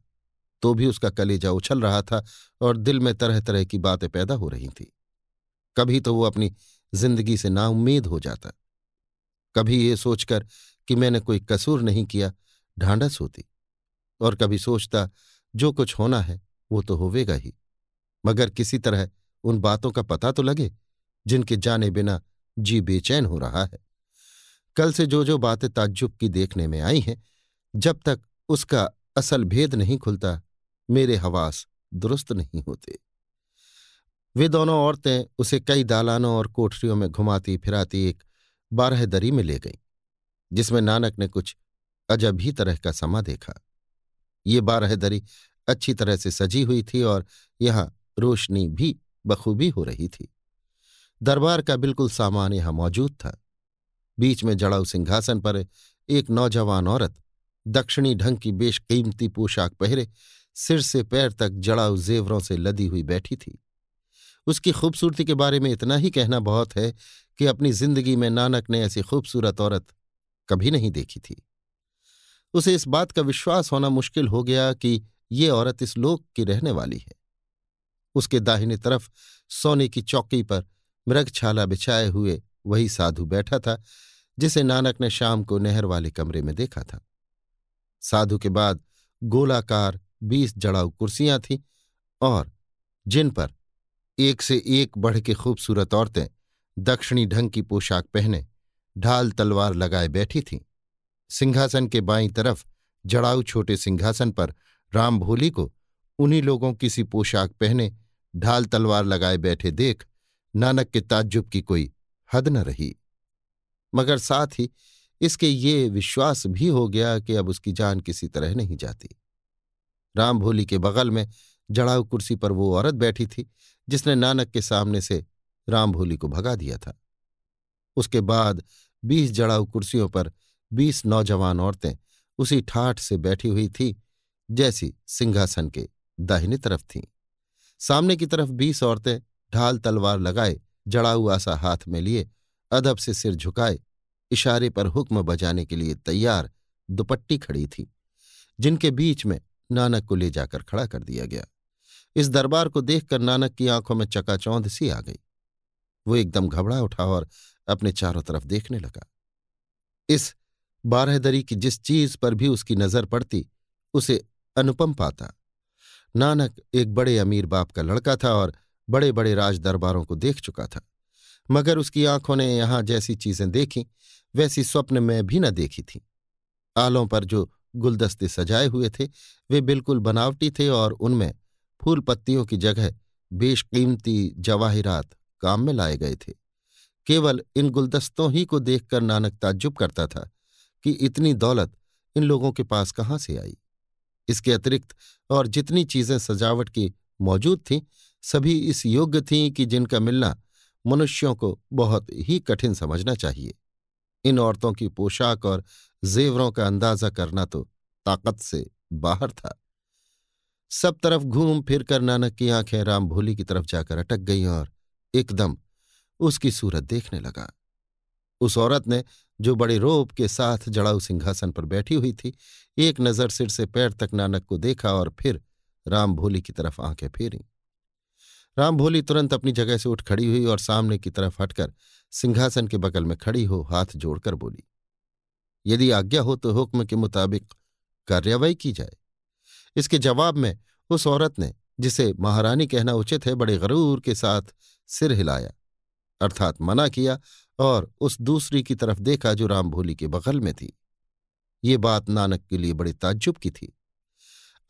तो भी उसका कलेजा उछल रहा था और दिल में तरह तरह की बातें पैदा हो रही थी। कभी तो वो अपनी ज़िंदगी से नाउम्मीद हो जाता। कभी ये सोचकर कि मैंने कोई कसूर नहीं किया ढांढस होती और कभी सोचता, जो कुछ होना है, वो तो होवेगा ही। मगर किसी तरह उन बातों का पता तो लगे, जिनके जाने बिना जी बेचैन हो रहा है। कल से जो जो बातें ताज्जुब की देखने में आई हैं जब तक उसका असल भेद नहीं खुलता, मेरे हवास दुरुस्त नहीं होते। वे दोनों औरतें उसे कई दालानों और कोठरियों में घुमाती फिराती एक बारह दरी में ले गईं, जिसमें नानक ने कुछ अजब ही तरह का समा देखा। ये बारह दरी अच्छी तरह से सजी हुई थी और यहाँ रोशनी भी बखूबी हो रही थी। दरबार का बिल्कुल सामान यहाँ मौजूद था। बीच में जड़ाऊ सिंहासन पर एक नौजवान औरत दक्षिणी ढंग की बेशकीमती पोशाक पहरे, सिर से पैर तक जड़ाऊ जेवरों से लदी हुई बैठी थी। उसकी खूबसूरती के बारे में इतना ही कहना बहुत है कि अपनी ज़िंदगी में नानक ने ऐसी खूबसूरत औरत कभी नहीं देखी थी। उसे इस बात का विश्वास होना मुश्किल हो गया कि ये औरत इस लोक की रहने वाली है। उसके दाहिने तरफ़ सोने की चौकी पर मृगछाला बिछाए हुए वही साधु बैठा था, जिसे नानक ने शाम को नहर वाले कमरे में देखा था। साधु के बाद गोलाकार बीस जड़ाऊ कुर्सियाँ थीं और जिन पर एक से एक बढ़ के खूबसूरत औरतें दक्षिणी ढंग की पोशाक पहने, ढाल तलवार लगाए बैठी थीं। सिंहासन के बाईं तरफ़ जड़ाऊ छोटे सिंहासन पर राम भोली को उन्हीं लोगों की सी पोशाक पहने, ढाल तलवार लगाए बैठे देख नानक के ताज्जुब की कोई हद न रही। मगर साथ ही इसके ये विश्वास भी हो गया कि अब उसकी जान किसी तरह नहीं जाती। राम भोली के बगल में जड़ाऊ कुर्सी पर वो औरत बैठी थी, जिसने नानक के सामने से राम भोली को भगा दिया था। उसके बाद बीस जड़ाऊ कुर्सियों पर बीस नौजवान औरतें उसी ठाठ से बैठी हुई थी, जैसी सिंहासन के दाहिने तरफ़ थीं। सामने की तरफ़ बीस औरतें ढाल तलवार लगाए, जड़ाऊ आसा हाथ में लिए, अदब से सिर झुकाए इशारे पर हुक्म बजाने के लिए तैयार दुपट्टी खड़ी थी, जिनके बीच में नानक को ले जाकर खड़ा कर दिया गया। इस दरबार को देखकर नानक की आँखों में चकाचौंध सी आ गई। वो एकदम घबरा उठा और अपने चारों तरफ़ देखने लगा। इस बारहदरी की जिस चीज़ पर भी उसकी नज़र पड़ती, उसे अनुपम पाता। नानक एक बड़े अमीर बाप का लड़का था और बड़े बड़े राज दरबारों को देख चुका था, मगर उसकी आँखों ने यहाँ जैसी चीज़ें देखी वैसी स्वप्न में भी न देखी थी। आलों पर जो गुलदस्ते सजाए हुए थे, वे बिल्कुल बनावटी थे और उनमें फूल पत्तियों की जगह बेशकीमती जवाहिरात काम में लाए गए थे। केवल इन गुलदस्तों ही को देखकर नानक ताज्जुब करता था कि इतनी दौलत इन लोगों के पास कहाँ से आई। इसके अतिरिक्त और जितनी चीज़ें सजावट की मौजूद थीं, सभी इस योग्य थीं कि जिनका मिलना मनुष्यों को बहुत ही कठिन समझना चाहिए। इन औरतों की पोशाक और जेवरों का अंदाज़ा करना तो ताकत से बाहर था। सब तरफ़ घूम फिर कर नानक की आँखें राम भोली की तरफ़ जाकर अटक गईं और एकदम उसकी सूरत देखने लगा। उस औरत ने, जो बड़े रोब के साथ जड़ाऊ सिंहासन पर बैठी हुई थी, एक नज़र सिर से पैर तक नानक को देखा और फिर राम भोली की तरफ़ आँखें फेरी। राम भोली तुरंत अपनी जगह से उठ खड़ी हुई और सामने की तरफ़ हटकर सिंहासन के बगल में खड़ी हो हाथ जोड़कर बोली, यदि आज्ञा हो तो हुक्म के मुताबिक कार्यवाही की जाए। इसके जवाब में उस औरत ने, जिसे महारानी कहना उचित है, बड़े गरूर के साथ सिर हिलाया, अर्थात मना किया और उस दूसरी की तरफ़ देखा जो राम भोली के बगल में थी। ये बात नानक के लिए बड़ी ताज्जुब की थी।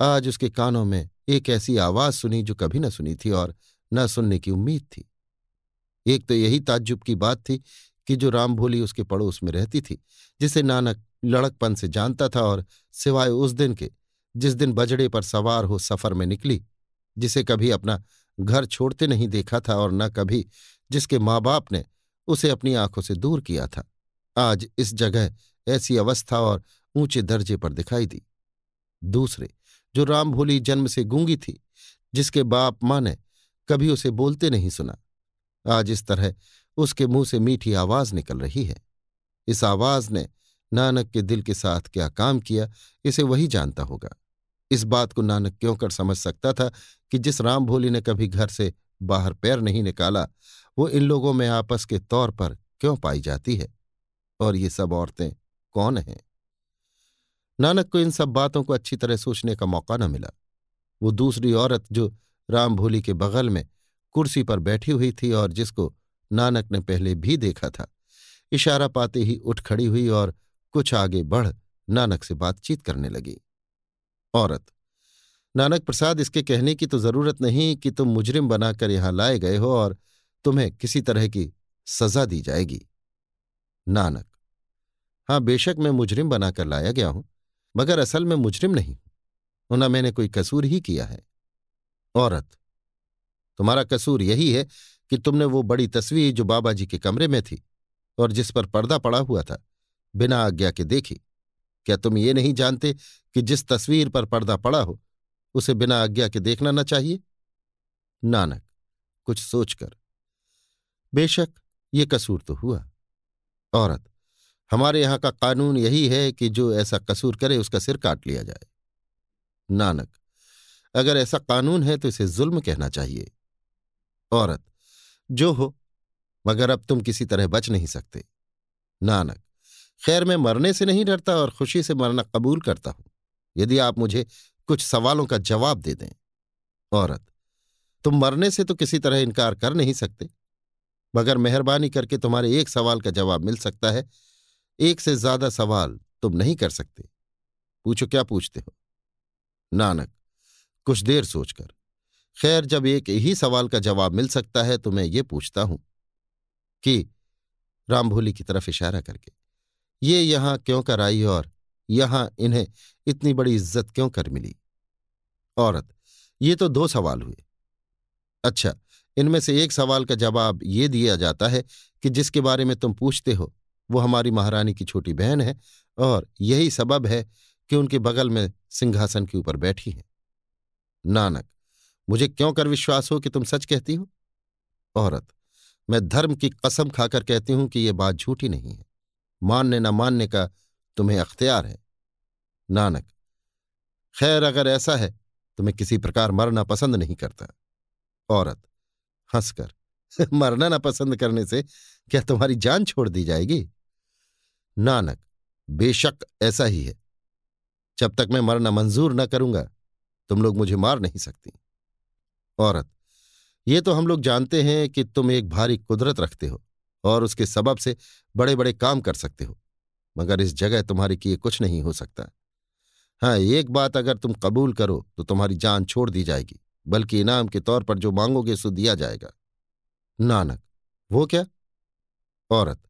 आज उसके कानों में एक ऐसी आवाज़ सुनी जो कभी न सुनी थी और न सुनने की उम्मीद थी। एक तो यही ताज्जुब की बात थी कि जो राम भोली उसके पड़ोस में रहती थी, जिसे नानक लड़कपन से जानता था और सिवाय उस दिन के, जिस दिन बजड़े पर सवार हो सफ़र में निकली, जिसे कभी अपना घर छोड़ते नहीं देखा था और न कभी जिसके माँ बाप ने उसे अपनी आँखों से दूर किया था। आज इस जगह ऐसी अवस्था और ऊँचे दर्जे पर दिखाई दी। दूसरे, जो राम भोली जन्म से गूँगी थी, जिसके बाप माँ ने कभी उसे बोलते नहीं सुना। आज इस तरह उसके मुँह से मीठी आवाज़ निकल रही है। इस आवाज़ ने नानक के दिल के साथ क्या काम किया, इसे वही जानता होगा। इस बात को नानक क्यों कर समझ सकता था कि जिस राम भोली ने कभी घर से बाहर पैर नहीं निकाला, वो इन लोगों में आपस के तौर पर क्यों पाई जाती है? और ये सब औरतें कौन हैं? नानक को इन सब बातों को अच्छी तरह सोचने का मौका न मिला। वो दूसरी औरत जो राम भोली के बगल में कुर्सी पर बैठी हुई थी और जिसको नानक ने पहले भी देखा था। इशारा पाते ही उठ खड़ी हुई और कुछ आगे बढ़ नानक से बातचीत करने लगी। औरत, नानक प्रसाद, इसके कहने की तो ज़रूरत नहीं कि तुम मुजरिम बनाकर यहाँ लाए गए हो और तुम्हें किसी तरह की सजा दी जाएगी। नानक, हाँ, बेशक मैं मुजरिम बनाकर लाया गया हूँ, मगर असल में मुजरिम नहीं हूँ। न मैंने कोई कसूर ही किया है। औरत। तुम्हारा कसूर यही है कि तुमने वो बड़ी तस्वीर जो बाबा जी के कमरे में थी और जिस पर पर्दा पड़ा हुआ था, बिना आज्ञा के देखी। क्या तुम ये नहीं जानते कि जिस तस्वीर पर पर्दा पड़ा हो, उसे बिना आज्ञा के देखना न चाहिए? नानक, कुछ सोचकर। बेशक, ये कसूर तो हुआ। औरत, हमारे यहाँ का कानून यही है कि जो ऐसा कसूर करे, उसका सिर काट लिया जाए। नानक अगर ऐसा कानून है तो इसे जुल्म कहना चाहिए। औरत, जो हो, मगर अब तुम किसी तरह बच नहीं सकते। नानक, खैर मैं मरने से नहीं डरता और खुशी से मरना कबूल करता हूँ। यदि आप मुझे कुछ सवालों का जवाब दे दें। औरत, तुम मरने से तो किसी तरह इनकार कर नहीं सकते, मगर मेहरबानी करके तुम्हारे एक सवाल का जवाब मिल सकता है। एक से ज़्यादा सवाल तुम नहीं कर सकते। पूछो क्या पूछते हो? नानक कुछ देर सोचकर। खैर, जब एक ही सवाल का जवाब मिल सकता है तो मैं ये पूछता हूँ कि रामभोली की तरफ़ इशारा करके, ये यहाँ क्यों कर आई और यहाँ इन्हें इतनी बड़ी इज़्ज़त क्यों कर मिली? औरत, ये तो दो सवाल हुए। अच्छा इनमें से एक सवाल का जवाब ये दिया जाता है कि जिसके बारे में तुम पूछते हो, वो हमारी महारानी की छोटी बहन है और यही सबब है कि उनके बगल में सिंहासन के ऊपर बैठी है। नानक, मुझे क्यों कर विश्वास हो कि तुम सच कहती हो? औरत, मैं धर्म की कसम खाकर कहती हूँ कि यह बात झूठी नहीं है। मानने न मानने का तुम्हें अख्तियार है। नानक, खैर अगर ऐसा है तो मैं किसी प्रकार मरना पसंद नहीं करता। औरत, हंसकर, मरना ना पसंद करने से क्या तुम्हारी जान छोड़ दी जाएगी? नानक, बेशक ऐसा ही है। जब तक मैं मरना मंजूर न करूँगा तुम लोग मुझे मार नहीं सकती। औरत, ये तो हम लोग जानते हैं कि तुम एक भारी कुदरत रखते हो और उसके सबब से बड़े बड़े काम कर सकते हो, मगर इस जगह तुम्हारे किए कुछ नहीं हो सकता। हाँ एक बात अगर तुम कबूल करो तो तुम्हारी जान छोड़ दी जाएगी, बल्कि इनाम के तौर पर जो मांगोगे सो दिया जाएगा। नानक, वो क्या? औरत,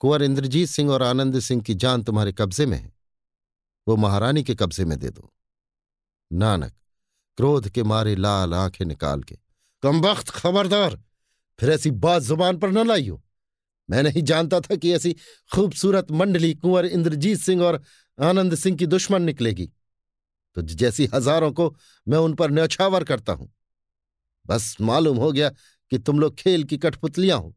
कुंवर इंद्रजीत सिंह और आनंद सिंह की जान तुम्हारे कब्जे में है। वो महारानी के कब्जे में दे दो। नानक, क्रोध के मारे लाल आँखें निकाल के, कम वक्त, खबरदार, फिर ऐसी बात ज़ुबान पर न लाइयो। मैं नहीं जानता था कि ऐसी खूबसूरत मंडली कुंवर इंद्रजीत सिंह और आनंद सिंह की दुश्मन निकलेगी। तो जैसी हज़ारों को मैं उन पर न्यौछावर करता हूँ। बस मालूम हो गया कि तुम लोग खेल की कठपुतलियाँ हो।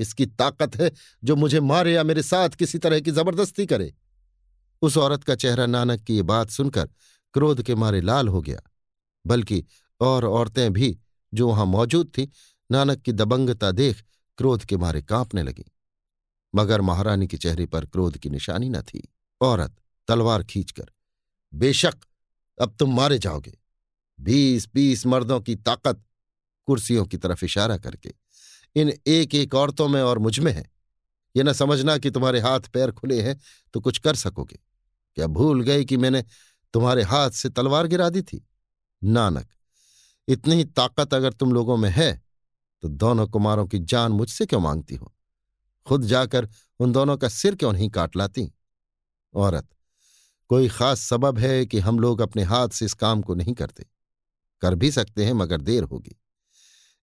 किसकी ताकत है जो मुझे मारे या मेरे साथ किसी तरह की ज़बरदस्ती करे। उस औरत का चेहरा नानक की ये बात सुनकर क्रोध के मारे लाल हो गया। बल्कि और औरतें भी जो वहाँ मौजूद थी, नानक की दबंगता देख क्रोध के मारे कांपने लगी। मगर महारानी के चेहरे पर क्रोध की निशानी न थी। औरत तलवार खींचकर, बेशक, अब तुम मारे जाओगे। बीस बीस मर्दों की ताकत। कुर्सियों की तरफ़ इशारा करके, इन एक एक औरतों में और मुझमें है। ये न समझना कि तुम्हारे हाथ पैर खुले हैं तो कुछ कर सकोगे। क्या भूल गए कि मैंने तुम्हारे हाथ से तलवार गिरा दी थी। नानक, इतनी ही ताकत अगर तुम लोगों में है तो दोनों कुमारों की जान मुझसे क्यों मांगती हो? खुद जाकर उन दोनों का सिर क्यों नहीं काट लाती? औरत, कोई खास सबब है कि हम लोग अपने हाथ से इस काम को नहीं करते? कर भी सकते हैं, मगर देर होगी।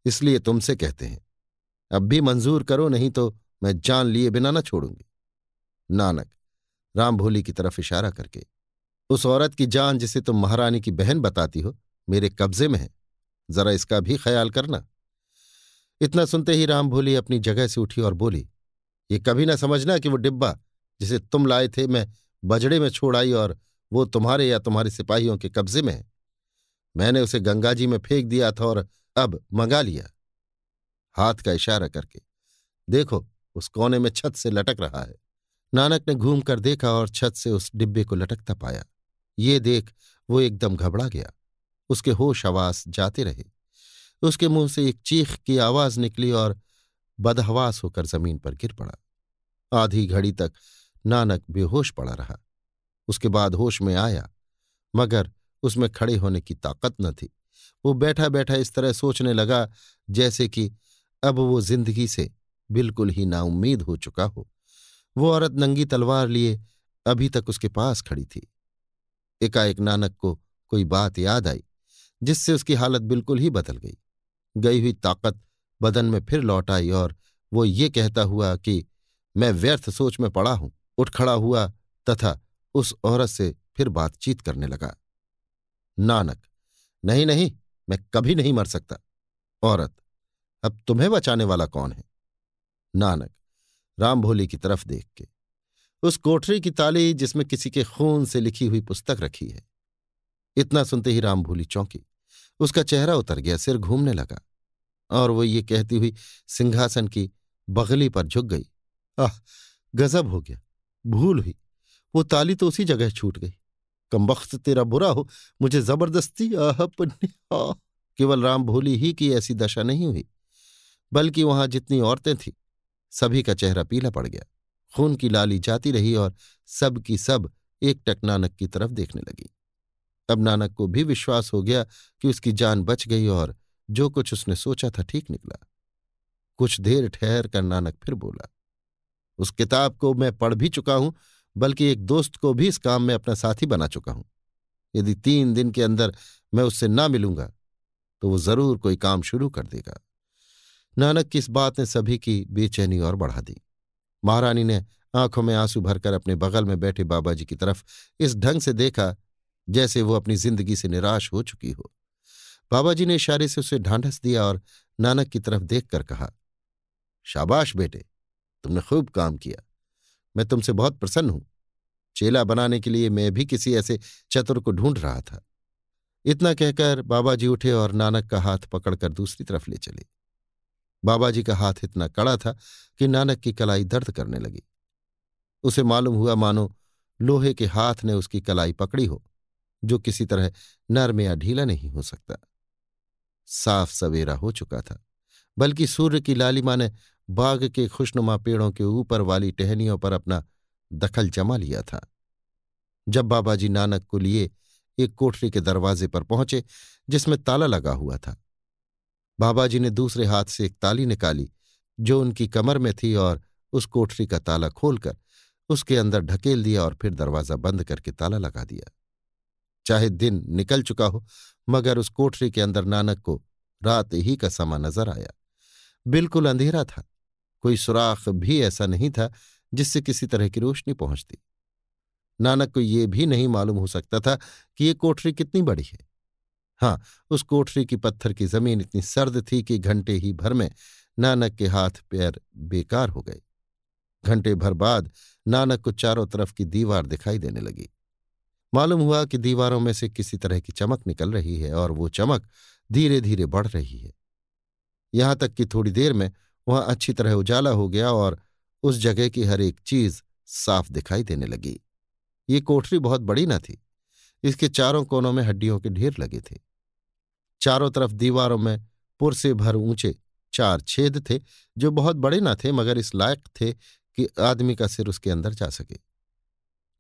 इसलिए तुमसे कहते हैं, अब भी मंजूर करो, नहीं तो मैं जान लिए बिना न छोड़ूँगी। नानक राम भोली की तरफ़ इशारा करके उस औरत की जान जिसे तुम महारानी की बहन बताती हो, मेरे कब्जे में है। जरा इसका भी ख्याल करना। इतना सुनते ही राम भोली अपनी जगह से उठी और बोली, ये कभी ना समझना कि वो डिब्बा जिसे तुम लाए थे, मैं बजड़े में छोड़ आई और वो तुम्हारे या तुम्हारे सिपाहियों के कब्जे में है। मैंने उसे गंगा जी में फेंक दिया था और अब मंगा लिया। हाथ का इशारा करके, देखो, उस कोने में छत से लटक रहा है। नानक ने घूम कर देखा और छत से उस डिब्बे को लटकता पाया। ये देख वो एकदम घबरा गया। उसके होश आवास जाते रहे। उसके मुँह से एक चीख की आवाज़ निकली और बदहवास होकर ज़मीन पर गिर पड़ा। आधी घड़ी तक नानक बेहोश पड़ा रहा। उसके बाद होश में आया, मगर उसमें खड़े होने की ताकत न थी। वो बैठा बैठा इस तरह सोचने लगा, जैसे कि अब वो ज़िंदगी से बिल्कुल ही नाउम्मीद हो चुका हो। वो औरत नंगी तलवार लिए अभी तक उसके पास खड़ी थी। एकाएक नानक को कोई बात याद आई, जिससे उसकी हालत बिल्कुल ही बदल गई। गई हुई ताकत बदन में फिर लौट आई और वो ये कहता हुआ कि, मैं व्यर्थ सोच में पड़ा हूँ, उठ खड़ा हुआ तथा उस औरत से फिर बातचीत करने लगा। नानक, नहीं नहीं, मैं कभी नहीं मर सकता। औरत, अब तुम्हें बचाने वाला कौन है? नानक राम भोली की तरफ़ देख के। उस कोठरी की ताली जिसमें किसी के खून से लिखी हुई पुस्तक रखी है। इतना सुनते ही राम भोली चौंकी। उसका चेहरा उतर गया, सिर घूमने लगा और वो ये कहती हुई सिंहासन की बगली पर झुक गई। आह, गजब हो गया, भूल हुई। वो ताली तो उसी जगह छूट गई। कमबख्त तेरा बुरा हो, मुझे ज़बरदस्ती, आह केवल राम भोली ही की ऐसी दशा नहीं हुई, बल्कि वहाँ जितनी औरतें थीं, सभी का चेहरा पीला पड़ गया। खून की लाली जाती रही और सब की सब एक टक नानक की तरफ़ देखने लगी। अब नानक को भी विश्वास हो गया कि उसकी जान बच गई और जो कुछ उसने सोचा था ठीक निकला। कुछ देर ठहर कर नानक फिर बोला, उस किताब को मैं पढ़ भी चुका हूँ, बल्कि एक दोस्त को भी इस काम में अपना साथी बना चुका हूँ। यदि तीन दिन के अंदर मैं उससे ना मिलूँगा तो वो ज़रूर कोई काम शुरू कर देगा। नानक की इस बात ने सभी की बेचैनी और बढ़ा दी। महारानी ने आँखों में आँसू भरकर अपने बगल में बैठे बाबा जी की तरफ़ इस ढंग से देखा जैसे वो अपनी ज़िंदगी से निराश हो चुकी हो। बाबा जी ने इशारे से उसे ढांढस दिया और नानक की तरफ़ देखकर कहा, शाबाश बेटे, तुमने खूब काम किया। मैं तुमसे बहुत प्रसन्न हूँ। चेला बनाने के लिए मैं भी किसी ऐसे चतुर को ढूंढ रहा था इतना कहकर बाबा जी उठे और नानक का हाथ पकड़कर दूसरी तरफ़ ले चले। बाबा जी का हाथ इतना कड़ा था कि नानक की कलाई दर्द करने लगी। उसे मालूम हुआ, मानो लोहे के हाथ ने उसकी कलाई पकड़ी हो, जो किसी तरह नर्म या ढीला नहीं हो सकता। साफ़ सवेरा हो चुका था, बल्कि सूर्य की लालिमा ने बाग के खुशनुमा पेड़ों के ऊपर वाली टहनियों पर अपना दखल जमा लिया था। जब बाबा जी नानक को लिए एक कोठरी के दरवाजे पर पहुँचे, जिसमें ताला लगा हुआ था बाबा जी ने दूसरे हाथ से एक ताली निकाली, जो उनकी कमर में थी और उस कोठरी का ताला खोलकर उसके अंदर ढकेल दिया और फिर दरवाज़ा बंद करके ताला लगा दिया। चाहे दिन निकल चुका हो, मगर उस कोठरी के अंदर नानक को रात ही का समा नज़र आया। बिल्कुल अंधेरा था। कोई सुराख भी ऐसा नहीं था जिससे किसी तरह की रोशनी पहुँचती। नानक को ये भी नहीं मालूम हो सकता था कि ये कोठरी कितनी बड़ी है। हाँ उस कोठरी की पत्थर की ज़मीन इतनी सर्द थी कि घंटे ही भर में नानक के हाथ पैर बेकार हो गए। घंटे भर बाद नानक को चारों तरफ़ की दीवार दिखाई देने लगी। मालूम हुआ कि दीवारों में से किसी तरह की चमक निकल रही है और वो चमक धीरे धीरे बढ़ रही है। यहाँ तक कि थोड़ी देर में वहाँ अच्छी तरह उजाला हो गया और उस जगह की हर एक चीज़ साफ़ दिखाई देने लगी। ये कोठरी बहुत बड़ी न थी। इसके चारों कोनों में हड्डियों के ढेर लगे थे। चारों तरफ़ दीवारों में पुर से भर ऊँचे चार छेद थे, जो बहुत बड़े न थे, मगर इस लायक थे कि आदमी का सिर उसके अंदर जा सके।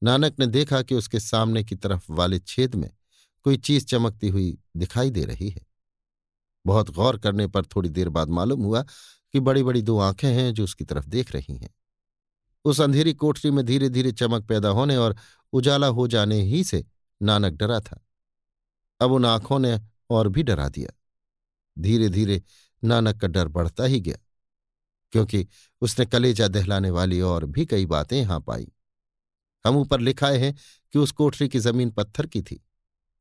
नानक ने देखा कि उसके सामने की तरफ़ वाले छेद में कोई चीज़ चमकती हुई दिखाई दे रही है। बहुत गौर करने पर थोड़ी देर बाद मालूम हुआ कि बड़ी बड़ी दो आँखें हैं जो उसकी तरफ़ देख रही हैं। उस अंधेरी कोठरी में धीरे धीरे चमक पैदा होने और उजाला हो जाने ही से नानक डरा था। अब उन आँखों ने और भी डरा दिया। धीरे धीरे नानक का डर बढ़ता ही गया, क्योंकि उसने कलेजा दहलाने वाली और भी कई बातें यहाँ पाई। हम ऊपर लिखाए हैं कि उस कोठरी की ज़मीन पत्थर की थी।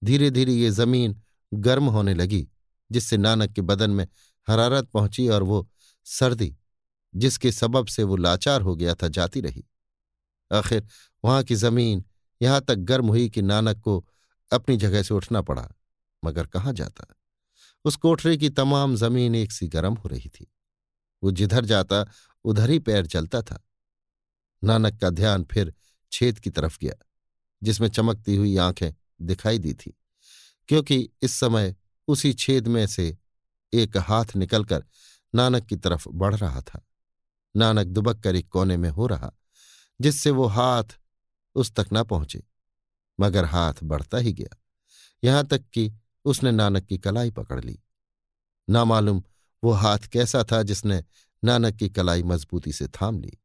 धीरे धीरे ये ज़मीन गर्म होने लगी, जिससे नानक के बदन में हरारत पहुँची और वो सर्दी, जिसके सबब से वो लाचार हो गया था, जाती रही। आखिर वहाँ की ज़मीन यहाँ तक गर्म हुई कि नानक को अपनी जगह से उठना पड़ा। मगर कहाँ जाता? उस कोठरी की तमाम ज़मीन एक सी गर्म हो रही थी। वो जिधर जाता, उधर ही पैर चलता था। नानक का ध्यान फिर छेद की तरफ़ गया, जिसमें चमकती हुई आँखें दिखाई दी थी, क्योंकि इस समय उसी छेद में से एक हाथ निकलकर नानक की तरफ़ बढ़ रहा था। नानक दुबक कर एक कोने में हो रहा, जिससे वो हाथ उस तक न पहुँचे, मगर हाथ बढ़ता ही गया। यहाँ तक कि उसने नानक की कलाई पकड़ ली। ना मालूम वो हाथ कैसा था जिसने नानक की कलाई मजबूती से थाम ली।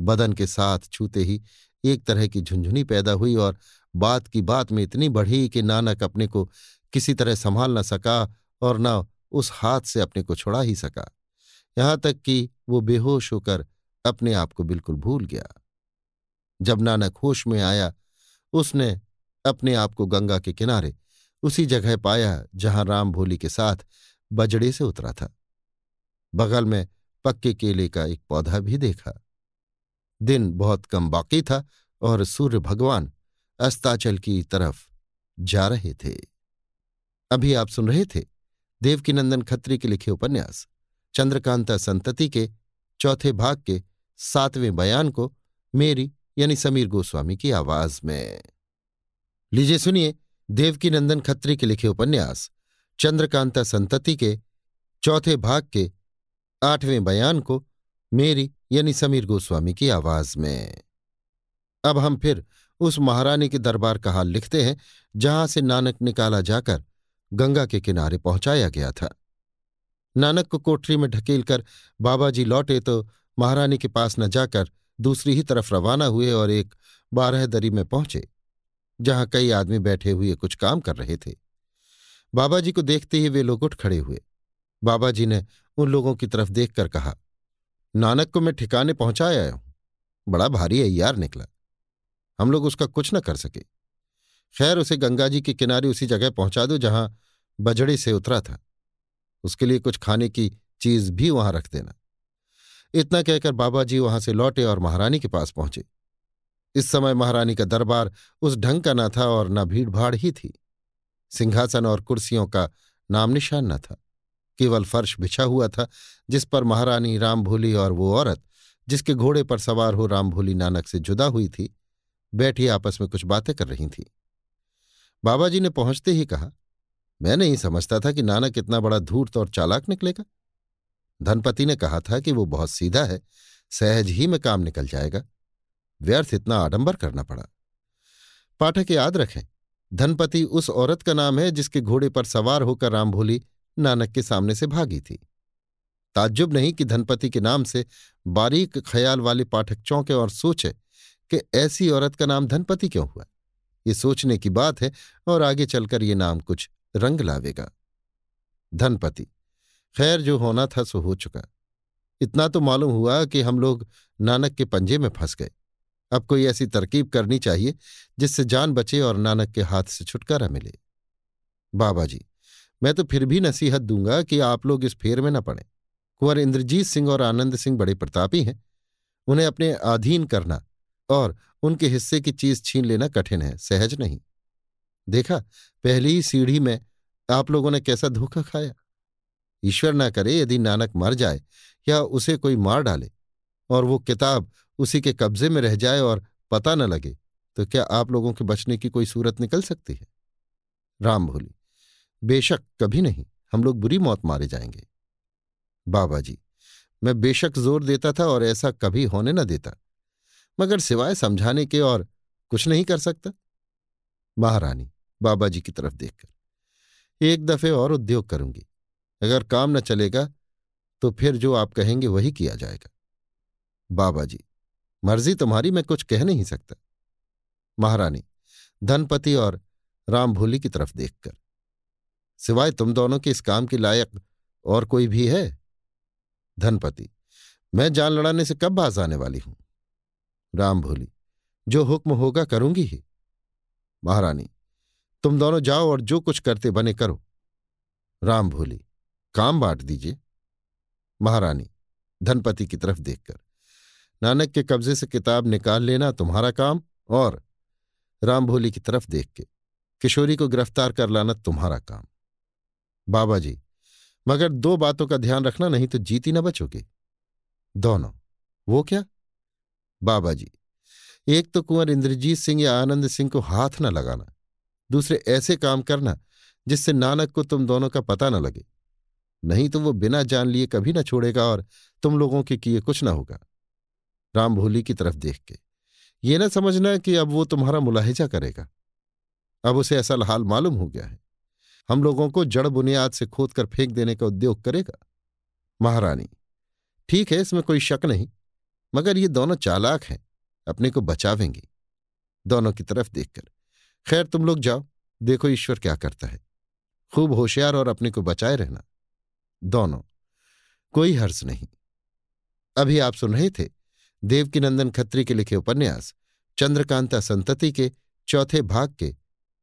बदन के साथ छूते ही एक तरह की झुंझुनी पैदा हुई और बात की बात में इतनी बढ़ी कि नानक अपने को किसी तरह संभाल न सका और न उस हाथ से अपने को छुड़ा ही सका। यहाँ तक कि वो बेहोश होकर अपने आप को बिल्कुल भूल गया। जब नानक होश में आया, उसने अपने आप को गंगा के किनारे उसी जगह पाया जहाँ राम भोली के साथ बजड़े से उतरा था। बगल में पक्के केले का एक पौधा भी देखा। दिन बहुत कम बाकी था और सूर्य भगवान अस्ताचल की तरफ़ जा रहे थे। अभी आप सुन रहे थे देवकीनंदन खत्री के लिखे उपन्यास, चंद्रकांता संतति के चौथे भाग के सातवें बयान को मेरी यानी समीर गोस्वामी की आवाज़ में। लीजिए सुनिए देवकीनंदन खत्री के लिखे उपन्यास, चंद्रकांता संतति के, चौथे भाग के, आठवें बयान को, मेरी यानी समीर गोस्वामी की आवाज़ में। अब हम फिर उस महारानी के दरबार का हाल लिखते हैं, जहाँ से नानक निकाला जाकर गंगा के किनारे पहुँचाया गया था। नानक को कोठरी में ढकेलकर बाबा जी लौटे तो महारानी के पास न जाकर दूसरी ही तरफ़ रवाना हुए और एक बारह दरी में पहुँचे। जहाँ कई आदमी बैठे हुए कुछ काम कर रहे थे। बाबा जी को देखते ही वे लोग उठ खड़े हुए। बाबा जी ने उन लोगों की तरफ़ देखकर कहा, नानक को मैं ठिकाने पहुँचाया हूँ। बड़ा भारी अय्यार निकला। हम लोग उसका कुछ न कर सके। खैर, उसे गंगा जी के किनारे उसी जगह पहुँचा दो जहाँ बजड़े से उतरा था। उसके लिए कुछ खाने की चीज़ भी वहाँ रख देना। इतना कहकर बाबा जी वहाँ से लौटे और महारानी के पास पहुँचे। इस समय महारानी का दरबार उस ढंग का न था और न भीड़भाड़ ही थी। सिंहासन और कुर्सियों का नाम निशान न था। केवल फर्श बिछा हुआ था, जिस पर महारानी राम भोली और वो औरत, जिसके घोड़े पर सवार हो राम भोली नानक से जुदा हुई थी, बैठी आपस में कुछ बातें कर रही थी। बाबा जी ने पहुँचते ही कहा, मैं नहीं समझता था कि नानक इतना बड़ा धूर्त और चालाक निकलेगा। धनपति ने कहा था कि वो बहुत सीधा है, सहज ही में काम निकल जाएगा। व्यर्थ इतना आडंबर करना पड़ा। पाठक याद रखें, धनपति उस औरत का नाम है जिसके घोड़े पर सवार होकर रामभोली नानक के सामने से भागी थी। ताज्जुब नहीं कि धनपति के नाम से बारीक ख्याल वाले पाठक चौंके और सोचे कि ऐसी औरत का नाम धनपति क्यों हुआ? ये सोचने की बात है और आगे चलकर ये नाम कुछ रंग लावेगा। धनपति, खैर जो होना था सो हो चुका। इतना तो मालूम हुआ कि हम लोग नानक के पंजे में फंस गए। अब कोई ऐसी तरकीब करनी चाहिए, जिससे जान बचे और नानक के हाथ से छुटकारा मिले। बाबा जी, मैं तो फिर भी नसीहत दूँगा कि आप लोग इस फेर में न पड़े। कुंवर इंद्रजीत सिंह और आनंद सिंह बड़े प्रतापी हैं। उन्हें अपने अधीन करना और उनके हिस्से की चीज़ छीन लेना कठिन है, सहज नहीं। देखा, पहली ही सीढ़ी में आप लोगों ने कैसा धोखा खाया। ईश्वर ना करे यदि नानक मर जाए या उसे कोई मार डाले। और वो किताब उसी के कब्जे में रह जाए और पता न लगे तो क्या आप लोगों के बचने की कोई सूरत निकल सकती है? राम भोली बेशक कभी नहीं, हम लोग बुरी मौत मारे जाएँगे। बाबा जी, मैं बेशक ज़ोर देता था और ऐसा कभी होने न देता, मगर सिवाय समझाने के और कुछ नहीं कर सकता। महारानी, बाबा जी की तरफ़ देखकर, एक दफे और उद्योग करूँगी, अगर काम न चलेगा तो फिर जो आप कहेंगे वही किया जाएगा। बाबा जी, मर्ज़ी तुम्हारी, मैं कुछ कह नहीं सकता। महारानी, धनपति और राम भोली की तरफ़ देखकर। सिवाय तुम दोनों के इस काम के लायक और कोई भी है? धनपति, मैं जान लड़ाने से कब बाज आने वाली हूँ? राम भोली, जो हुक्म होगा करूँगी ही। महारानी, तुम दोनों जाओ और जो कुछ करते बने करो। राम भोली, काम बांट दीजिए। महारानी, धनपति की तरफ़ देखकर। नानक के कब्जे से किताब निकाल लेना तुम्हारा काम और रामभोली की तरफ़ देख के, किशोरी को गिरफ़्तार कर लाना तुम्हारा काम। बाबा जी, मगर दो बातों का ध्यान रखना, नहीं तो जीती न बचोगे। दोनों, वो क्या? बाबा जी, एक तो कुंवर इंद्रजीत सिंह या आनंद सिंह को हाथ न लगाना, दूसरे ऐसे काम करना जिससे नानक को तुम दोनों का पता न लगे। नहीं तो वो बिना जान लिए कभी न छोड़ेगा और तुम लोगों के किए कुछ न होगा। राम भोली की तरफ़ देख के। ये न समझना कि अब वो तुम्हारा मुलाहिजा करेगा। अब उसे ऐसा हाल मालूम हो गया है। हम लोगों को जड़ बुनियाद से खोद कर फेंक देने का उद्योग करेगा। महारानी, ठीक है, इसमें कोई शक नहीं, मगर ये दोनों चालाक हैं, अपने को बचावेंगे। दोनों की तरफ़ देखकर, खैर तुम लोग जाओ, देखो ईश्वर क्या करता है। खूब होशियार और अपने को बचाए रहना। दोनों, कोई हर्ष नहीं। अभी आप सुन रहे थे देवकीनंदन खत्री के लिखे उपन्यास, चंद्रकांता संतति के चौथे भाग के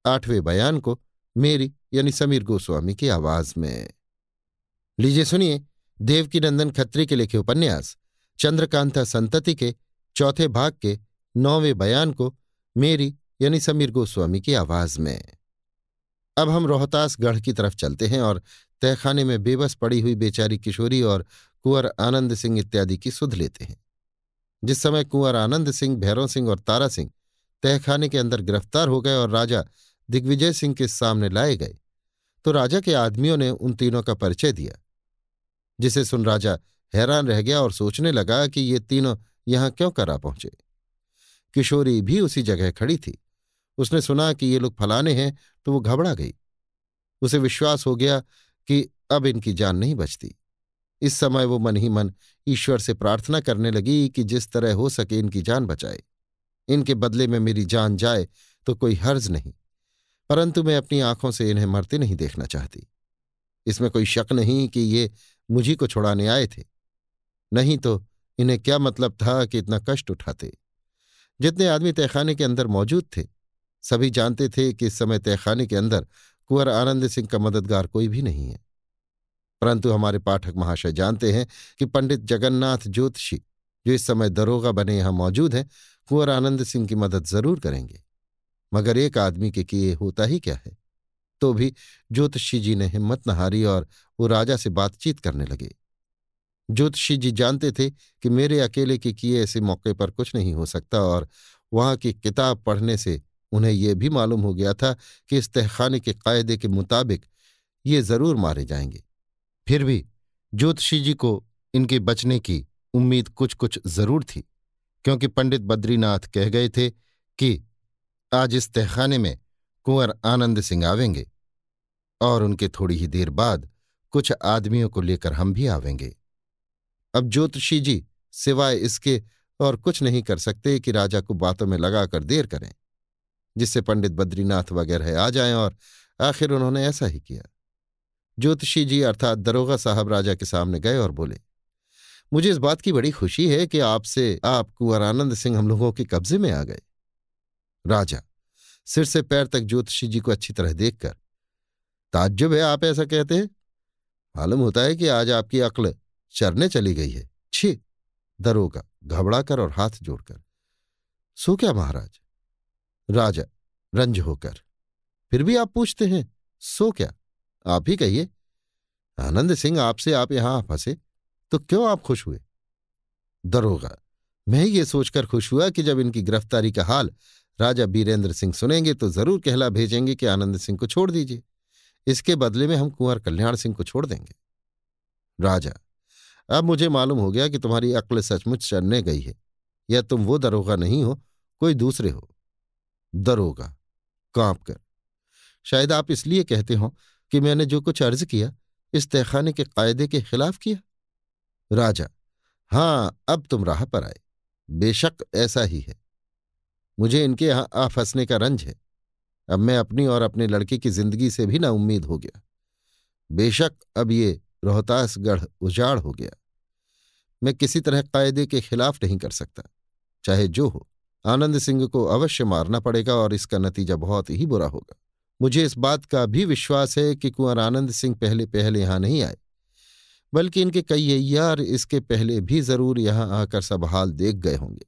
आठवें बयान को मेरी यानी समीर गोस्वामी की आवाज़ में। लीजिए सुनिए देवकीनंदन खत्री के लिखे उपन्यास, चंद्रकांता संतति के चौथे भाग के नौवें बयान को मेरी यानी समीर गोस्वामी की आवाज़ में। अब हम रोहतास गढ़ की तरफ़ चलते हैं और तहखाने में बेबस पड़ी हुई बेचारी किशोरी और कुंवर आनंद सिंह इत्यादि की सुध लेते हैं। जिस समय कुंवर आनंद सिंह, भैरव सिंह और तारा सिंह तहखाने के अंदर गिरफ़्तार हो गए और राजा दिग्विजय सिंह के सामने लाए गए तो राजा के आदमियों ने उन तीनों का परिचय दिया, जिसे सुन राजा हैरान रह गया और सोचने लगा कि ये तीनों यहाँ क्यों करा पहुँचे। किशोरी भी उसी जगह खड़ी थी। उसने सुना कि ये लोग फलाने हैं तो वो घबरा गई। उसे विश्वास हो गया कि अब इनकी जान नहीं बचती। इस समय वो मन ही मन ईश्वर से प्रार्थना करने लगी कि जिस तरह हो सके इनकी जान बचाए। इनके बदले में मेरी जान जाए तो कोई हर्ज नहीं, परंतु मैं अपनी आँखों से इन्हें मरते नहीं देखना चाहती। इसमें कोई शक नहीं कि ये मुझी को छुड़ाने आए थे। नहीं तो इन्हें क्या मतलब था कि इतना कष्ट उठाते? जितने आदमी तहखाने के अंदर मौजूद थे, सभी जानते थे कि इस समय तहखाने के अंदर कुंवर आनंद सिंह का मददगार कोई भी नहीं है। परंतु हमारे पाठक महाशय जानते हैं कि पंडित जगन्नाथ ज्योतिषी जो इस समय दरोगा बने यहाँ मौजूद हैं कुंवर आनंद सिंह की मदद ज़रूर करेंगे। मगर एक आदमी के किए होता ही क्या है? तो भी ज्योतिषी जी ने हिम्मत न हारी और वो राजा से बातचीत करने लगे। ज्योतिषी जी जानते थे कि मेरे अकेले के किए ऐसे मौके पर कुछ नहीं हो सकता और वहाँ की किताब पढ़ने से उन्हें यह भी मालूम हो गया था कि इस तहखाने के कायदे के मुताबिक ये ज़रूर मारे जाएँगे। फिर भी ज्योतिषी जी को इनके बचने की उम्मीद कुछ कुछ ज़रूर थी, क्योंकि पंडित बद्रीनाथ कह गए थे कि आज इस तहखाने में कुंवर आनंद सिंह आवेंगे और उनके थोड़ी ही देर बाद कुछ आदमियों को लेकर हम भी आवेंगे। अब ज्योतिषी जी सिवाय इसके और कुछ नहीं कर सकते कि राजा को बातों में लगाकर देर करें, जिससे पंडित बद्रीनाथ वगैरह आ जाएँ और आखिर उन्होंने ऐसा ही किया। ज्योतिषी जी अर्थात दरोगा साहब राजा के सामने गए और बोले, मुझे इस बात की बड़ी खुशी है कि आपसे, आप कुंवर आनंद सिंह हम लोगों के कब्जे में आ गए। राजा, सिर से पैर तक ज्योतिषी जी को अच्छी तरह देखकर, ताज्जुब है आप ऐसा कहते हैं? मालूम होता है कि आज आपकी अक्ल चरने चली गई है। छी, दरोगा, घबराकर और हाथ जोड़कर, सो क्या महाराज? राजा, रंज होकर, फिर भी आप पूछते हैं, सो क्या? आप ही कहिए। आनंद सिंह आपसे आप यहाँ फंसे तो क्यों आप खुश हुए? दरोगा, मैं ये सोचकर खुश हुआ कि जब इनकी गिरफ्तारी का हाल राजा बीरेंद्र सिंह सुनेंगे तो ज़रूर कहला भेजेंगे कि आनंद सिंह को छोड़ दीजिए। इसके बदले में हम कुंवर कल्याण सिंह को छोड़ देंगे। राजा, अब मुझे मालूम हो गया कि तुम्हारी अक्ल सचमुच चढ़ने गई है। या तुम वो दरोगा नहीं हो, कोई दूसरे हो। दरोगा, काँप कर, शायद आप इसलिए कहते हो कि मैंने जो कुछ अर्ज़ किया इस तहखाने के कायदे के खिलाफ किया? राजा, हाँ, अब तुम राह पर आए। बेशक ऐसा ही है। मुझे इनके यहाँ आ फंसने का रंज है। अब मैं अपनी और अपने लड़के की ज़िंदगी से भी ना उम्मीद हो गया। बेशक अब ये रोहतासगढ़ उजाड़ हो गया। मैं किसी तरह कायदे के खिलाफ नहीं कर सकता। चाहे जो हो, आनंद सिंह को अवश्य मारना पड़ेगा और इसका नतीजा बहुत ही बुरा होगा। मुझे इस बात का भी विश्वास है कि कुंवर आनंद सिंह पहले पहले यहाँ नहीं आए। बल्कि इनके कई यार इसके पहले भी ज़रूर यहाँ आकर सब हाल देख गए होंगे।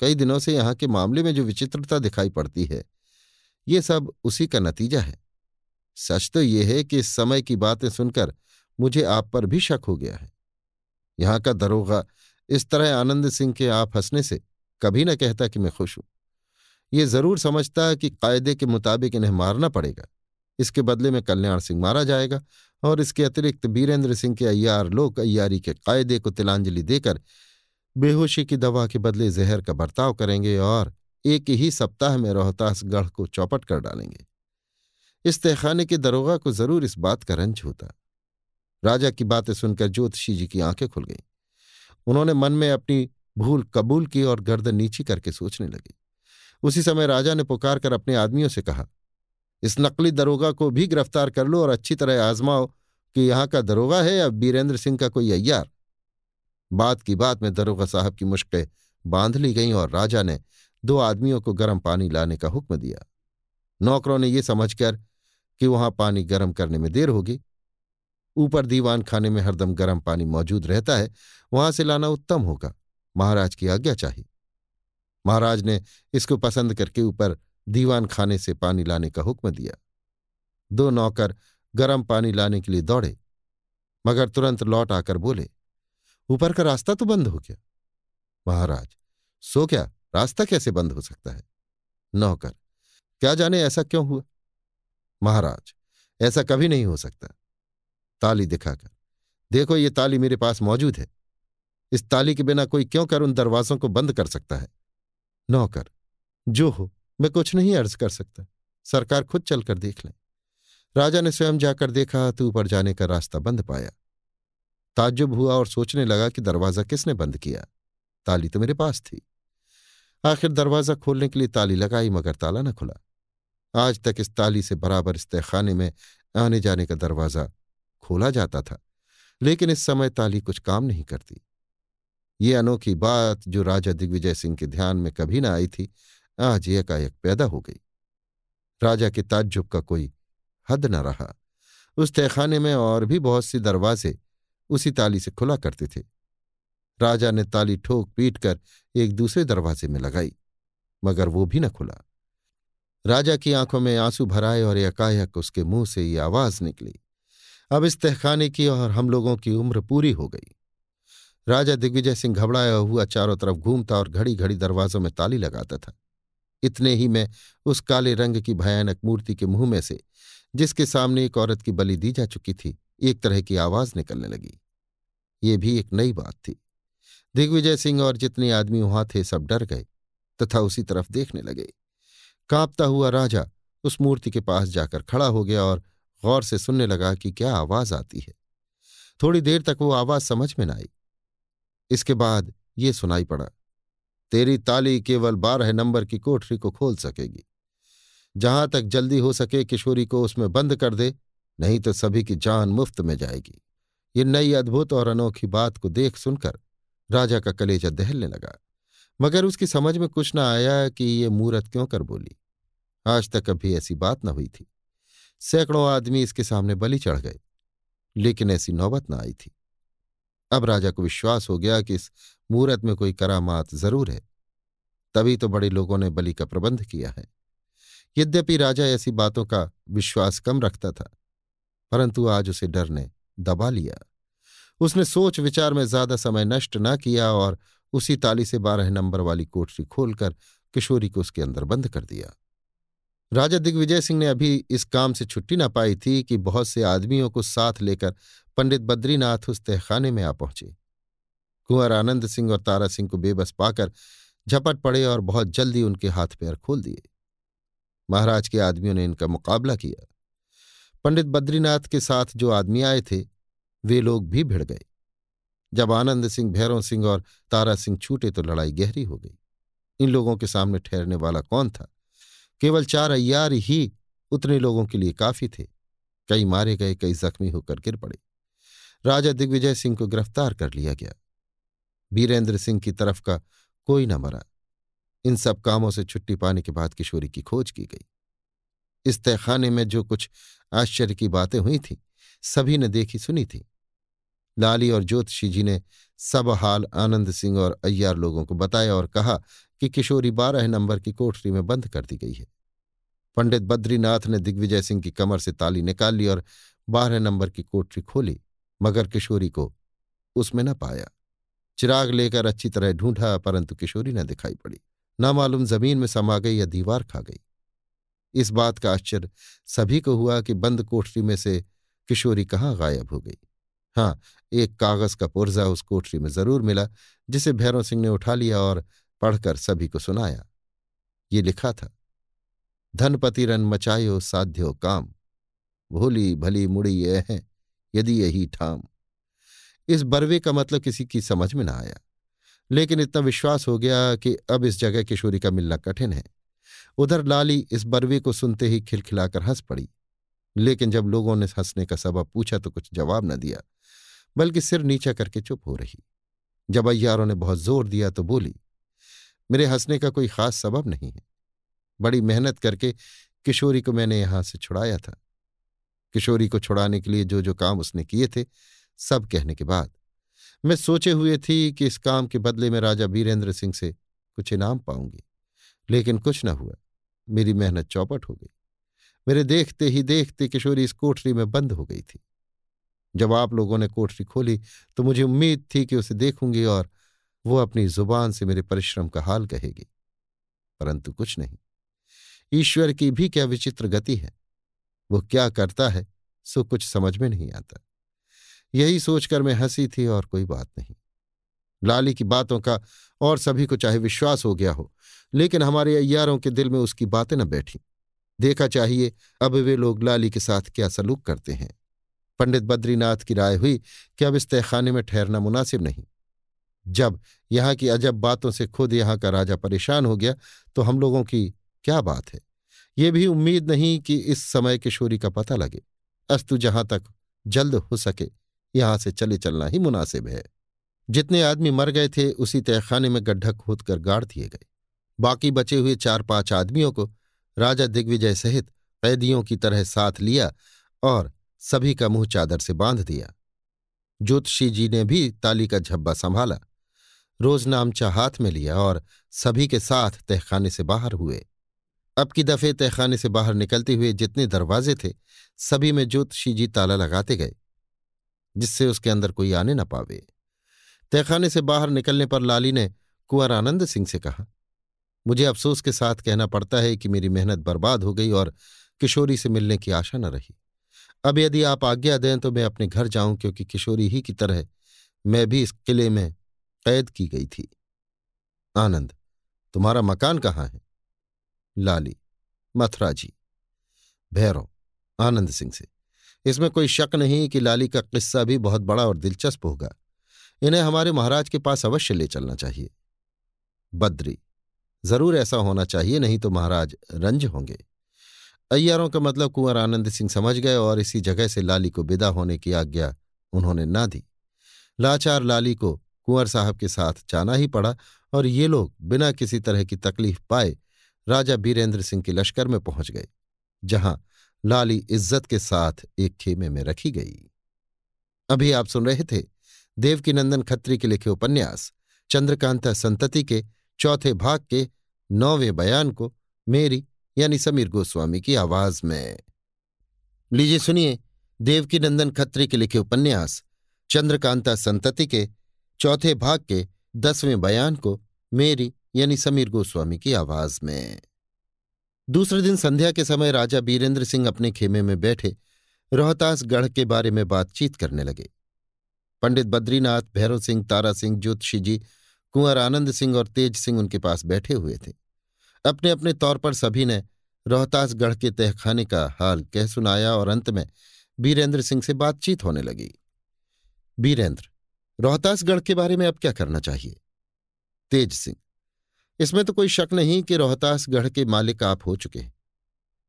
कई दिनों से यहाँ के मामले में जो विचित्रता दिखाई पड़ती है, ये सब उसी का नतीजा है। सच तो ये है कि इस समय की बातें सुनकर मुझे आप पर भी शक हो गया है। यहाँ का दरोगा इस तरह आनंद सिंह के आप हंसने से कभी न कहता कि मैं खुश हूँ। ये ज़रूर समझता कि कायदे के मुताबिक इन्हें मारना पड़ेगा। इसके बदले में कल्याण सिंह मारा जाएगा और इसके अतिरिक्त बीरेंद्र सिंह के अय्यार लोग अय्यारी के कायदे को तिलांजलि देकर बेहोशी की दवा के बदले जहर का बर्ताव करेंगे और एक ही सप्ताह में रोहतास गढ़ को चौपट कर डालेंगे। इस तहखाने के दरोगा को ज़रूर इस बात का रंज होता। राजा की बातें सुनकर ज्योतिषी जी की आँखें खुल गईं। उन्होंने मन में अपनी भूल कबूल की और गर्दन नीची करके सोचने लगे। उसी समय राजा ने पुकार कर अपने आदमियों से कहा, इस नकली दरोगा को भी गिरफ़्तार कर लो और अच्छी तरह आजमाओ कि यहाँ का दरोगा है या बीरेंद्र सिंह का कोई अय्यार। बात की बात में दरोगा साहब की मुश्कें बाँध ली गईं और राजा ने दो आदमियों को गर्म पानी लाने का हुक्म दिया। नौकरों ने यह समझकर कि वहाँ पानी गर्म करने में देर होगी। ऊपर दीवान खाने में हरदम गर्म पानी मौजूद रहता है, वहाँ से लाना उत्तम होगा। महाराज की आज्ञा चाहिए। महाराज ने इसको पसंद करके ऊपर दीवान खाने से पानी लाने का हुक्म दिया। दो नौकर गर्म पानी लाने के लिए दौड़े, मगर तुरंत लौट आकर बोले, ऊपर का रास्ता तो बंद हो गया? महाराज, सो क्या? रास्ता कैसे बंद हो सकता है? नौकर, क्या जाने ऐसा क्यों हुआ? महाराज, ऐसा कभी नहीं हो सकता। ताली दिखाकर, देखो ये ताली मेरे पास मौजूद है। इस ताली के बिना कोई क्यों कर उन दरवाजों को बंद कर सकता है? नौकर, जो हो, मैं कुछ नहीं अर्ज़ कर सकता। सरकार खुद चलकर देख लें। राजा ने स्वयं जाकर देखा तो ऊपर जाने का रास्ता बंद पाया। ताज्जुब हुआ और सोचने लगा कि दरवाज़ा किसने बंद किया? ताली तो मेरे पास थी। आखिर दरवाज़ा खोलने के लिए ताली लगाई, मगर ताला न खुला। आज तक इस ताली से बराबर इस तहखाने में आने जाने का दरवाज़ा खोला जाता था, लेकिन इस समय ताली कुछ काम नहीं करती। ये अनोखी बात जो राजा दिग्विजय सिंह के ध्यान में कभी ना आई थी, आज एकाएक पैदा हो गई। राजा के ताज्जुब का कोई हद न रहा। उस तहखाने में और भी बहुत सी दरवाजे उसी ताली से खुला करते थे। राजा ने ताली ठोक पीट कर एक दूसरे दरवाजे में लगाई, मगर वो भी न खुला। राजा की आँखों में आँसू भराए और एकाएक उसके मुँह से ये आवाज़ निकली। अब इस तहखाने की और हम लोगों की उम्र पूरी हो गई। राजा दिग्विजय सिंह घबराया हुआ चारों तरफ़ घूमता और घड़ी घड़ी दरवाजों में ताली लगाता था। इतने ही में उस काले रंग की भयानक मूर्ति के मुँह में से, जिसके सामने एक औरत की बलि दी जा चुकी थी, एक तरह की आवाज़ निकलने लगी। ये भी एक नई बात थी। दिग्विजय सिंह और जितने आदमी वहाँ थे सब डर गए तथा उसी तरफ़ देखने लगे। कांपता हुआ राजा उस मूर्ति के पास जाकर खड़ा हो गया और गौर से सुनने लगा कि क्या आवाज़ आती है। थोड़ी देर तक वो आवाज़ समझ में न आई। इसके बाद ये सुनाई पड़ा, तेरी ताली केवल बारह नंबर की कोठरी को खोल सकेगी। जहाँ तक जल्दी हो सके किशोरी को उसमें बंद कर दे, नहीं तो सभी की जान मुफ़्त में जाएगी। ये नई अद्भुत और अनोखी बात को देख सुनकर राजा का कलेजा दहलने लगा, मगर उसकी समझ में कुछ न आया कि ये मूरत क्यों कर बोली। आज तक कभी ऐसी बात न हुई थी। सैकड़ों आदमी इसके सामने बलि चढ़ गए, लेकिन ऐसी नौबत न आई थी। अब राजा को विश्वास हो गया कि इस मूरत में कोई करामात ज़रूर है। तभी तो बड़े लोगों ने बलि का प्रबंध किया है। यद्यपि राजा ऐसी बातों का विश्वास कम रखता था, परंतु आज उसे डर ने दबा लिया। उसने सोच विचार में ज़्यादा समय नष्ट न किया और उसी ताली से बारह नंबर वाली कोठरी खोलकर किशोरी को उसके अंदर बंद कर दिया। राजा दिग्विजय सिंह ने अभी इस काम से छुट्टी न पाई थी कि बहुत से आदमियों को साथ लेकर पंडित बद्रीनाथ उस तहखाने में आ पहुँचे। कुंवर आनंद सिंह और तारा सिंह को बेबस पाकर झपट पड़े और बहुत जल्दी उनके हाथ पैर खोल दिए। महाराज के आदमियों ने इनका मुकाबला किया। पंडित बद्रीनाथ के साथ जो आदमी आए थे, वे लोग भी भिड़ गए। जब आनंद सिंह, भैरव सिंह और तारा सिंह छूटे तो लड़ाई गहरी हो गई। इन लोगों के सामने ठहरने वाला कौन था? केवल चार अयार ही उतने लोगों के लिए काफ़ी थे। कई मारे गए, कई जख्मी होकर गिर पड़े। राजा दिग्विजय सिंह को गिरफ़्तार कर लिया गया। बीरेंद्र सिंह की तरफ़ का कोई न मरा। इन सब कामों से छुट्टी पाने के बाद किशोरी की खोज की गई। इस तहखाने में जो कुछ आश्चर्य की बातें हुई थी, सभी ने देखी सुनी थी। लाली और ज्योतिषी जी ने सब हाल आनंद सिंह और अय्यार लोगों को बताया और कहा कि किशोरी बारह नंबर की कोठरी में बंद कर दी गई है। पंडित बद्रीनाथ ने दिग्विजय सिंह की कमर से ताली निकाल ली और बारह नंबर की कोठरी खोली। मगर किशोरी को उसमें न पाया। चिराग लेकर अच्छी तरह ढूंढा, परंतु किशोरी न दिखाई पड़ी। न मालूम ज़मीन में समा गई या दीवार खा गई। इस बात का आश्चर्य सभी को हुआ कि बंद कोठरी में से किशोरी कहाँ गायब हो गई। हाँ एक कागज़ का पुर्जा उस कोठरी में ज़रूर मिला, जिसे भैरव सिंह ने उठा लिया और पढ़कर सभी को सुनाया। ये लिखा था, धनपति रन मचायो साध्यो काम, भोली भली मुड़ी ये है। यदि यही ठाम। इस बरवे का मतलब किसी की समझ में ना आया। लेकिन इतना विश्वास हो गया कि अब इस जगह किशोरी का मिलना कठिन है। उधर लाली इस बरवे को सुनते ही खिलखिलाकर हंस पड़ी। लेकिन जब लोगों ने हंसने का सबब पूछा तो कुछ जवाब न दिया, बल्कि सिर नीचा करके चुप हो रही। जब अय्यारों ने बहुत ज़ोर दिया तो बोली, मेरे हंसने का कोई खास सबब नहीं है। बड़ी मेहनत करके किशोरी को मैंने यहाँ से छुड़ाया था। किशोरी को छुड़ाने के लिए जो जो काम उसने किए थे, सब कहने के बाद। मैं सोचे हुए थी कि इस काम के बदले में राजा वीरेंद्र सिंह से कुछ इनाम पाऊँगी, लेकिन कुछ न हुआ। मेरी मेहनत चौपट हो गई। मेरे देखते ही देखते किशोरी इस कोठरी में बंद हो गई थी। जब आप लोगों ने कोठरी खोली तो मुझे उम्मीद थी कि उसे देखूँगी और वो अपनी ज़ुबान से मेरे परिश्रम का हाल कहेगी। परंतु कुछ नहीं। ईश्वर की भी क्या विचित्र गति है। वो क्या करता है, सो कुछ समझ में नहीं आता। यही सोचकर मैं हँसी थी और कोई बात नहीं। लाली की बातों का और सभी को चाहे विश्वास हो गया हो, लेकिन हमारे अय्यारों के दिल में उसकी बातें न बैठी। देखा चाहिए, अब वे लोग लाली के साथ क्या सलूक करते हैं। पंडित बद्रीनाथ की राय हुई कि अब इस तहखाने में ठहरना मुनासिब नहीं। जब यहाँ की अजब बातों से खुद यहाँ का राजा परेशान हो गया तो हम लोगों की क्या बात है? ये भी उम्मीद नहीं कि इस समय किशोरी का पता लगे। अस्तु जहाँ तक जल्द हो सके, यहाँ से चले चलना ही मुनासिब है। जितने आदमी मर गए थे, उसी तहखाने में गड्ढा खोद कर गाड़ दिए गए। बाकी बचे हुए चार पाँच आदमियों को राजा दिग्विजय सहित कैदियों की तरह साथ लिया और सभी का मुँह चादर से बाँध दिया। ज्योतिषी जी ने भी ताली का झब्बा संभाला। रोजनामचा हाथ में लिया और सभी के साथ तहखाने से बाहर हुए। अब की दफे तहखाने से बाहर निकलते हुए जितने दरवाजे थे, सभी में ज्योतिषी जी ताला लगाते गए, जिससे उसके अंदर कोई आने न पावे। तहखाने से बाहर निकलने पर लाली ने कुंवर आनंद सिंह से कहा, मुझे अफसोस के साथ कहना पड़ता है कि मेरी मेहनत बर्बाद हो गई और किशोरी से मिलने की आशा न रही। अब यदि आप आज्ञा दें तो मैं अपने घर जाऊँ, क्योंकि किशोरी ही की तरह मैं भी इस किले में कैद की गई थी। आनंद, तुम्हारा मकान कहाँ है? लाली मथुरा जी भैरव, आनंद सिंह से, इसमें कोई शक नहीं कि लाली का किस्सा भी बहुत बड़ा और दिलचस्प होगा। इन्हें हमारे महाराज के पास अवश्य ले चलना चाहिए। बद्री, ज़रूर ऐसा होना चाहिए, नहीं तो महाराज रंज होंगे। अय्यारों का मतलब कुंवर आनंद सिंह समझ गए और इसी जगह से लाली को विदा होने की आज्ञा उन्होंने ना दी। लाचार लाली को कुंवर साहब के साथ जाना ही पड़ा और ये लोग बिना किसी तरह की तकलीफ़ पाए राजा बीरेंद्र सिंह के लश्कर में पहुँच गए, जहाँ लाली इज़्ज़त के साथ एक खेमे में रखी गई। अभी आप सुन रहे थे देवकीनंदन खत्री के लिखे उपन्यास, चंद्रकांता संतति के चौथे भाग के नौवें बयान को मेरी यानी समीर गोस्वामी की आवाज़ में। लीजिए सुनिए देवकीनंदन खत्री के लिखे उपन्यास, चंद्रकांता संतति के चौथे भाग के दसवें बयान को मेरी यानी समीर गोस्वामी की आवाज़ में। दूसरे दिन संध्या के समय राजा बीरेंद्र सिंह अपने खेमे में बैठे, रोहतासगढ़ के बारे में बातचीत करने लगे। पंडित बद्रीनाथ, भैरव सिंह, तारा सिंह, ज्योतिषी जी, कुंवर आनंद सिंह और तेज सिंह उनके पास बैठे हुए थे। अपने अपने तौर पर सभी ने रोहतासगढ़ के तहखाने का हाल कह सुनाया और अंत में बीरेंद्र सिंह से बातचीत होने लगी। बीरेंद्र, रोहतासगढ़ के बारे में अब क्या करना चाहिए? तेज सिंह इसमें तो कोई शक नहीं कि रोहतासगढ़ के मालिक आप हो चुके हैं।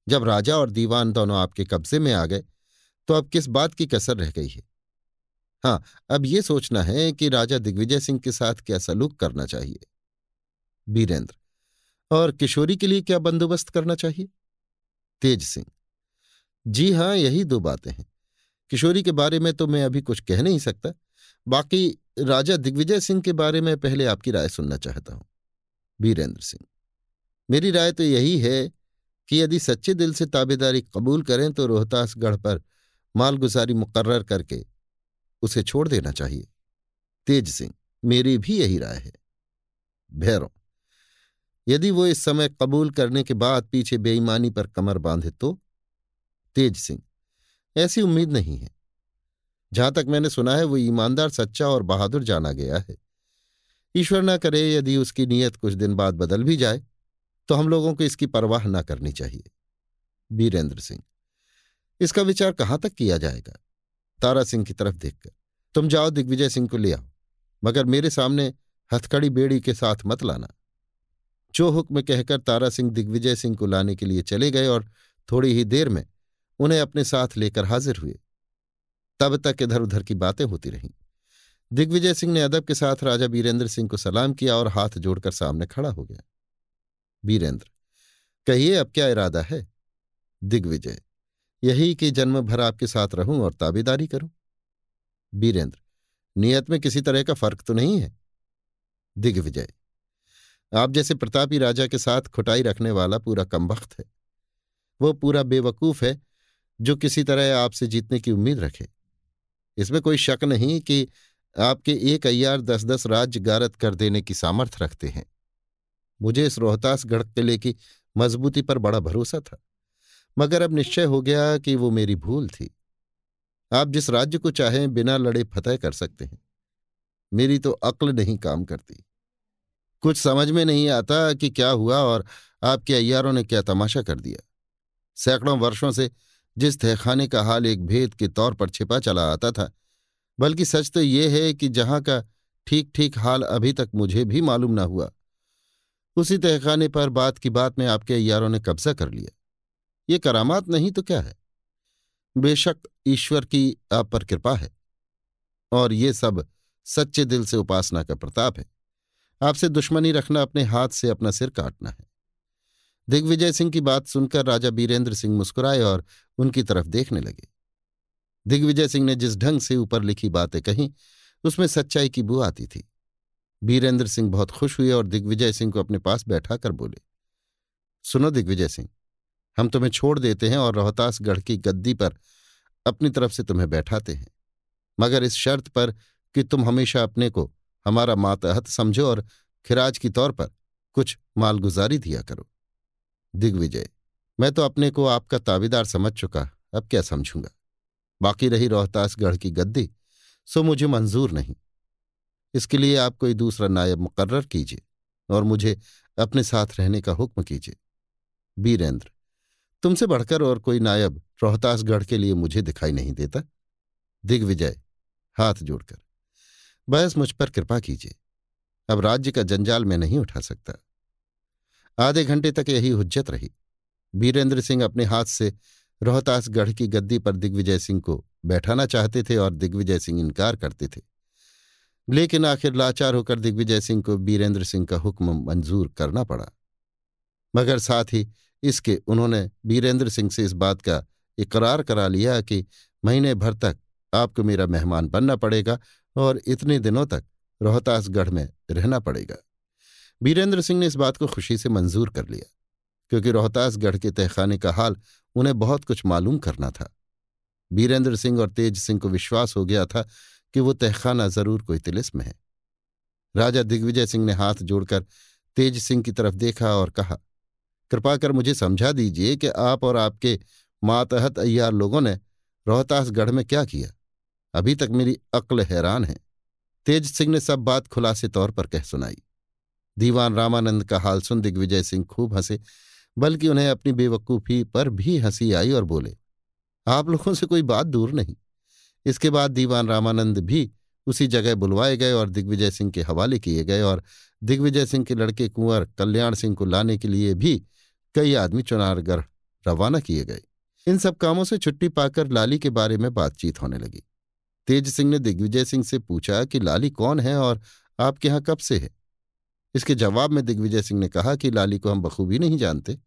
जब राजा और दीवान दोनों आपके कब्जे में आ गए तो अब किस बात की कसर रह गई है? हाँ अब ये सोचना है कि राजा दिग्विजय सिंह के साथ क्या सलूक करना चाहिए? बीरेंद्र और किशोरी के लिए क्या बंदोबस्त करना चाहिए? तेज सिंह, जी हाँ यही दो बातें हैं। किशोरी के बारे में तो मैं अभी कुछ कह नहीं सकता। बाकी राजा दिग्विजय सिंह के बारे में पहले आपकी राय सुनना चाहता हूँ। वीरेंद्र सिंह। मेरी राय तो यही है कि यदि सच्चे दिल से ताबेदारी कबूल करें तो रोहतासगढ़ पर मालगुजारी मुकर्र करके उसे छोड़ देना चाहिए। तेज सिंह, मेरी भी यही राय है। भैरव, यदि वो इस समय कबूल करने के बाद पीछे बेईमानी पर कमर बांधे तो? तेज सिंह, ऐसी उम्मीद नहीं है। जहाँ तक मैंने सुना है, वो ईमानदार, सच्चा और बहादुर जाना गया है। ईश्वर न करे यदि उसकी नीयत कुछ दिन बाद बदल भी जाए तो हम लोगों को इसकी परवाह न करनी चाहिए। बीरेंद्र सिंह, इसका विचार कहाँ तक किया जाएगा? तारा सिंह की तरफ़ देखकर, तुम जाओ दिग्विजय सिंह को ले आओ, मगर मेरे सामने हथकड़ी बेड़ी के साथ मत लाना। जो हुक्म कहकर तारा सिंह दिग्विजय सिंह को लाने के लिए चले गए और थोड़ी ही देर में उन्हें अपने साथ लेकर हाजिर हुए, तब तक इधर उधर की बातें होती रहीं। दिग्विजय सिंह ने अदब के साथ राजा बीरेंद्र सिंह को सलाम किया और हाथ जोड़कर सामने खड़ा हो गया। बीरेंद्र, कहिए अब क्या इरादा है? दिग्विजय, यही कि जन्म भर आपके साथ रहूँ और ताबेदारी करूँ? बीरेंद्र, नियत में किसी तरह का फ़र्क तो नहीं है? दिग्विजय, आप जैसे प्रतापी राजा के साथ खुटाई रखने वाला पूरा कमबख्त है। वो पूरा बेवकूफ़ है, जो किसी तरह आपसे जीतने की उम्मीद रखे। इसमें कोई शक नहीं कि आपके एक अय्यार दस दस राज्य गारत कर देने की सामर्थ्य रखते हैं। मुझे इस रोहतासगढ़ किले की मजबूती पर बड़ा भरोसा था, मगर अब निश्चय हो गया कि वो मेरी भूल थी। आप जिस राज्य को चाहें बिना लड़े फतेह कर सकते हैं। मेरी तो अक्ल नहीं काम करती। कुछ समझ में नहीं आता कि क्या हुआ और आपके अय्यारों ने क्या तमाशा कर दिया। सैकड़ों वर्षों से जिस तहखाने का हाल एक भेद के तौर पर छिपा चला आता था बल्कि सच तो ये है कि जहाँ का ठीक ठीक हाल अभी तक मुझे भी मालूम न हुआ। उसी तहखाने पर बात की बात में आपके अयारों ने कब्जा कर लिया। ये करामात नहीं तो क्या है? बेशक ईश्वर की आप पर कृपा है। और ये सब सच्चे दिल से उपासना का प्रताप है। आपसे दुश्मनी रखना, अपने हाथ से अपना सिर काटना है। दिग्विजय सिंह की बात सुनकर राजा बीरेंद्र सिंह मुस्कुराए और उनकी तरफ़ देखने लगे। दिग्विजय सिंह ने जिस ढंग से ऊपर लिखी बातें कहीं, उसमें सच्चाई की बू आती थी। बीरेंद्र सिंह बहुत खुश हुए और दिग्विजय सिंह को अपने पास बैठा कर बोले, सुनो दिग्विजय सिंह, हम तुम्हें छोड़ देते हैं और रोहतासगढ़ की गद्दी पर अपनी तरफ़ से तुम्हें बैठाते हैं। मगर इस शर्त पर कि तुम हमेशा अपने को हमारा मातहत समझो और खिराज की तौर पर कुछ मालगुजारी दिया करो। दिग्विजय, मैं तो अपने को आपका ताबेदार समझ चुका, अब क्या समझूँगा? बाकी रही रोहतासगढ़ की गद्दी, सो मुझे मंजूर नहीं। इसके लिए आप कोई दूसरा नायब मुकर्र कीजिए और मुझे अपने साथ रहने का हुक्म कीजिए। बीरेंद्र, तुमसे बढ़कर और कोई नायब रोहतासगढ़ के लिए मुझे दिखाई नहीं देता। दिग्विजय, हाथ जोड़कर बहस मुझ पर कृपा कीजिए। अब राज्य का जंजाल मैं नहीं उठा सकता। आधे घंटे तक यही हुज्जत रही। बीरेंद्र सिंह अपने हाथ से रोहतासगढ़ की गद्दी पर दिग्विजय सिंह को बैठाना चाहते थे और दिग्विजय सिंह इनकार करते थे। लेकिन आखिर लाचार होकर दिग्विजय सिंह को बीरेंद्र सिंह का हुक्म मंजूर करना पड़ा। मगर साथ ही इसके उन्होंने बीरेंद्र सिंह से इस बात का इकरार करा लिया कि महीने भर तक आपको मेरा मेहमान बनना पड़ेगा और इतने दिनों तक रोहतासगढ़ में रहना पड़ेगा। बीरेंद्र सिंह ने इस बात को खुशी से मंजूर कर लिया, क्योंकि रोहतासगढ़ के तहखाने का हाल उन्हें बहुत कुछ मालूम करना था। बीरेंद्र सिंह और तेज सिंह को विश्वास हो गया था कि वो तहखाना ज़रूर कोई तिलिस्म है। राजा दिग्विजय सिंह ने हाथ जोड़कर तेज सिंह की तरफ़ देखा और कहा कृपा कर मुझे समझा दीजिए कि आप और आपके मातहत अय्यार लोगों ने रोहतासगढ़ में क्या किया? अभी तक मेरी अक्ल हैरान है। तेज सिंह ने सब बात खुलासे तौर पर कह सुनाई। दीवान रामानंद का हाल सुन दिग्विजय सिंह खूब हंसे। बल्कि उन्हें अपनी बेवकूफ़ी पर भी हँसी आई और बोले, आप लोगों से कोई बात दूर नहीं। इसके बाद दीवान रामानंद भी उसी जगह बुलवाए गए और दिग्विजय सिंह के हवाले किए गए और दिग्विजय सिंह के लड़के कुंवर कल्याण सिंह को लाने के लिए भी कई आदमी चुनारगढ़ रवाना किए गए। इन सब कामों से छुट्टी पाकर लाली के बारे में बातचीत होने लगी। तेज सिंह ने दिग्विजय सिंह से पूछा कि लाली कौन है और आपके यहाँ कब से है? इसके जवाब में दिग्विजय सिंह ने कहा कि लाली को हम बखूबी नहीं जानते।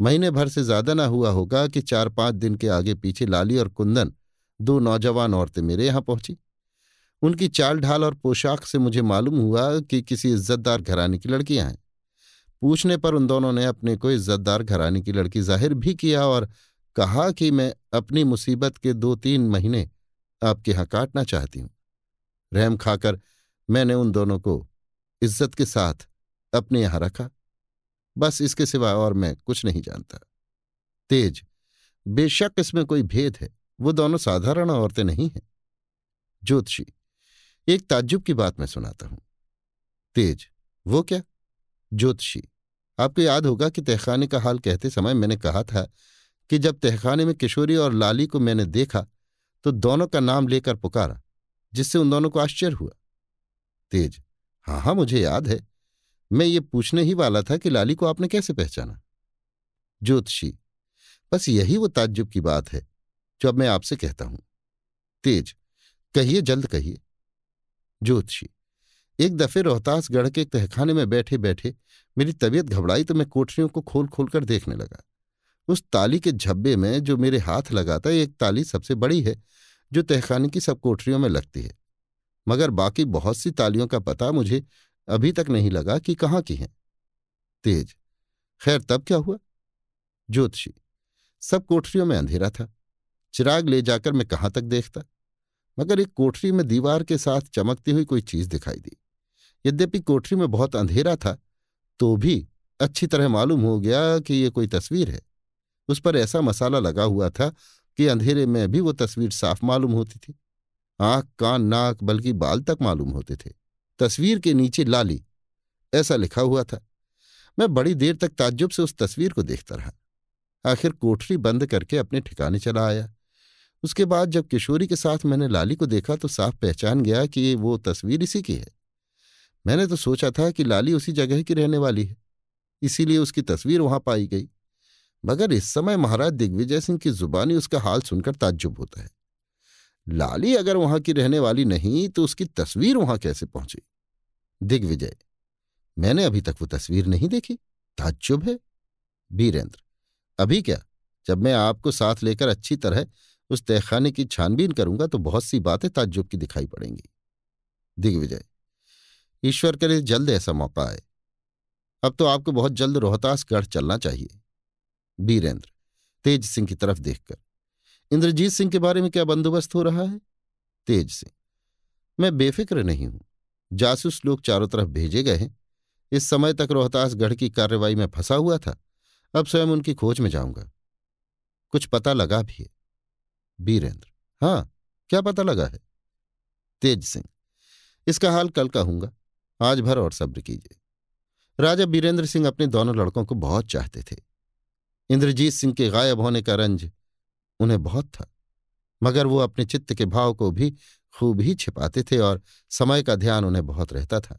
महीने भर से ज़्यादा ना हुआ होगा कि चार पाँच दिन के आगे पीछे लाली और कुंदन, दो नौजवान औरतें मेरे यहाँ पहुँची। उनकी चाल ढाल और पोशाक से मुझे मालूम हुआ कि किसी इज्जतदार घराने की लड़कियाँ हैं। पूछने पर उन दोनों ने अपने को इज्जतदार घराने की लड़की ज़ाहिर भी किया और कहा कि मैं अपनी मुसीबत के दो तीन महीने आपके यहाँ काटना चाहती हूँ। रहम खाकर मैंने उन दोनों को इज़्ज़त के साथ अपने यहाँ रखा। बस इसके सिवा और मैं कुछ नहीं जानता। तेज, बेशक इसमें कोई भेद है, वो दोनों साधारण औरतें नहीं हैं। ज्योतिषी, एक ताज्जुब की बात मैं सुनाता हूँ। तेज, वो क्या? ज्योतिषी, आपको याद होगा कि तहखाने का हाल कहते समय मैंने कहा था कि जब तहखाने में किशोरी और लाली को मैंने देखा तो दोनों का नाम लेकर पुकारा, जिससे उन दोनों को आश्चर्य हुआ। तेज हाँ हाँ मुझे याद है। मैं ये पूछने ही वाला था कि लाली को आपने कैसे पहचाना? ज्योतिषी, बस यही वो ताज्जुब की बात है, जो अब मैं आपसे कहता हूँ। तेज, कहिए, जल्द कहिए। ज्योतिषी, एक दफे रोहतासगढ़ के तहखाने में बैठे बैठे मेरी तबीयत घबराई तो मैं कोठरियों को खोल खोल कर देखने लगा। उस ताली के झब्बे में जो मेरे हाथ लगा था, एक ताली सबसे बड़ी है, जो तहखाने की सब कोठरियों में लगती है। मगर बाकी बहुत सी तालियों का पता मुझे अभी तक नहीं लगा कि कहाँ की हैं। तेज। खैर, तब क्या हुआ? ज्योतिषी, सब कोठरियों में अंधेरा था। चिराग ले जाकर मैं कहाँ तक देखता? मगर एक कोठरी में दीवार के साथ चमकती हुई कोई चीज़ दिखाई दी। यद्यपि कोठरी में बहुत अंधेरा था तो भी अच्छी तरह मालूम हो गया कि ये कोई तस्वीर है। उस पर ऐसा मसाला लगा हुआ था कि अंधेरे में भी वो तस्वीर साफ़ मालूम होती थी। आँख, कान, नाक, बल्कि बाल तक मालूम होते थे। तस्वीर के नीचे लाली। ऐसा लिखा हुआ था। मैं बड़ी देर तक ताज्जुब से उस तस्वीर को देखता रहा। आखिर कोठरी बंद करके अपने ठिकाने चला आया। उसके बाद जब किशोरी के साथ मैंने लाली को देखा तो साफ़ पहचान गया कि वो तस्वीर इसी की है। मैंने तो सोचा था कि लाली उसी जगह की रहने वाली है। इसीलिए उसकी तस्वीर वहाँ पाई गई। मगर इस समय महाराज दिग्विजय सिंह की जुबानी उसका हाल सुनकर ताज्जुब होता है। लाली अगर वहाँ की रहने वाली नहीं तो उसकी तस्वीर वहाँ कैसे पहुँची? दिग्विजय। मैंने अभी तक वो तस्वीर नहीं देखी। ताज्जुब है। बीरेंद्र। अभी क्या? जब मैं आपको साथ लेकर अच्छी तरह उस तहखाने की छानबीन करूँगा तो बहुत सी बातें ताज्जुब की दिखाई पड़ेंगी। दिग्विजय। ईश्वर करे जल्द ऐसा मौका आए। अब तो आपको बहुत जल्द रोहतासगढ़ चलना चाहिए। बीरेंद्र। तेज सिंह की तरफ़ देखकर। इंद्रजीत सिंह के बारे में क्या बंदोबस्त हो रहा है? तेज सिंह। मैं बेफिक्र नहीं हूँ। जासूस लोग चारों तरफ़ भेजे गए हैं। इस समय तक रोहतासगढ़ की कार्रवाई में फंसा हुआ था। अब स्वयं उनकी खोज में जाऊँगा। कुछ पता लगा भी है। बीरेंद्र हाँ क्या पता लगा है? तेज सिंह, इसका हाल कल कहूँगा आज भर और सब्र कीजिए। राजा बीरेंद्र सिंह अपने दोनों लड़कों को बहुत चाहते थे। इंद्रजीत सिंह के गायब होने का रंज उन्हें बहुत था, मगर वो अपने चित्त के भाव को भी खूब ही छिपाते थे और समय का ध्यान उन्हें बहुत रहता था।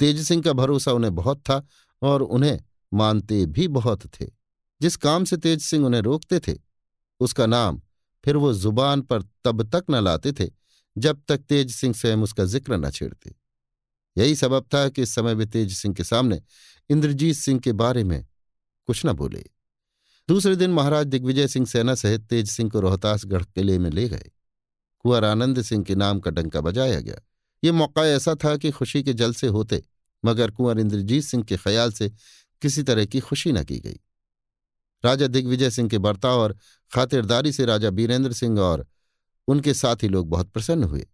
तेज सिंह का भरोसा उन्हें बहुत था और उन्हें मानते भी बहुत थे। जिस काम से तेज सिंह उन्हें रोकते थे, उसका नाम फिर वो ज़ुबान पर तब तक न लाते थे जब तक तेज सिंह स्वयं उसका ज़िक्र न छेड़ते। यही सबब था कि इस समय वे तेज सिंह के सामने इंद्रजीत सिंह के बारे में कुछ न बोले। दूसरे दिन महाराज दिग्विजय सिंह सेना सहित तेज सिंह को रोहतासगढ़ किले में ले गए। कुंवर आनंद सिंह के नाम का डंका बजाया गया। ये मौका ऐसा था कि खुशी के जल से होते, मगर कुंवर इंद्रजीत सिंह के ख्याल से किसी तरह की खुशी न की गई। राजा दिग्विजय सिंह के बर्ताव और खातिरदारी से राजा बीरेंद्र सिंह और उनके साथ ही लोग बहुत प्रसन्न हुए।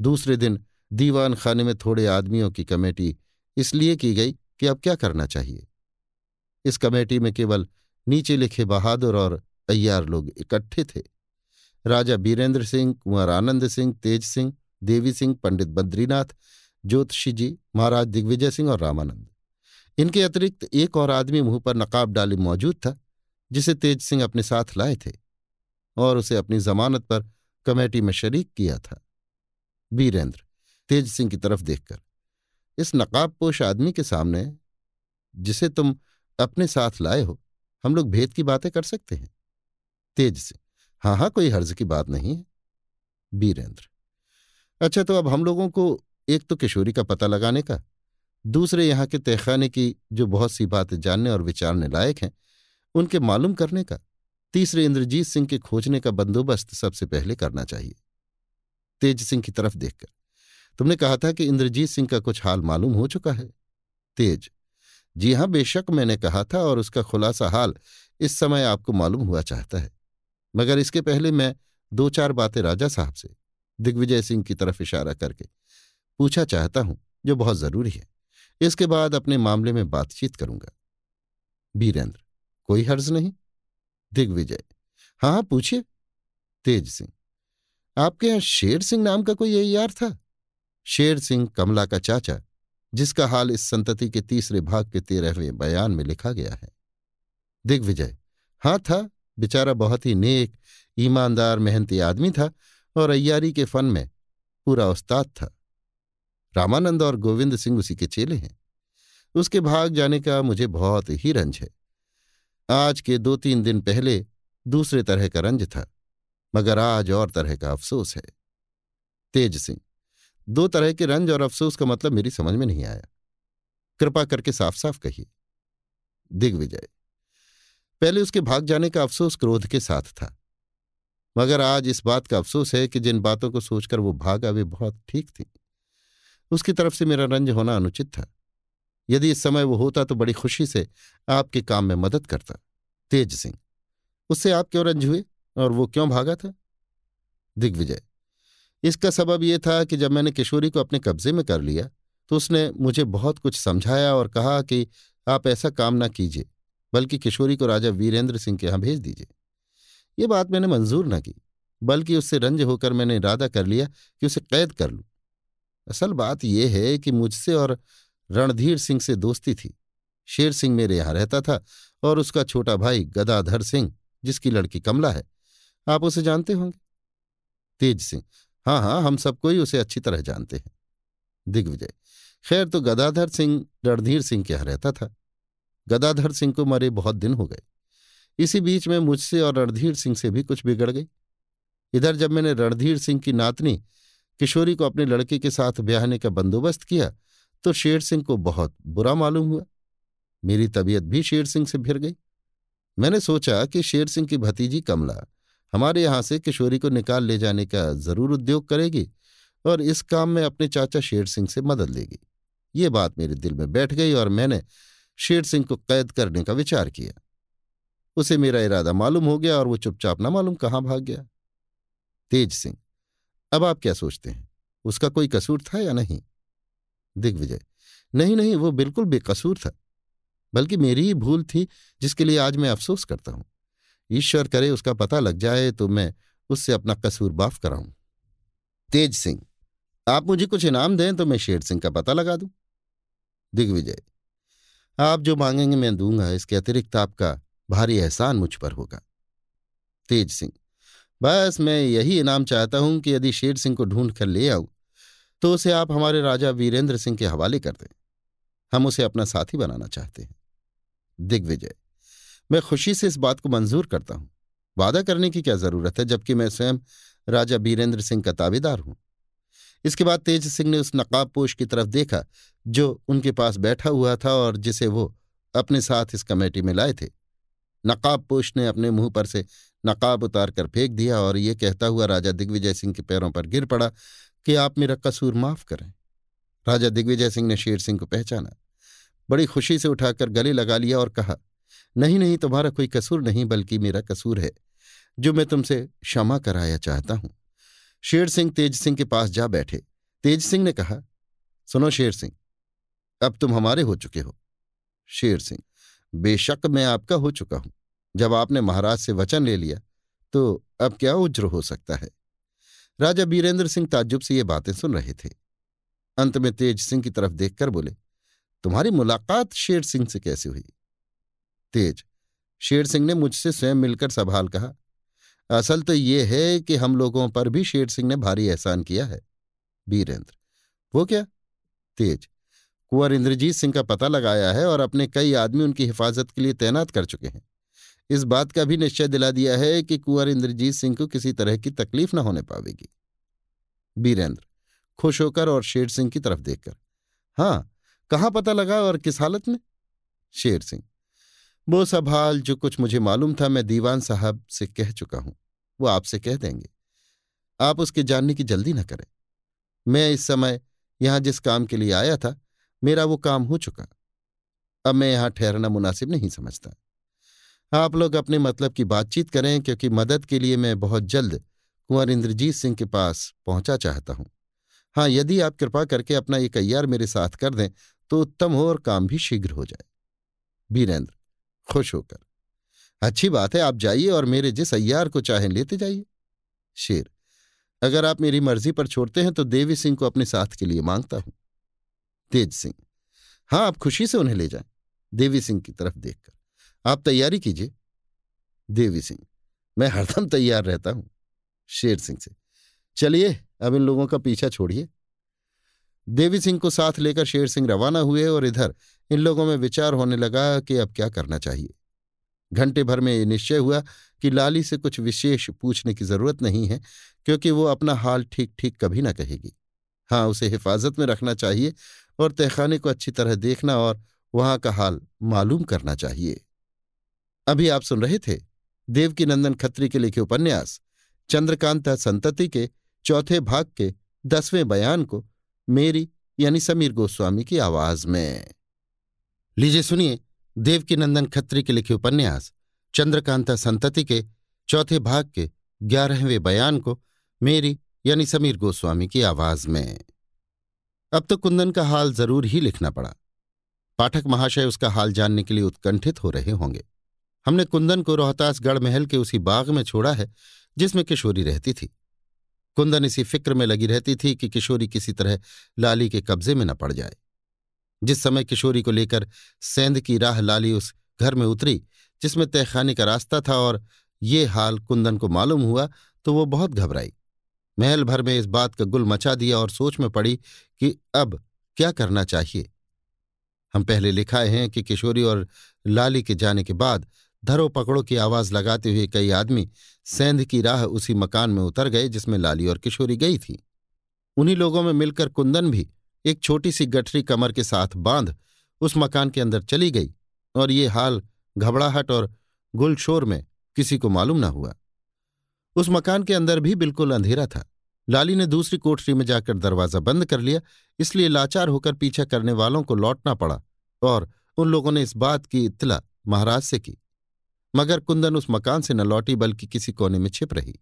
दूसरे दिन दीवान खाने में थोड़े आदमियों की कमेटी इसलिए की गई कि अब क्या करना चाहिए। इस कमेटी में केवल नीचे लिखे बहादुर और अय्यार लोग इकट्ठे थे। राजा बीरेंद्र सिंह, कुंवर आनंद सिंह, तेज सिंह, देवी सिंह, पंडित बद्रीनाथ, ज्योतिषी जी, महाराज दिग्विजय सिंह और रामानंद। इनके अतिरिक्त एक और आदमी मुँह पर नकाब डाले मौजूद था, जिसे तेज सिंह अपने साथ लाए थे और उसे अपनी जमानत पर कमेटी में शरीक किया था। बीरेंद्र तेज सिंह की तरफ़ देखकर, इस नकाबपोश आदमी के सामने, जिसे तुम अपने साथ लाए हो, हम लोग भेद की बातें कर सकते हैं। तेज सिंह हाँ हाँ कोई हर्ज की बात नहीं। है बीरेंद्र। अच्छा तो अब हम लोगों को एक तो किशोरी का पता लगाने का, दूसरे यहाँ के तहखाने की जो बहुत सी बातें जानने और विचारने लायक हैं, उनके मालूम करने का, तीसरे इंद्रजीत सिंह के खोजने का बंदोबस्त सबसे पहले करना चाहिए। तेज सिंह की तरफ़ देखकर। तुमने कहा था कि इंद्रजीत सिंह का कुछ हाल मालूम हो चुका है। तेज। जी हाँ, बेशक मैंने कहा था और उसका खुलासा हाल इस समय आपको मालूम हुआ चाहता है। मगर इसके पहले मैं दो चार बातें राजा साहब से, दिग्विजय सिंह की तरफ़ इशारा करके पूछा चाहता हूँ, जो बहुत ज़रूरी है। इसके बाद अपने मामले में बातचीत करूँगा। बीरेंद्र कोई हर्ज नहीं? दिग्विजय हाँ पूछिए। तेज सिंह, आपके यहाँ शेर सिंह नाम का कोई यार था? शेर सिंह कमला का चाचा, जिसका हाल इस संतति के तीसरे भाग के तेरहवें बयान में लिखा गया है। दिग्विजय हाँ था। बेचारा बहुत ही नेक, ईमानदार, मेहनती आदमी था और अय्यारी के फन में पूरा उस्ताद था। रामानंद और गोविंद सिंह उसी के चेले हैं। उसके भाग जाने का मुझे बहुत ही रंज है। आज के दो तीन दिन पहले दूसरे तरह का रंज था, मगर आज और तरह का अफसोस है। तेज सिंह, दो तरह के रंज और अफसोस का मतलब मेरी समझ में नहीं आया। कृपा करके साफ़ साफ़ कहिए। दिग्विजय पहले उसके भाग जाने का अफसोस क्रोध के साथ था। मगर आज इस बात का अफसोस है कि जिन बातों को सोचकर वो भागा, वे बहुत ठीक थी। उसकी तरफ़ से मेरा रंज होना अनुचित था। यदि इस समय वो होता तो बड़ी खुशी से आपके काम में मदद करता। तेज सिंह, उससे आप क्यों रंज हुए? और वो क्यों भागा था? दिग्विजय, इसका सबब यह था कि जब मैंने किशोरी को अपने कब्जे में कर लिया तो उसने मुझे बहुत कुछ समझाया और कहा कि आप ऐसा काम ना कीजिए। बल्कि किशोरी को राजा वीरेंद्र सिंह के यहाँ भेज दीजिए। ये बात मैंने मंजूर न की, बल्कि उससे रंज होकर मैंने इरादा कर लिया कि उसे कैद कर लूँ। असल बात यह है कि मुझसे और रणधीर सिंह से दोस्ती थी। शेर सिंह मेरे यहाँ रहता था और उसका छोटा भाई गदाधर सिंह, जिसकी लड़की कमला है। आप उसे जानते होंगे? तेज सिंह हाँ हाँ हम सबको ही उसे अच्छी तरह जानते हैं। दिग्विजय, खैर तो गदाधर सिंह, रणधीर सिंह के यहाँ रहता था। गदाधर सिंह को मरे बहुत दिन हो गए। इसी बीच में मुझसे और रणधीर सिंह से भी कुछ बिगड़ गई। इधर जब मैंने रणधीर सिंह की नातनी किशोरी को अपने लड़के के साथ ब्याहने का बंदोबस्त किया तो शेर सिंह को बहुत बुरा मालूम हुआ। मेरी तबीयत भी शेर सिंह से भिर गई। मैंने सोचा कि शेर सिंह की भतीजी कमला हमारे यहाँ से किशोरी को निकाल ले जाने का ज़रूर उद्योग करेगी और इस काम में अपने चाचा शेर सिंह से मदद लेगी। ये बात मेरे दिल में बैठ गई और मैंने शेर सिंह को कैद करने का विचार किया। उसे मेरा इरादा मालूम हो गया और वो चुपचाप ना मालूम कहाँ भाग गया। तेज सिंह, अब आप क्या सोचते हैं? उसका कोई कसूर था या नहीं? दिग्विजय, नहीं नहीं, वो बिल्कुल बेकसूर था, बल्कि मेरी ही भूल थी जिसके लिए आज मैं अफसोस करता हूँ। ईश्वर करे उसका पता लग जाए तो मैं उससे अपना कसूर बाफ कराऊं। तेज सिंह, आप मुझे कुछ इनाम दें तो मैं शेर सिंह का पता लगा दूँ। दिग्विजय आप जो मांगेंगे मैं दूँगा, इसके अतिरिक्त आपका भारी एहसान मुझ पर होगा। तेज सिंह, बस मैं यही इनाम चाहता हूँ कि यदि शेर सिंह को ढूंढ कर ले आऊँ तो उसे आप हमारे राजा वीरेंद्र सिंह के हवाले कर दें। हम उसे अपना साथी बनाना चाहते हैं। दिग्विजय, मैं खुशी से इस बात को मंजूर करता हूँ। वादा करने की क्या ज़रूरत है, जबकि मैं स्वयं राजा बीरेंद्र सिंह का ताबेदार हूँ। इसके बाद तेज सिंह ने उस नकाबपोश की तरफ़ देखा जो उनके पास बैठा हुआ था और जिसे वो अपने साथ इस कमेटी में लाए थे। नकाबपोश ने अपने मुँह पर से नकाब उतार कर फेंक दिया और ये कहता हुआ राजा दिग्विजय सिंह के पैरों पर गिर पड़ा कि आप मेरा कसूर माफ़ करें। राजा दिग्विजय सिंह ने शेर सिंह को पहचाना। बड़ी खुशी से उठाकर गले लगा लिया और कहा, नहीं नहीं, तुम्हारा कोई कसूर नहीं, बल्कि मेरा कसूर है, जो मैं तुमसे क्षमा कराया चाहता हूँ। शेर सिंह तेज सिंह के पास जा बैठे। तेज सिंह ने कहा, सुनो शेर सिंह अब तुम हमारे हो चुके हो। शेर सिंह, बेशक मैं आपका हो चुका हूँ। जब आपने महाराज से वचन ले लिया तो अब क्या उज्र हो सकता है? राजा बीरेंद्र सिंह ताज्जुब से ये बातें सुन रहे थे। अंत में तेज सिंह की तरफ़ देखकर बोले, तुम्हारी मुलाकात शेर सिंह से कैसे हुई? तेज, शेर सिंह ने मुझसे स्वयं मिलकर सवाल कहा। असल तो ये है कि हम लोगों पर भी शेर सिंह ने भारी एहसान किया है। बीरेंद्र, वो क्या? तेज कुंवर इंद्रजीत सिंह का पता लगाया है और अपने कई आदमी उनकी हिफाजत के लिए तैनात कर चुके हैं। इस बात का भी निश्चय दिला दिया है कि कुंवर इंद्रजीत सिंह को किसी तरह की तकलीफ़ न होने पावेगी। बीरेंद्र खुश होकर और शेर सिंह की तरफ़ देखकर। हाँ कहाँ पता लगा और किस हालत में? शेर सिंह वो सब हाल जो कुछ मुझे मालूम था मैं दीवान साहब से कह चुका हूँ। वो आपसे कह देंगे। आप उसके जानने की जल्दी न करें। मैं इस समय यहाँ जिस काम के लिए आया था मेरा वो काम हो चुका। अब मैं यहाँ ठहरना मुनासिब नहीं समझता। आप लोग अपने मतलब की बातचीत करें, क्योंकि मदद के लिए मैं बहुत जल्द कुंवर इंद्रजीत सिंह के पास पहुँचा चाहता हूँ। हाँ यदि आप कृपा करके अपना ये कैयार मेरे साथ कर दें तो उत्तम हो और काम भी शीघ्र हो जाए। वीरेंद्र, खुश होकर, अच्छी बात है, आप जाइए और मेरे जिस अय्यार को चाहें लेते जाइए। शेर, अगर आप मेरी मर्ज़ी पर छोड़ते हैं तो देवी सिंह को अपने साथ के लिए माँगता हूँ। तेज सिंह। हाँ आप खुशी से उन्हें ले जाएँ। देवी सिंह की तरफ़ देखकर। आप तैयारी कीजिए। देवी सिंह, मैं हरदम तैयार रहता हूँ, शेर सिंह से। चलिए, अब इन लोगों का पीछा छोड़िए। देवी सिंह को साथ लेकर शेर सिंह रवाना हुए और इधर इन लोगों में विचार होने लगा कि अब क्या करना चाहिए। घंटे भर में ये निश्चय हुआ कि लाली से कुछ विशेष पूछने की ज़रूरत नहीं है, क्योंकि वो अपना हाल ठीक ठीक कभी ना कहेगी। हाँ उसे हिफाजत में रखना चाहिए और तहखाने को अच्छी तरह देखना और वहाँ का हाल मालूम करना चाहिए। अभी आप सुन रहे थे देवकी नंदन खत्री के लिखे उपन्यास, चंद्रकांता संतति के चौथे भाग के दसवें बयान को मेरी यानी समीर गोस्वामी की आवाज़ में। लीजिए सुनिए देवकी नंदन खत्री के लिखे उपन्यास, चंद्रकांता संतति के चौथे भाग के ग्यारहवें बयान को मेरी यानी समीर गोस्वामी की आवाज़ में। अब तो कुंदन का हाल ज़रूर ही लिखना पड़ा। पाठक महाशय उसका हाल जानने के लिए उत्कंठित हो रहे होंगे। हमने कुंदन को रोहतास गढ़ महल के उसी बाग में छोड़ा है, जिसमें किशोरी रहती थी। कुंदन इसी फ़िक्र में लगी रहती थी कि किशोरी किसी तरह लाली के कब्जे में न पड़ जाए। जिस समय किशोरी को लेकर सेंध की राह लाली उस घर में उतरी, जिसमें तहखाने का रास्ता था और ये हाल कुंदन को मालूम हुआ तो वो बहुत घबराई। महल भर में इस बात का गुल मचा दिया और सोच में पड़ी कि अब क्या करना चाहिए। हम पहले लिखाए हैं कि किशोरी और लाली के जाने के बाद धरो पकड़ो की आवाज़ लगाते हुए कई आदमी सेंध की राह उसी मकान में उतर गए जिसमें लाली और किशोरी गई थी। उन्हीं लोगों में मिलकर कुंदन भी एक छोटी सी गठरी कमर के साथ बाँध उस मकान के अंदर चली गई और ये हाल घबराहट और गुलशोर में किसी को मालूम न हुआ। उस मकान के अंदर भी बिल्कुल अंधेरा था। लाली ने दूसरी कोठरी में जाकर दरवाज़ा बंद कर लिया, इसलिए लाचार होकर पीछा करने वालों को लौटना पड़ा और उन लोगों ने इस बात की इत्तला महाराज से की। मगर कुंदन उस मकान से न लौटी, बल्कि किसी कोने में छिप रही।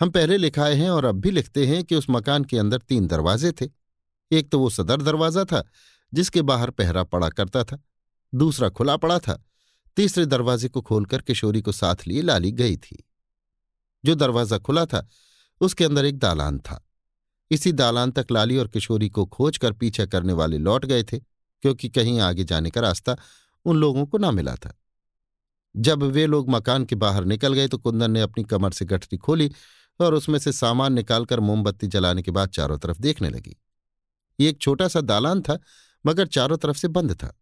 हम पहले लिखाए हैं और अब भी लिखते हैं कि उस मकान के अंदर तीन दरवाजे थे। एक तो वो सदर दरवाज़ा था, जिसके बाहर पहरा पड़ा करता था। दूसरा खुला पड़ा था। तीसरे दरवाजे को खोलकर किशोरी को साथ लिए लाली गई थी। जो दरवाज़ा खुला था, उसके अंदर एक दालान था। इसी दालान तक लाली और किशोरी को खोज कर पीछा करने वाले लौट गए थे, क्योंकि कहीं आगे जाने का रास्ता उन लोगों को ना मिला था। जब वे लोग मकान के बाहर निकल गए तो कुंदन ने अपनी कमर से गठरी खोली और उसमें से सामान निकालकर मोमबत्ती जलाने के बाद चारों तरफ़ देखने लगी। ये एक छोटा सा दालान था, मगर चारों तरफ़ से बंद था।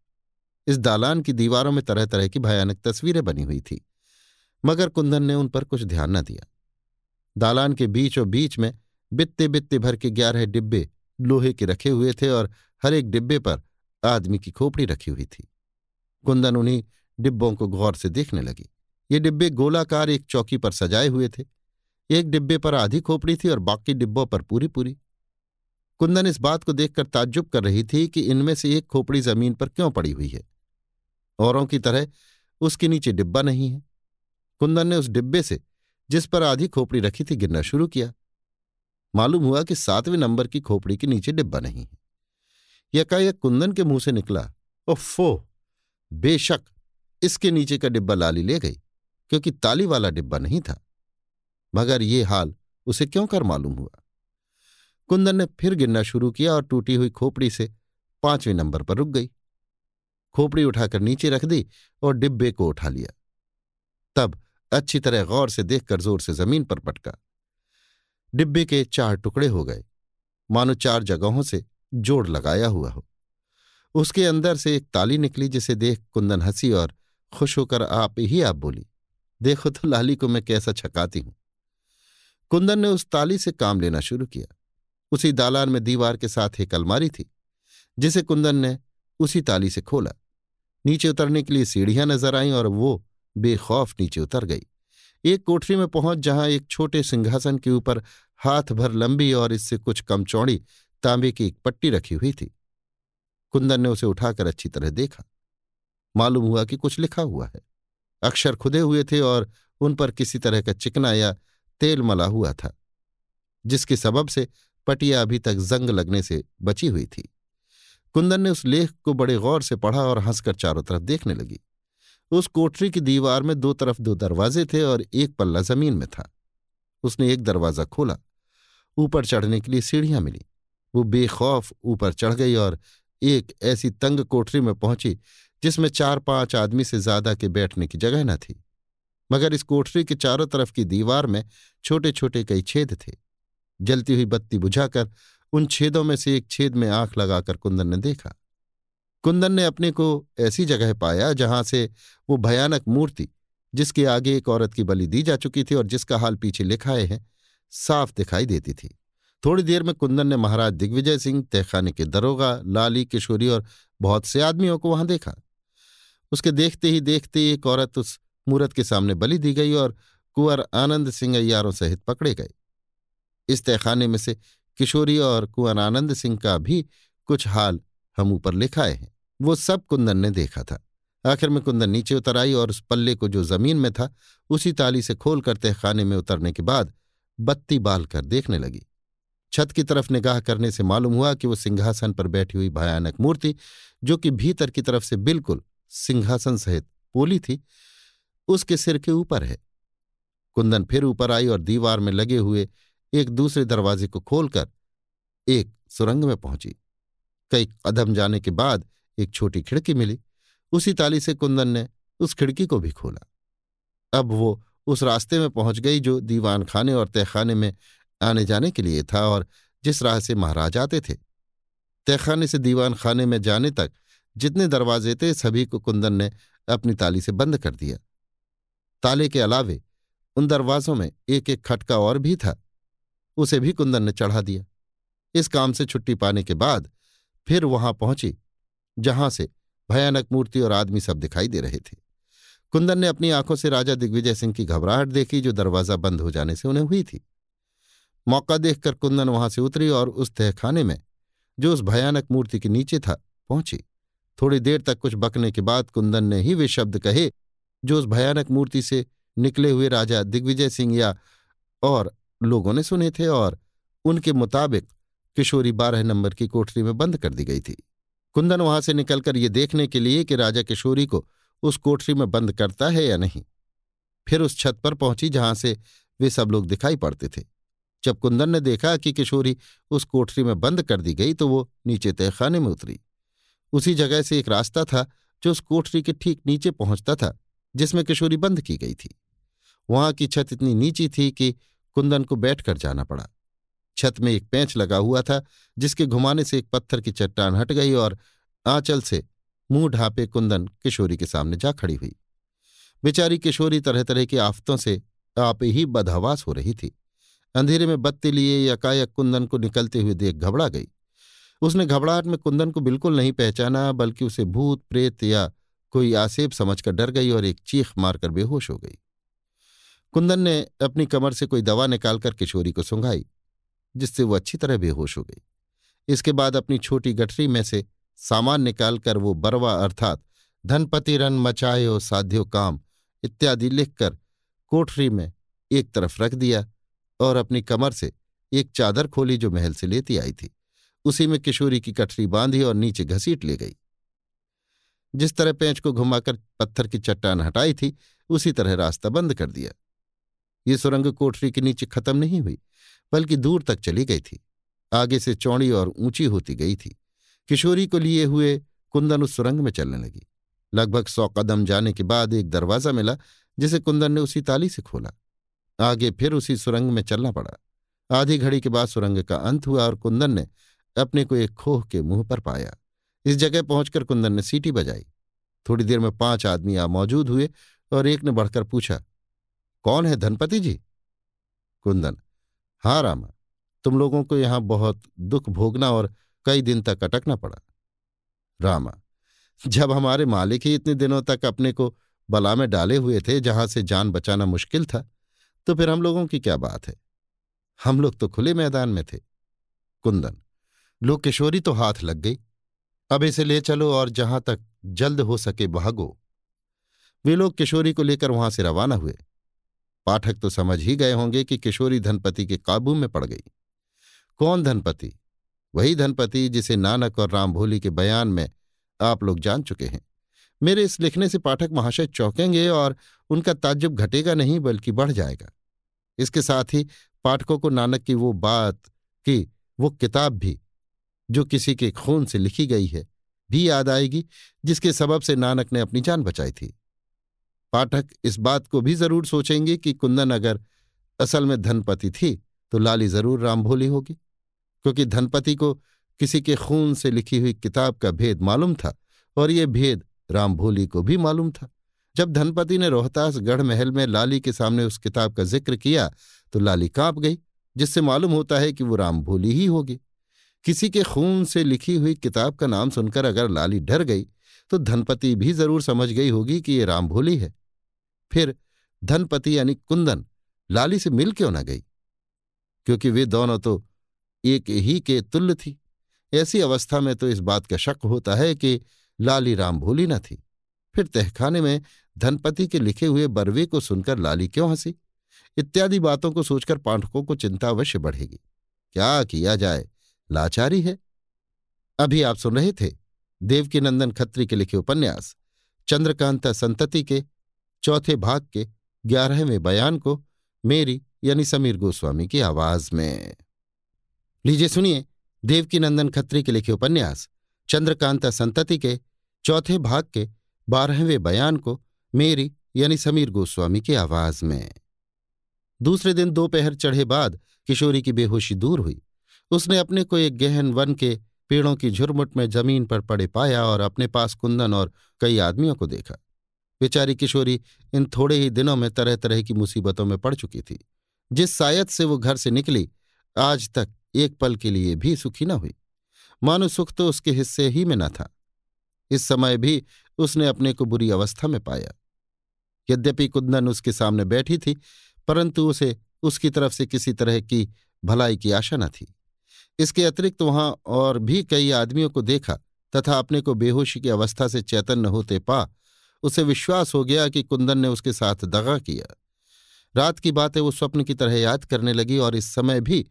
इस दालान की दीवारों में तरह तरह की भयानक तस्वीरें बनी हुई थी, मगर कुंदन ने उन पर कुछ ध्यान न दिया। दालान के बीच बीच में बित्ते बित्ते भर के ग्यारह डिब्बे लोहे के रखे हुए थे और हर एक डिब्बे पर आदमी की खोपड़ी रखी हुई थी। कुंदन उन्हीं डिब्बों को गौर से देखने लगी। ये डिब्बे गोलाकार एक चौकी पर सजाए हुए थे। एक डिब्बे पर आधी खोपड़ी थी और बाकी डिब्बों पर पूरी पूरी कुंदन इस बात को देखकर ताज्जुब कर रही थी कि इनमें से एक खोपड़ी ज़मीन पर क्यों पड़ी हुई है। औरों की तरह उसके नीचे डिब्बा नहीं है। कुंदन ने उस डिब्बे से जिस पर आधी खोपड़ी रखी थी, गिरना शुरू किया। मालूम हुआ कि सातवें नंबर की खोपड़ी के नीचे डिब्बा नहीं है। यकायक कुंदन के मुँह से निकला, ओफो, बेशक इसके नीचे का डिब्बा लाली ले गई, क्योंकि ताली वाला डिब्बा नहीं था। मगर ये हाल उसे क्यों कर मालूम हुआ? कुंदन ने फिर गिरना शुरू किया और टूटी हुई खोपड़ी से पाँचवें नंबर पर रुक गई। खोपड़ी उठाकर नीचे रख दी और डिब्बे को उठा लिया। तब अच्छी तरह गौर से देखकर ज़ोर से ज़मीन पर पटका। डिब्बे के चार टुकड़े हो गए। मानो चार जगहों से जोड़ लगाया हुआ हो। उसके अंदर से एक ताली निकली जिसे देख कुंदन हँसी और खुश होकर आप ही आप बोली, देखो तो लाली को मैं कैसा छकाती हूँ। कुंदन ने उस ताली से काम लेना शुरू किया। उसी दालान में दीवार के साथ एक अलमारी थी, जिसे कुंदन ने उसी ताली से खोला। नीचे उतरने के लिए सीढ़ियाँ नज़र आईं और वो बेखौफ नीचे उतर गई। एक कोठरी में पहुँच, जहाँ एक छोटे सिंहासन के ऊपर हाथ भर लंबी और इससे कुछ कम चौड़ी तांबे की एक पट्टी रखी हुई थी। कुंदन ने उसे उठाकर अच्छी तरह देखा। मालूम हुआ कि कुछ लिखा हुआ है। अक्षर खुदे हुए थे और उन पर किसी तरह का चिकना या तेल मला हुआ था, जिसके सबब से पटिया अभी तक जंग लगने से बची हुई थी। कुंदन ने उस लेख को बड़े गौर से पढ़ा और हंसकर चारों तरफ़ देखने लगी। उस कोठरी की दीवार में दो तरफ़ दो दरवाजे थे और एक पल्ला ज़मीन में था। उसने एक दरवाज़ा खोला। ऊपर चढ़ने के लिए सीढ़ियाँ मिली। वो बेखौफ ऊपर चढ़ गई और एक ऐसी तंग कोठरी में पहुँची, जिसमें चार पाँच आदमी से ज़्यादा के बैठने की जगह न थी। मगर इस कोठरी के चारों तरफ़ की दीवार में छोटे छोटे कई छेद थे। जलती हुई बत्ती बुझाकर उन छेदों में से एक छेद में आँख लगाकर कुंदन ने देखा। कुंदन ने अपने को ऐसी जगह पाया जहाँ से वो भयानक मूर्ति, जिसके आगे एक औरत की बलि दी जा चुकी थी और जिसका हाल पीछे लिखाए हैं, साफ़ दिखाई देती थी। थोड़ी देर में कुंदन ने महाराज दिग्विजय सिंह, तहखाने के दरोगा, लाली, किशोरी और बहुत से आदमियों को वहाँ देखा। उसके देखते ही देखते एक औरत उस मूर्त के सामने बलि दी गई और कुंवर आनंद सिंह अयारों सहित पकड़े गए। इस तहखाने में से किशोरी और कुंवर आनंद सिंह का भी कुछ हाल हम ऊपर लिखाए हैं। वो सब कुंदन ने देखा था। आखिर में कुंदन नीचे उतर आई और उस पल्ले को जो ज़मीन में था, उसी ताली से खोल कर तहखाने में उतरने के बाद बत्ती बाल कर देखने लगी। छत की तरफ़ निगाह करने से मालूम हुआ कि वो सिंहासन पर बैठी हुई भयानक मूर्ति, जो कि भीतर की तरफ़ से बिल्कुल सिंहासन सहित पोली थी, उसके सिर के ऊपर है। कुंदन फिर ऊपर आई और दीवार में लगे हुए एक दूसरे दरवाजे को खोलकर एक सुरंग में पहुँची। कई कदम जाने के बाद एक छोटी खिड़की मिली। उसी ताली से कुंदन ने उस खिड़की को भी खोला। अब वो उस रास्ते में पहुँच गई जो दीवान खाने और तहखाने में आने जाने के लिए था और जिस राह से महाराज आते थे। तहखाने से दीवान खाने में जाने तक जितने दरवाजे थे, सभी को कुंदन ने अपनी ताली से बंद कर दिया। ताले के अलावे उन दरवाजों में एक एक खटका और भी था। उसे भी कुंदन ने चढ़ा दिया। इस काम से छुट्टी पाने के बाद फिर वहाँ पहुँची, जहाँ से भयानक मूर्ति और आदमी सब दिखाई दे रहे थे। कुंदन ने अपनी आँखों से राजा दिग्विजय सिंह की घबराहट देखी, जो दरवाज़ा बंद हो जाने से उन्हें हुई थी। मौका देखकर कुंदन वहाँ से उतरी और उस तहखाने में, जो उस भयानक मूर्ति के नीचे था, पहुँची। थोड़ी देर तक कुछ बकने के बाद कुंदन ने ही वे शब्द कहे, जो उस भयानक मूर्ति से निकले हुए राजा दिग्विजय सिंह या और लोगों ने सुने थे और उनके मुताबिक किशोरी बारह नंबर की कोठरी में बंद कर दी गई थी। कुंदन वहाँ से निकलकर ये देखने के लिए कि राजा किशोरी को उस कोठरी में बंद करता है या नहीं। फिर उस छत पर पहुँची जहाँ से वे सब लोग दिखाई पड़ते थे। जब कुंदन ने देखा कि किशोरी उस कोठरी में बंद कर दी गई तो वो नीचे तहखाने में उतरी। उसी जगह से एक रास्ता था जो उस कोठरी के ठीक नीचे पहुँचता था, जिसमें किशोरी बंद की गई थी। वहाँ की छत इतनी नीची थी कि कुंदन को बैठकर जाना पड़ा। छत में एक पैंच लगा हुआ था, जिसके घुमाने से एक पत्थर की चट्टान हट गई और आंचल से मुँह ढापे कुंदन किशोरी के सामने जा खड़ी हुई। बेचारी किशोरी तरह तरह की आफतों से आप ही बदहवास हो रही थी। अंधेरे में बत्ती लिए यकायक कुंदन को निकलते हुए देख घबरा गई। उसने घबराहट में कुंदन को बिल्कुल नहीं पहचाना, बल्कि उसे भूत, प्रेत या कोई आसेब समझकर डर गई और एक चीख मारकर बेहोश हो गई। कुंदन ने अपनी कमर से कोई दवा निकालकर किशोरी को सुंघाई। जिससे वो अच्छी तरह बेहोश हो गई। इसके बाद अपनी छोटी गठरी में से सामान निकालकर वो बरवा अर्थात धनपति रन मचायो साध्यो काम इत्यादि लिखकर कोठरी में एक तरफ़ रख दिया और अपनी कमर से एक चादर खोली जो महल से लेती आई थी। उसी में किशोरी की कठरी बांधी और नीचे घसीट ले गई। जिस तरह पेंच को घुमाकर पत्थर की चट्टान हटाई थी, उसी तरह रास्ता बंद कर दिया। ये सुरंग कोठरी के नीचे खत्म नहीं हुई। बल्कि दूर तक चली गई थी। आगे से चौड़ी और ऊँची होती गई थी। किशोरी को लिए हुए कुंदन उस सुरंग में चलने लगी। लगभग सौ कदम जाने के बाद एक दरवाज़ा मिला, जिसे कुंदन ने उसी ताली से खोला। आगे फिर उसी सुरंग में चलना पड़ा। आधी घड़ी के बाद सुरंग का अंत हुआ और कुंदन ने अपने को एक खोह के मुँह पर पाया। इस जगह पहुंचकर कुंदन ने सीटी बजाई। थोड़ी देर में पाँच आदमी आ मौजूद हुए और एक ने बढ़कर पूछा, कौन है धनपति जी? कुंदन हाँ रामा, तुम लोगों को यहाँ बहुत दुख भोगना और कई दिन तक अटकना पड़ा। रामा, जब हमारे मालिक ही इतने दिनों तक अपने को बला में डाले हुए थे जहाँ से जान बचाना मुश्किल था तो फिर हम लोगों की क्या बात है? हम लोग तो खुले मैदान में थे। कुंदन लो किशोरी तो हाथ लग गई। अब इसे ले चलो और जहाँ तक जल्द हो सके भागो। वे लोग किशोरी को लेकर वहाँ से रवाना हुए। पाठक तो समझ ही गए होंगे कि किशोरी धनपति के काबू में पड़ गई। कौन धनपति? वही धनपति जिसे नानक और राम भोली के बयान में आप लोग जान चुके हैं। मेरे इस लिखने से पाठक महाशय चौंकेंगे और उनका ताज्जुब घटेगा नहीं, बल्कि बढ़ जाएगा। इसके साथ ही पाठकों को नानक की वो बात कि वो किताब भी, जो किसी के खून से लिखी गई है, भी याद आएगी, जिसके सबब से नानक ने अपनी जान बचाई थी। पाठक इस बात को भी ज़रूर सोचेंगे कि कुंदन अगर असल में धनपति थी तो लाली ज़रूर रामभोली होगी। क्योंकि धनपति को किसी के खून से लिखी हुई किताब का भेद मालूम था, और ये भेद रामभोली को भी मालूम था। जब धनपति ने रोहतास गढ़ महल में लाली के सामने उस किताब का ज़िक्र किया तो लाली काँप गई, जिससे मालूम होता है कि वो रामभोली ही होगी। किसी के खून से लिखी हुई किताब का नाम सुनकर अगर लाली डर गई तो धनपति भी ज़रूर समझ गई होगी कि ये रामभोली है। फिर धनपति यानी कुंदन लाली से मिल क्यों न गई? क्योंकि वे दोनों तो एक ही के तुल्य थी। ऐसी अवस्था में तो इस बात का शक होता है कि लाली राम भूली न थी। फिर तहखाने में धनपति के लिखे हुए बरवे को सुनकर लाली क्यों हँसी? इत्यादि बातों को सोचकर पाठकों को चिंता अवश्य बढ़ेगी। क्या किया जाए? लाचारी है। अभी आप सुन रहे थे देवकीनंदन खत्री के लिखे उपन्यास, चंद्रकांता संतति के चौथे भाग के ग्यारहवें बयान को मेरी यानी समीर गोस्वामी की आवाज़ में। लीजिए सुनिए देवकीनंदन खत्री के लिखे उपन्यास, चंद्रकांता संतति के चौथे भाग के बारहवें बयान को मेरी यानी समीर गोस्वामी की आवाज़ में। दूसरे दिन दोपहर चढ़े बाद किशोरी की बेहोशी दूर हुई। उसने अपने को एक गहन वन के पेड़ों की झुरमुट में ज़मीन पर पड़े पाया और अपने पास कुंदन और कई आदमियों को देखा। बेचारी किशोरी इन थोड़े ही दिनों में तरह तरह की मुसीबतों में पड़ चुकी थी, जिस सायत से वो घर से निकली, आज तक एक पल के लिए भी सुखी न हुई। मानो सुख तो उसके हिस्से ही में न था। इस समय भी उसने अपने को बुरी अवस्था में पाया। यद्यपि कुंदन उसके सामने बैठी थी, परंतु उसे उसकी तरफ़ से किसी तरह की भलाई की आशा न थी। इसके अतिरिक्त वहाँ और भी कई आदमियों को देखा तथा अपने को बेहोशी की अवस्था से चैतन्य होते पा उसे विश्वास हो गया कि कुंदन ने उसके साथ दगा किया। रात की बातें वो स्वप्न की तरह याद करने लगी और इस समय भी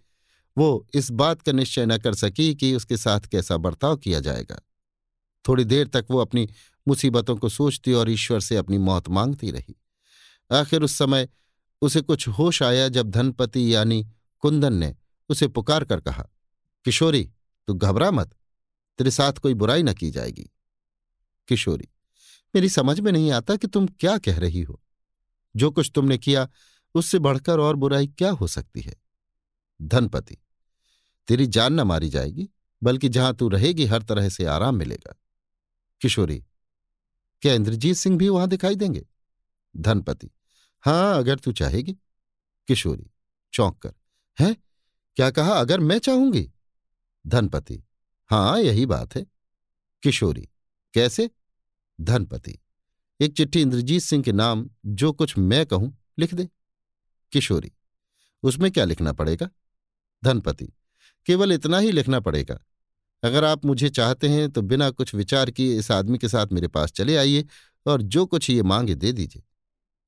वो इस बात का निश्चय न कर सकी कि उसके साथ कैसा बर्ताव किया जाएगा। थोड़ी देर तक वो अपनी मुसीबतों को सोचती और ईश्वर से अपनी मौत मांगती रही। आखिर उस समय उसे कुछ होश आया जब धनपति यानी कुंदन ने उसे पुकार कर कहा, किशोरी, तू घबरा मत, तेरे साथ कोई बुराई न की जाएगी। किशोरी मेरी समझ में नहीं आता कि तुम क्या कह रही हो। जो कुछ तुमने किया, उससे बढ़कर और बुराई क्या हो सकती है? धनपति, तेरी जान न मारी जाएगी, बल्कि जहाँ तू रहेगी, हर तरह से आराम मिलेगा। किशोरी, क्या इंद्रजीत सिंह भी वहाँ दिखाई देंगे? धनपति, हाँ, अगर तू चाहेगी। किशोरी, चौंक कर, है? क्या कहा, अगर मैं चाहूँगी? धनपति, हाँ, यही बात है। किशोरी, कैसे? धनपति। एक चिट्ठी इंद्रजीत सिंह के नाम, जो कुछ मैं कहूँ, लिख दे। किशोरी, उसमें क्या लिखना पड़ेगा? धनपति, केवल इतना ही लिखना पड़ेगा। अगर आप मुझे चाहते हैं तो बिना कुछ विचार किए इस आदमी के साथ मेरे पास चले आइए और जो कुछ ये मांगे दे दीजिए।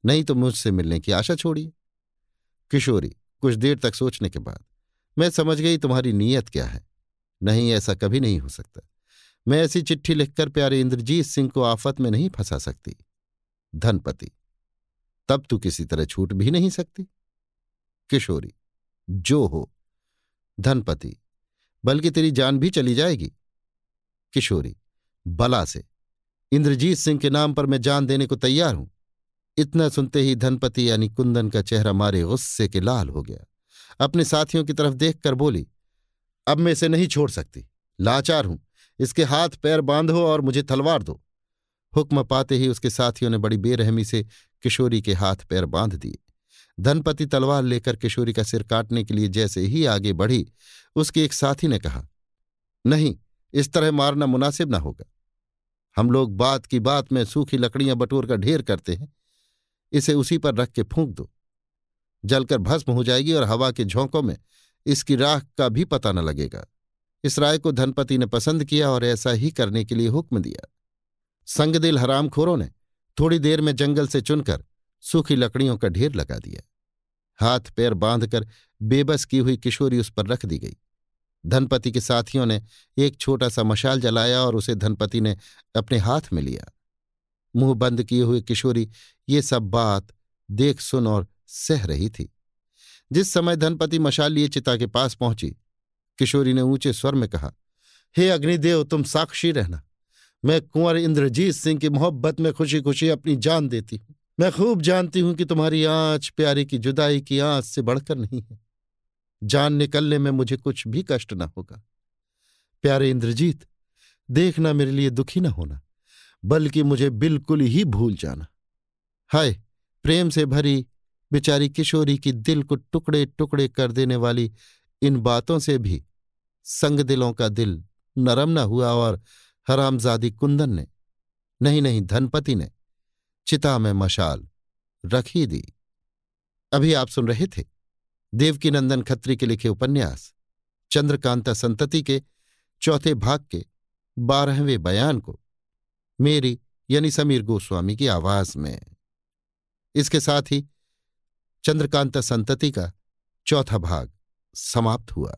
नहीं तो मुझसे मिलने की आशा छोड़िए। किशोरी, कुछ देर तक सोचने के बाद, मैं समझ गई तुम्हारी नीयत क्या है। नहीं, ऐसा कभी नहीं हो सकता। मैं ऐसी चिट्ठी लिखकर प्यारे इंद्रजीत सिंह को आफत में नहीं फंसा सकती। धनपति, तब तू किसी तरह छूट भी नहीं सकती। किशोरी, जो हो, धनपति, बल्कि तेरी जान भी चली जाएगी। किशोरी, बला से, इंद्रजीत सिंह के नाम पर मैं जान देने को तैयार हूँ। इतना सुनते ही धनपति यानी कुंदन का चेहरा मारे गुस्से के लाल हो गया। अपने साथियों की तरफ़ देखकर बोली, अब मैं इसे नहीं छोड़ सकती। लाचार हूँ। इसके हाथ पैर बांधो और मुझे तलवार दो। हुक्म पाते ही उसके साथियों ने बड़ी बेरहमी से किशोरी के हाथ पैर बाँध दिए। धनपति तलवार लेकर किशोरी का सिर काटने के लिए जैसे ही आगे बढ़ी, उसके एक साथी ने कहा, नहीं, इस तरह मारना मुनासिब न होगा। हम लोग बात की बात में सूखी लकड़ियाँ बटोर का ढेर करते हैं। इसे उसी पर रख के फूंक दो। जलकर भस्म हो जाएगी और हवा के झोंकों में इसकी राख का भी पता न लगेगा। इस राय को धनपति ने पसंद किया और ऐसा ही करने के लिए हुक्म दिया। संगदिल हरामखोरों ने थोड़ी देर में जंगल से चुनकर सूखी लकड़ियों का ढेर लगा दिया। हाथ पैर बांधकर बेबस की हुई किशोरी उस पर रख दी गई। धनपति के साथियों ने एक छोटा सा मशाल जलाया और उसे धनपति ने अपने हाथ में लिया। मुँह बंद किए हुए किशोरी ये सब बात देख सुन और सह रही थी। जिस समय धनपति मशाल लिए चिता के पास पहुँची किशोरी ने ऊँचे स्वर में कहा, हे अग्निदेव, तुम साक्षी रहना। मैं कुंवर इंद्रजीत सिंह की मोहब्बत में खुशी खुशी अपनी जान देती हूँ। मैं खूब जानती हूँ कि तुम्हारी आँच प्यारे की जुदाई की आँच से बढ़कर नहीं है। जान निकलने में मुझे कुछ भी कष्ट न होगा। प्यारे इंद्रजीत, देखना मेरे लिए दुखी न होना, बल्कि मुझे बिल्कुल ही भूल जाना। हाय, प्रेम से भरी बेचारी किशोरी की दिल को टुकड़े टुकड़े कर देने वाली इन बातों से भी संग दिलों का दिल नरम न हुआ और हरामजादी कुंदन ने नहीं नहीं धनपति ने चिता में मशाल रख दी। अभी आप सुन रहे थे देवकीनंदन खत्री के लिखे उपन्यास, चंद्रकांता संतति के चौथे भाग के बारहवें बयान को, मेरी यानी समीर गोस्वामी की आवाज़ में। इसके साथ ही चंद्रकांता संतति का चौथा भाग। समाप्त हुआ।